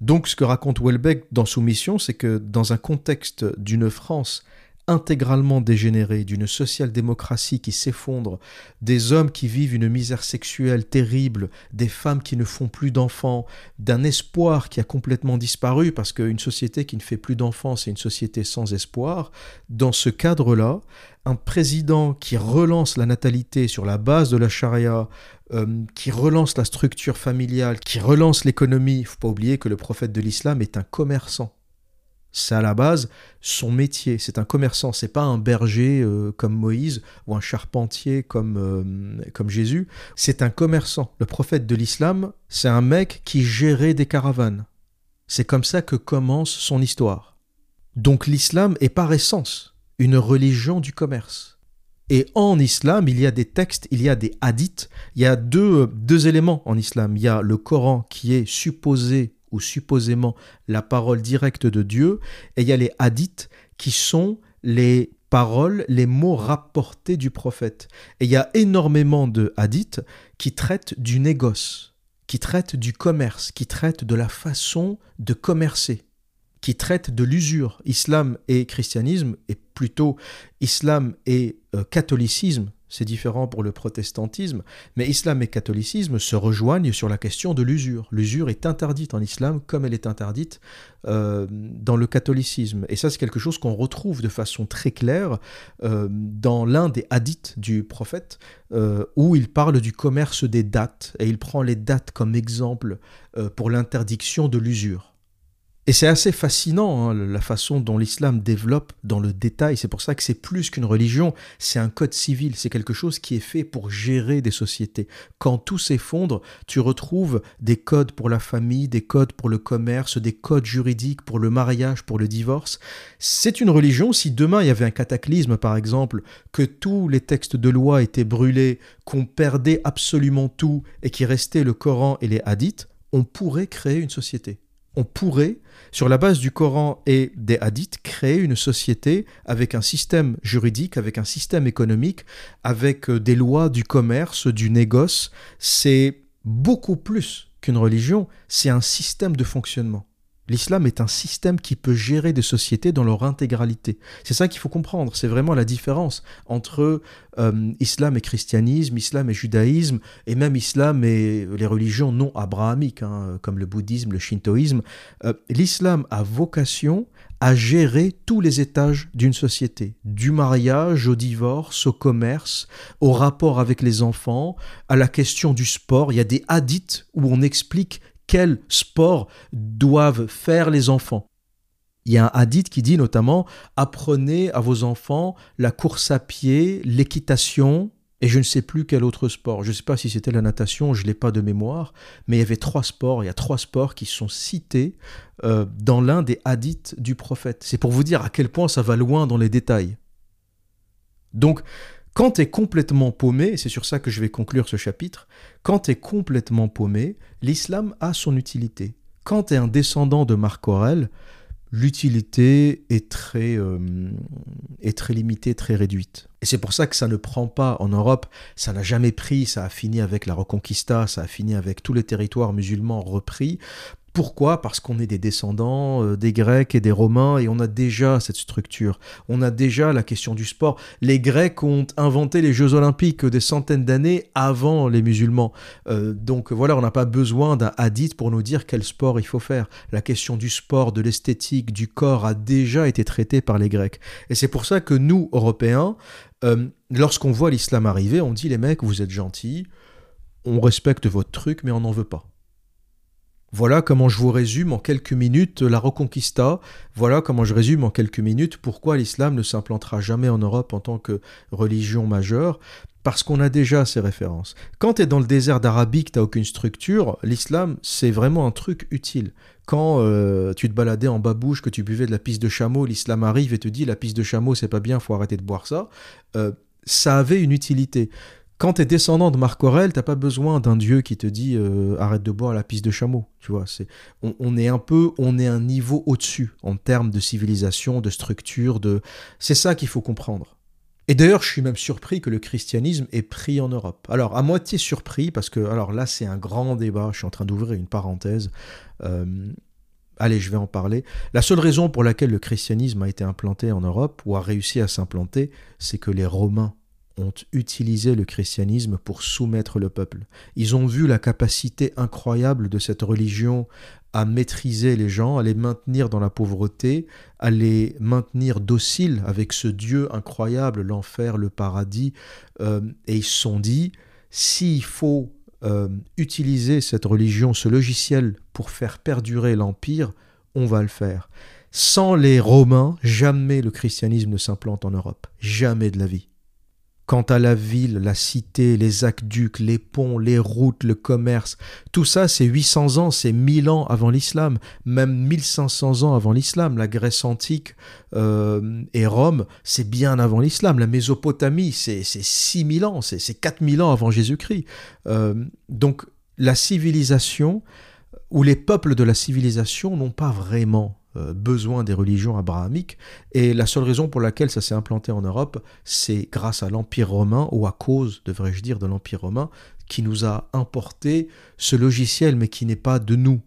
Donc ce que raconte Welbeck dans Soumission, c'est que dans un contexte d'une France intégralement dégénérée, d'une social-démocratie qui s'effondre, des hommes qui vivent une misère sexuelle terrible, des femmes qui ne font plus d'enfants, d'un espoir qui a complètement disparu, parce qu'une société qui ne fait plus d'enfants, c'est une société sans espoir, dans ce cadre-là, un président qui relance la natalité sur la base de la charia, euh, qui relance la structure familiale, qui relance l'économie, il ne faut pas oublier que le prophète de l'islam est un commerçant. C'est à la base son métier. C'est un commerçant. C'est pas un berger euh, comme Moïse ou un charpentier comme, euh, comme Jésus. C'est un commerçant. Le prophète de l'islam, c'est un mec qui gérait des caravanes. C'est comme ça que commence son histoire. Donc l'islam est par essence une religion du commerce. Et en islam, il y a des textes, il y a des hadiths, il y a deux, deux éléments en islam. Il y a le Coran qui est supposé ou supposément la parole directe de Dieu, et il y a les hadiths qui sont les paroles, les mots rapportés du prophète. Et il y a énormément de hadiths qui traitent du négoce, qui traitent du commerce, qui traitent de la façon de commercer, qui traitent de l'usure. Islam et christianisme, et plutôt islam et euh, catholicisme, c'est différent pour le protestantisme, mais islam et catholicisme se rejoignent sur la question de l'usure. L'usure est interdite en islam comme elle est interdite euh, dans le catholicisme. Et ça, c'est quelque chose qu'on retrouve de façon très claire euh, dans l'un des hadiths du prophète, où il parle du commerce des dates, et il prend les dates comme exemple pour l'interdiction de l'usure. Et c'est assez fascinant hein, la façon dont l'islam développe dans le détail. C'est pour ça que c'est plus qu'une religion, c'est un code civil, c'est quelque chose qui est fait pour gérer des sociétés. Quand tout s'effondre, tu retrouves des codes pour la famille, des codes pour le commerce, des codes juridiques pour le mariage, pour le divorce. C'est une religion, si demain il y avait un cataclysme par exemple, que tous les textes de loi étaient brûlés, qu'on perdait absolument tout et qu'il restait le Coran et les hadiths, on pourrait créer une société on pourrait, sur la base du Coran et des hadiths, créer une société avec un système juridique, avec un système économique, avec euh, des lois du commerce, du négoce. C'est beaucoup plus qu'une religion, c'est un système de fonctionnement. L'islam est un système qui peut gérer des sociétés dans leur intégralité. C'est ça qu'il faut comprendre. C'est vraiment la différence entre euh, islam et christianisme, islam et judaïsme, et même islam et les religions non abrahamiques, hein, comme le bouddhisme, le shintoïsme. Euh, l'islam a vocation à gérer tous les étages d'une société, du mariage au divorce, au commerce, au rapport avec les enfants, à la question du sport. Il y a des hadiths où on explique quel sport doivent faire les enfants. Il y a un hadith qui dit notamment apprenez à vos enfants la course à pied, l'équitation et je ne sais plus quel autre sport. Je ne sais pas si c'était la natation, je ne l'ai pas de mémoire, mais il y avait trois sports. Il y a trois sports qui sont cités euh, dans l'un des hadiths du prophète. C'est pour vous dire à quel point ça va loin dans les détails. Donc, quand tu es complètement paumé, et c'est sur ça que je vais conclure ce chapitre, quand tu es complètement paumé, l'islam a son utilité. Quand tu es un descendant de Marc Aurèle, l'utilité est très, euh, est très limitée, très réduite. Et c'est pour ça que ça ne prend pas en Europe, ça n'a jamais pris, ça a fini avec la Reconquista, ça a fini avec tous les territoires musulmans repris, pourquoi? Parce qu'on est des descendants euh, des Grecs et des Romains et on a déjà cette structure. On a déjà la question du sport. Les Grecs ont inventé les Jeux olympiques des centaines d'années avant les musulmans. Euh, donc voilà, on n'a pas besoin d'un hadith pour nous dire quel sport il faut faire. La question du sport, de l'esthétique, du corps a déjà été traitée par les Grecs. Et c'est pour ça que nous, Européens, euh, lorsqu'on voit l'islam arriver, on dit les mecs, vous êtes gentils, on respecte votre truc, mais on n'en veut pas. Voilà comment je vous résume en quelques minutes la Reconquista. Voilà comment je résume en quelques minutes pourquoi l'islam ne s'implantera jamais en Europe en tant que religion majeure. Parce qu'on a déjà ces références. Quand tu es dans le désert d'Arabie, que tu aucune structure, l'islam, c'est vraiment un truc utile. Quand euh, tu te baladais en babouche, que tu buvais de la pisse de chameau, l'islam arrive et te dit la pisse de chameau, c'est pas bien, faut arrêter de boire ça. Euh, ça avait une utilité. Quand tu es descendant de Marc Aurèle, t'as pas besoin d'un dieu qui te dit euh, arrête de boire la piste de chameau. Tu vois, c'est on, est un peu, on est un niveau au-dessus en termes de civilisation, de structure, de. C'est ça qu'il faut comprendre. Et d'ailleurs, je suis même surpris que le christianisme ait pris en Europe. Alors, à moitié surpris, parce que, alors là, c'est un grand débat, je suis en train d'ouvrir une parenthèse. Euh, allez, je vais en parler. La seule raison pour laquelle le christianisme a été implanté en Europe, ou a réussi à s'implanter, c'est que les Romains ont utilisé le christianisme pour soumettre le peuple. Ils ont vu la capacité incroyable de cette religion à maîtriser les gens, à les maintenir dans la pauvreté, à les maintenir dociles avec ce Dieu incroyable, l'enfer, le paradis. Euh, et ils se sont dit, s'il faut euh, utiliser cette religion, ce logiciel pour faire perdurer l'Empire, on va le faire. Sans les Romains, jamais le christianisme ne s'implante en Europe. Jamais de la vie. Quant à la ville, la cité, les aqueducs, les ponts, les routes, le commerce, tout ça c'est 800 ans, c'est 1000 ans avant l'islam, même 1500 ans avant l'islam. La Grèce antique euh, et Rome, c'est bien avant l'islam. La Mésopotamie, c'est 6000 ans, c'est 4000 ans avant Jésus-Christ. Euh, donc la civilisation, ou les peuples de la civilisation n'ont pas vraiment besoin des religions abrahamiques. Et la seule raison pour laquelle ça s'est implanté en Europe, c'est grâce à l'Empire romain, ou à cause, devrais-je dire, de l'Empire romain, qui nous a importé ce logiciel, mais qui n'est pas de nous,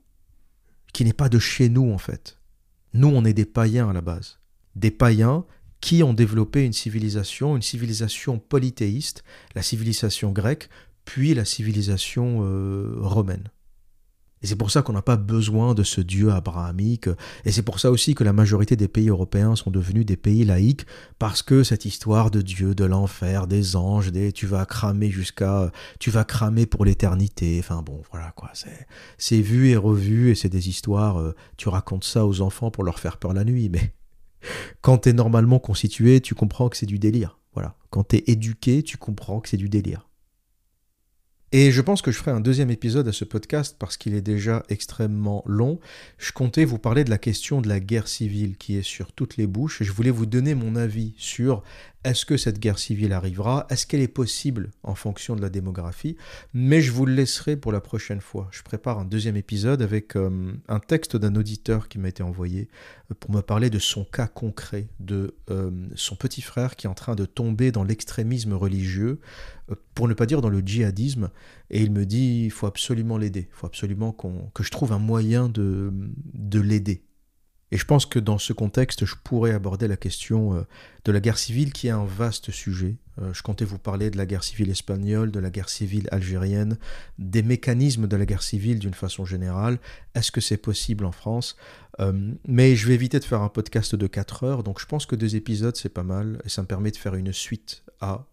qui n'est pas de chez nous en fait. Nous, on est des païens à la base. Des païens qui ont développé une civilisation, une civilisation polythéiste, la civilisation grecque, puis la civilisation euh, romaine. Et c'est pour ça qu'on n'a pas besoin de ce Dieu abrahamique. Et c'est pour ça aussi que la majorité des pays européens sont devenus des pays laïques, parce que cette histoire de Dieu, de l'enfer, des anges, des tu vas cramer jusqu'à, tu vas cramer pour l'éternité. Enfin bon, voilà quoi. C'est vu et revu et c'est des histoires. Euh, tu racontes ça aux enfants pour leur faire peur la nuit, mais [laughs] quand tu es normalement constitué, tu comprends que c'est du délire. Voilà. Quand tu es éduqué, tu comprends que c'est du délire. Et je pense que je ferai un deuxième épisode à ce podcast parce qu'il est déjà extrêmement long. Je comptais vous parler de la question de la guerre civile qui est sur toutes les bouches. Je voulais vous donner mon avis sur est-ce que cette guerre civile arrivera? Est-ce qu'elle est possible en fonction de la démographie? Mais je vous le laisserai pour la prochaine fois. Je prépare un deuxième épisode avec euh, un texte d'un auditeur qui m'a été envoyé euh, pour me parler de son cas concret, de euh, son petit frère qui est en train de tomber dans l'extrémisme religieux, pour ne pas dire dans le djihadisme. Et il me dit, il faut absolument l'aider, il faut absolument que je trouve un moyen de, de l'aider. Et je pense que dans ce contexte, je pourrais aborder la question euh, de la guerre civile, qui est un vaste sujet. Euh, je comptais vous parler de la guerre civile espagnole, de la guerre civile algérienne, des mécanismes de la guerre civile d'une façon générale. Est-ce que c'est possible en France? Euh, Mais je vais éviter de faire un podcast de 4 heures, donc je pense que deux épisodes, c'est pas mal, et ça me permet de faire une suite à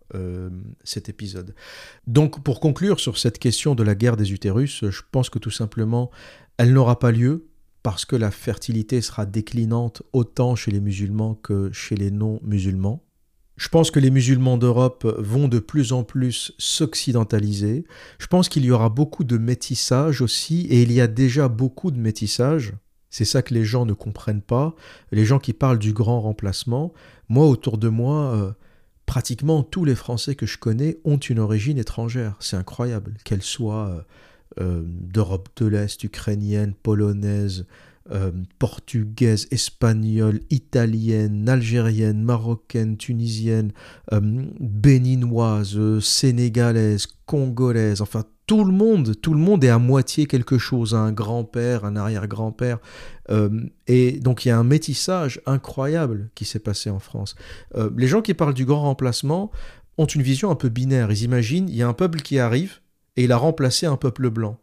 cet épisode. Donc pour conclure sur cette question de la guerre des utérus, je pense que tout simplement, elle n'aura pas lieu parce que la fertilité sera déclinante autant chez les musulmans que chez les non-musulmans. Je pense que les musulmans d'Europe vont de plus en plus s'occidentaliser. Je pense qu'il y aura beaucoup de métissage aussi, et il y a déjà beaucoup de métissage. C'est ça que les gens ne comprennent pas. Les gens qui parlent du grand remplacement, moi autour de moi, euh, pratiquement tous les Français que je connais ont une origine étrangère. C'est incroyable, qu'elle soit euh, d'Europe de l'Est, ukrainienne, polonaise, euh, portugaise, espagnole, italienne, algérienne, marocaine, tunisienne, euh, béninoise, sénégalaise, congolaise, enfin tout le monde, tout le monde est à moitié quelque chose, un grand-père, un arrière-grand-père. et donc il y a un métissage incroyable qui s'est passé en France. les gens qui parlent du grand remplacement ont une vision un peu binaire. Ils imaginent, il y a un peuple qui arrive, et il a remplacé un peuple blanc.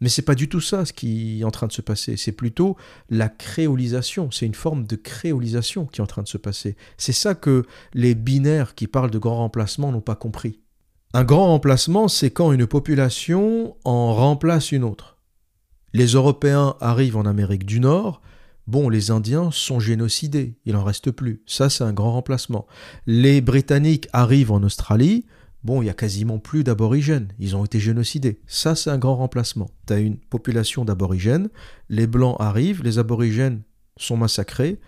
Mais c'est pas du tout ça ce qui est en train de se passer, c'est plutôt la créolisation, c'est une forme de créolisation qui est en train de se passer. C'est ça que les binaires qui parlent de grand remplacement n'ont pas compris. Un grand remplacement, c'est quand une population en remplace une autre. Les Européens arrivent en Amérique du Nord, Bon, les Indiens sont génocidés, il n'en reste plus. Ça, c'est un grand remplacement. Les Britanniques arrivent en Australie, Bon, il y a quasiment plus d'aborigènes, ils ont été génocidés. Ça, c'est un grand remplacement. Tu as une population d'aborigènes, les blancs arrivent, les aborigènes sont massacrés,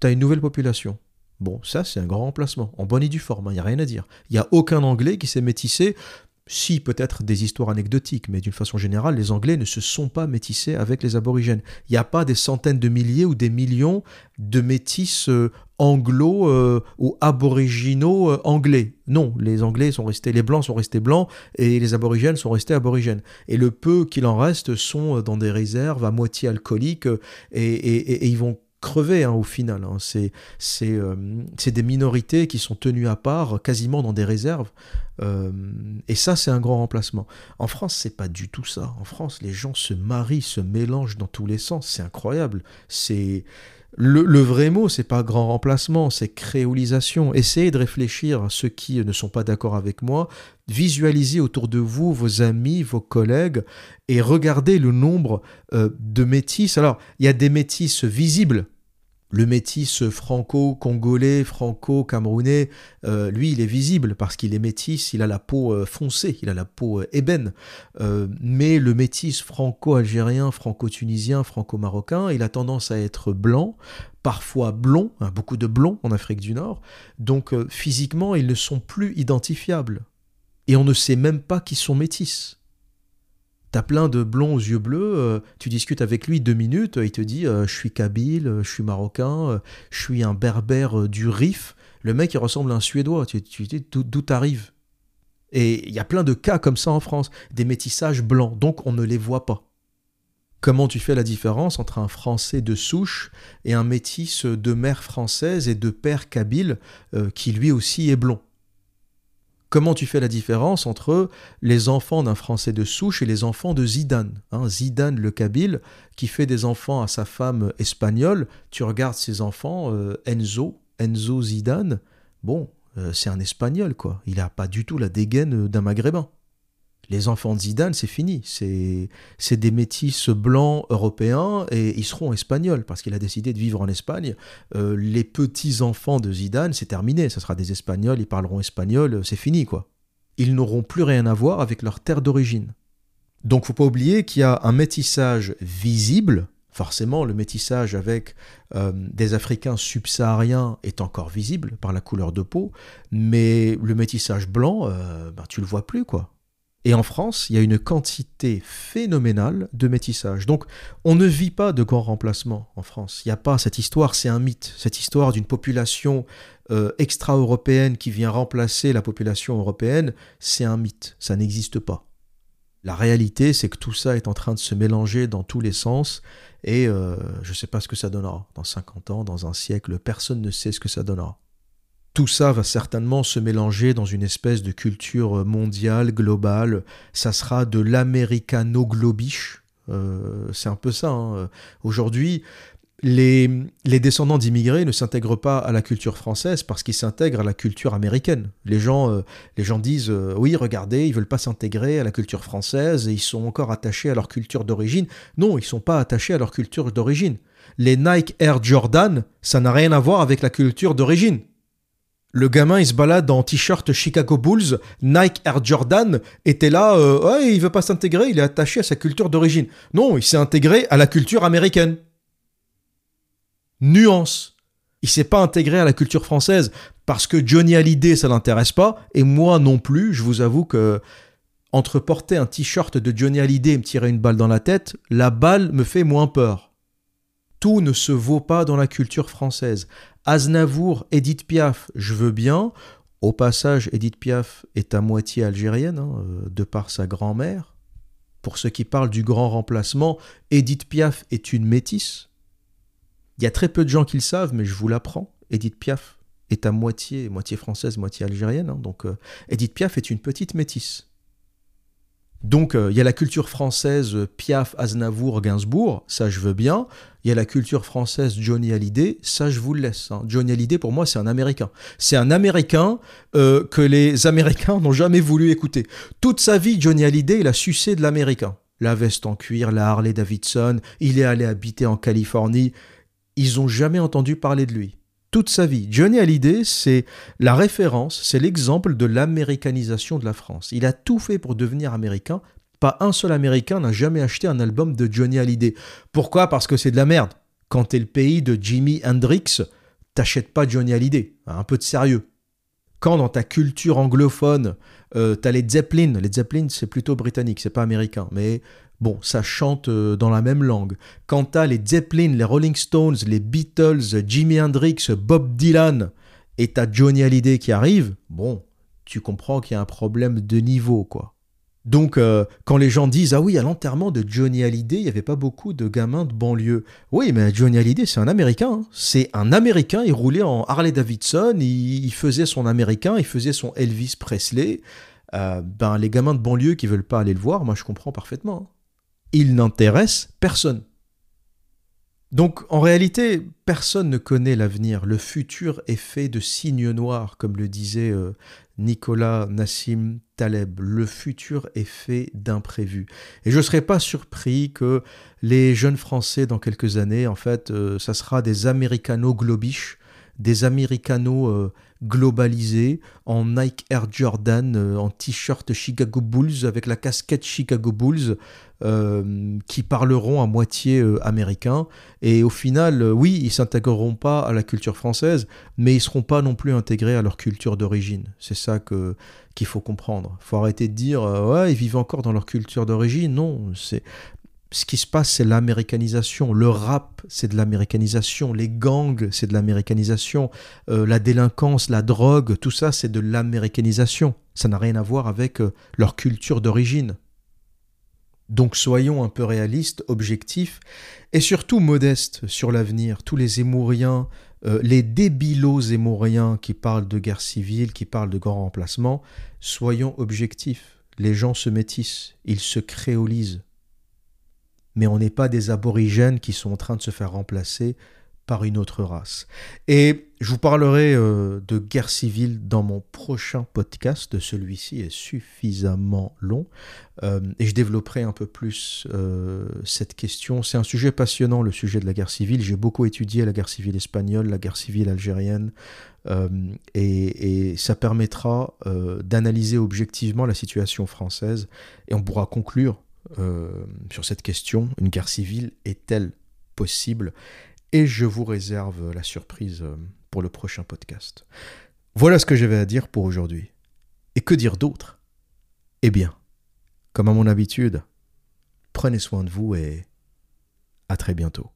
tu as une nouvelle population. Bon, ça, c'est un grand remplacement, en bonne et due forme, il hein, n'y a rien à dire. Il n'y a aucun Anglais qui s'est métissé, si peut-être des histoires anecdotiques, mais d'une façon générale, les Anglais ne se sont pas métissés avec les aborigènes. Il n'y a pas des centaines de milliers ou des millions de métis euh, anglo euh, ou aboriginaux euh, anglais. Non, les Anglais sont restés, les Blancs sont restés blancs et les aborigènes sont restés aborigènes. Et le peu qu'il en reste sont dans des réserves à moitié alcooliques et ils vont crever hein, au final. Hein. Euh, c'est des minorités qui sont tenues à part, quasiment dans des réserves. Euh, et ça, c'est un grand remplacement. En France, c'est pas du tout ça. En France, les gens se marient, se mélangent dans tous les sens. C'est incroyable. C'est le, vrai mot, c'est pas grand remplacement, c'est créolisation. Essayez de réfléchir à ceux qui ne sont pas d'accord avec moi. Visualisez autour de vous vos amis, vos collègues, et regardez le nombre euh, de métis. Alors, il y a des métis visibles le métis franco-congolais, franco-camerounais, euh, lui, il est visible parce qu'il est métis, il a la peau euh, foncée, il a la peau euh, ébène. mais le métis franco-algérien, franco-tunisien, franco-marocain, il a tendance à être blanc, parfois blond, hein, beaucoup de blond en Afrique du Nord. Donc physiquement, ils ne sont plus identifiables. Et on ne sait même pas qu'ils sont métis. T'as plein de blonds aux yeux bleus, euh, tu discutes avec lui deux minutes, il te dit euh, je suis kabyle, je suis marocain, je suis un berbère euh, du Rif. Le mec il ressemble à un Suédois, tu, tu d'où t'arrives Et il y a plein de cas comme ça en France, des métissages blancs, donc on ne les voit pas. Comment tu fais la différence entre un Français de souche et un métis de mère française et de père kabyle qui lui aussi est blond? Comment tu fais la différence entre les enfants d'un Français de souche et les enfants de Zidane hein, Zidane le Kabyle, qui fait des enfants à sa femme espagnole, tu regardes ses enfants, euh, Enzo, Enzo Zidane, bon, euh, c'est un Espagnol, quoi. Il n'a pas du tout la dégaine d'un Maghrébin. Les enfants de Zidane, c'est fini. C'est des métis blancs européens et ils seront espagnols parce qu'il a décidé de vivre en Espagne. Euh, les petits-enfants de Zidane, c'est terminé. Ce sera des Espagnols, ils parleront espagnol, c'est fini, quoi. Ils n'auront plus rien à voir avec leur terre d'origine. Donc, faut pas oublier qu'il y a un métissage visible, Forcément, le métissage avec euh, des Africains subsahariens est encore visible par la couleur de peau, mais le métissage blanc, euh, ben, tu le vois plus, quoi. Et en France, il y a une quantité phénoménale de métissage. Donc, on ne vit pas de grands remplacements en France. Il n'y a pas cette histoire, c'est un mythe. Cette histoire d'une population euh, extra-européenne qui vient remplacer la population européenne, c'est un mythe. Ça n'existe pas. La réalité, c'est que tout ça est en train de se mélanger dans tous les sens et euh, je ne sais pas ce que ça donnera. Dans 50 ans, dans un siècle, personne ne sait ce que ça donnera. Tout ça va certainement se mélanger dans une espèce de culture mondiale, globale. Ça sera de l'américano-globiche. Euh, c'est un peu ça. Hein. Aujourd'hui, les, descendants d'immigrés ne s'intègrent pas à la culture française parce qu'ils s'intègrent à la culture américaine. Les gens, euh, les gens disent euh, oui, regardez, ils veulent pas s'intégrer à la culture française et ils sont encore attachés à leur culture d'origine. Non, ils sont pas attachés à leur culture d'origine. Les Nike Air Jordan, ça n'a rien à voir avec la culture d'origine. Le gamin, il se balade en t-shirt Chicago Bulls, Nike Air Jordan, était là, euh, ouais, il veut pas s'intégrer, il est attaché à sa culture d'origine. Non, il s'est intégré à la culture américaine. Nuance. Il s'est pas intégré à la culture française parce que Johnny Hallyday, ça l'intéresse pas, et moi non plus, je vous avoue que entre porter un t-shirt de Johnny Hallyday et me tirer une balle dans la tête, la balle me fait moins peur. Tout ne se vaut pas dans la culture française. Aznavour, Edith Piaf, je veux bien. Au passage, Edith Piaf est à moitié algérienne, hein, euh, de par sa grand-mère. Pour ceux qui parlent du grand remplacement, Edith Piaf est une métisse. Il y a très peu de gens qui le savent, mais je vous l'apprends. Edith Piaf est à moitié, moitié française, moitié algérienne. Hein, donc euh, Edith Piaf est une petite métisse. Donc euh, il y a la culture française Piaf, Aznavour, Gainsbourg, ça je veux bien. Il y a la culture française Johnny Hallyday, ça je vous le laisse. Hein. Johnny Hallyday pour moi c'est un Américain. C'est un Américain euh, que les [laughs] Américains n'ont jamais voulu écouter. Toute sa vie Johnny Hallyday il a sucé de l'Américain. La veste en cuir, la Harley Davidson, il est allé habiter en Californie. Ils n'ont jamais entendu parler de lui toute sa vie. Johnny Hallyday, c'est la référence, c'est l'exemple de l'américanisation de la France. Il a tout fait pour devenir américain. Pas un seul Américain n'a jamais acheté un album de Johnny Hallyday. Pourquoi? Parce que c'est de la merde. Quand t'es le pays de Jimi Hendrix, t'achètes pas Johnny Hallyday. Un peu de sérieux. Quand dans ta culture anglophone, euh, t'as les Zeppelin, les Zeppelin c'est plutôt britannique, c'est pas américain, mais Bon, ça chante euh, dans la même langue. Quant à les Zeppelin, les Rolling Stones, les Beatles, Jimi Hendrix, Bob Dylan, et t'as Johnny Hallyday qui arrive, bon, tu comprends qu'il y a un problème de niveau, quoi. Donc, euh, quand les gens disent Ah oui, à l'enterrement de Johnny Hallyday, il n'y avait pas beaucoup de gamins de banlieue. Oui, mais Johnny Hallyday, c'est un Américain. Hein. C'est un Américain, il roulait en Harley Davidson, il, faisait son Américain, il faisait son Elvis Presley. Euh, ben, les gamins de banlieue qui veulent pas aller le voir, moi je comprends parfaitement. Hein il n'intéresse personne. Donc en réalité, personne ne connaît l'avenir. Le futur est fait de signes noirs, comme le disait euh, Nicolas Nassim Taleb. Le futur est fait d'imprévus. Et je ne serais pas surpris que les jeunes Français, dans quelques années, en fait, euh, ça sera des américano-globiches, des américano euh, globalisés en Nike Air Jordan, en t-shirt Chicago Bulls avec la casquette Chicago Bulls, euh, qui parleront à moitié américain. Et au final, oui, ils s'intégreront pas à la culture française, mais ils seront pas non plus intégrés à leur culture d'origine. C'est ça que qu'il faut comprendre. Faut arrêter de dire ouais, ils vivent encore dans leur culture d'origine. Non, c'est ce qui se passe, c'est l'américanisation. Le rap, c'est de l'américanisation. Les gangs, c'est de l'américanisation. Euh, la délinquance, la drogue, tout ça, c'est de l'américanisation. Ça n'a rien à voir avec euh, leur culture d'origine. Donc soyons un peu réalistes, objectifs, et surtout modestes sur l'avenir. Tous les émouriens, euh, les débilos émouriens qui parlent de guerre civile, qui parlent de grand remplacement, soyons objectifs. Les gens se métissent, ils se créolisent mais on n'est pas des aborigènes qui sont en train de se faire remplacer par une autre race. Et je vous parlerai euh, de guerre civile dans mon prochain podcast. Celui-ci est suffisamment long euh, et je développerai un peu plus euh, cette question. C'est un sujet passionnant, le sujet de la guerre civile. J'ai beaucoup étudié la guerre civile espagnole, la guerre civile algérienne, et, ça permettra d'analyser objectivement la situation française et on pourra conclure sur cette question, une guerre civile est-elle possible? Et je vous réserve la surprise euh, pour le prochain podcast. Voilà ce que j'avais à dire pour aujourd'hui. Et que dire d'autre? Eh bien, comme à mon habitude, prenez soin de vous et à très bientôt.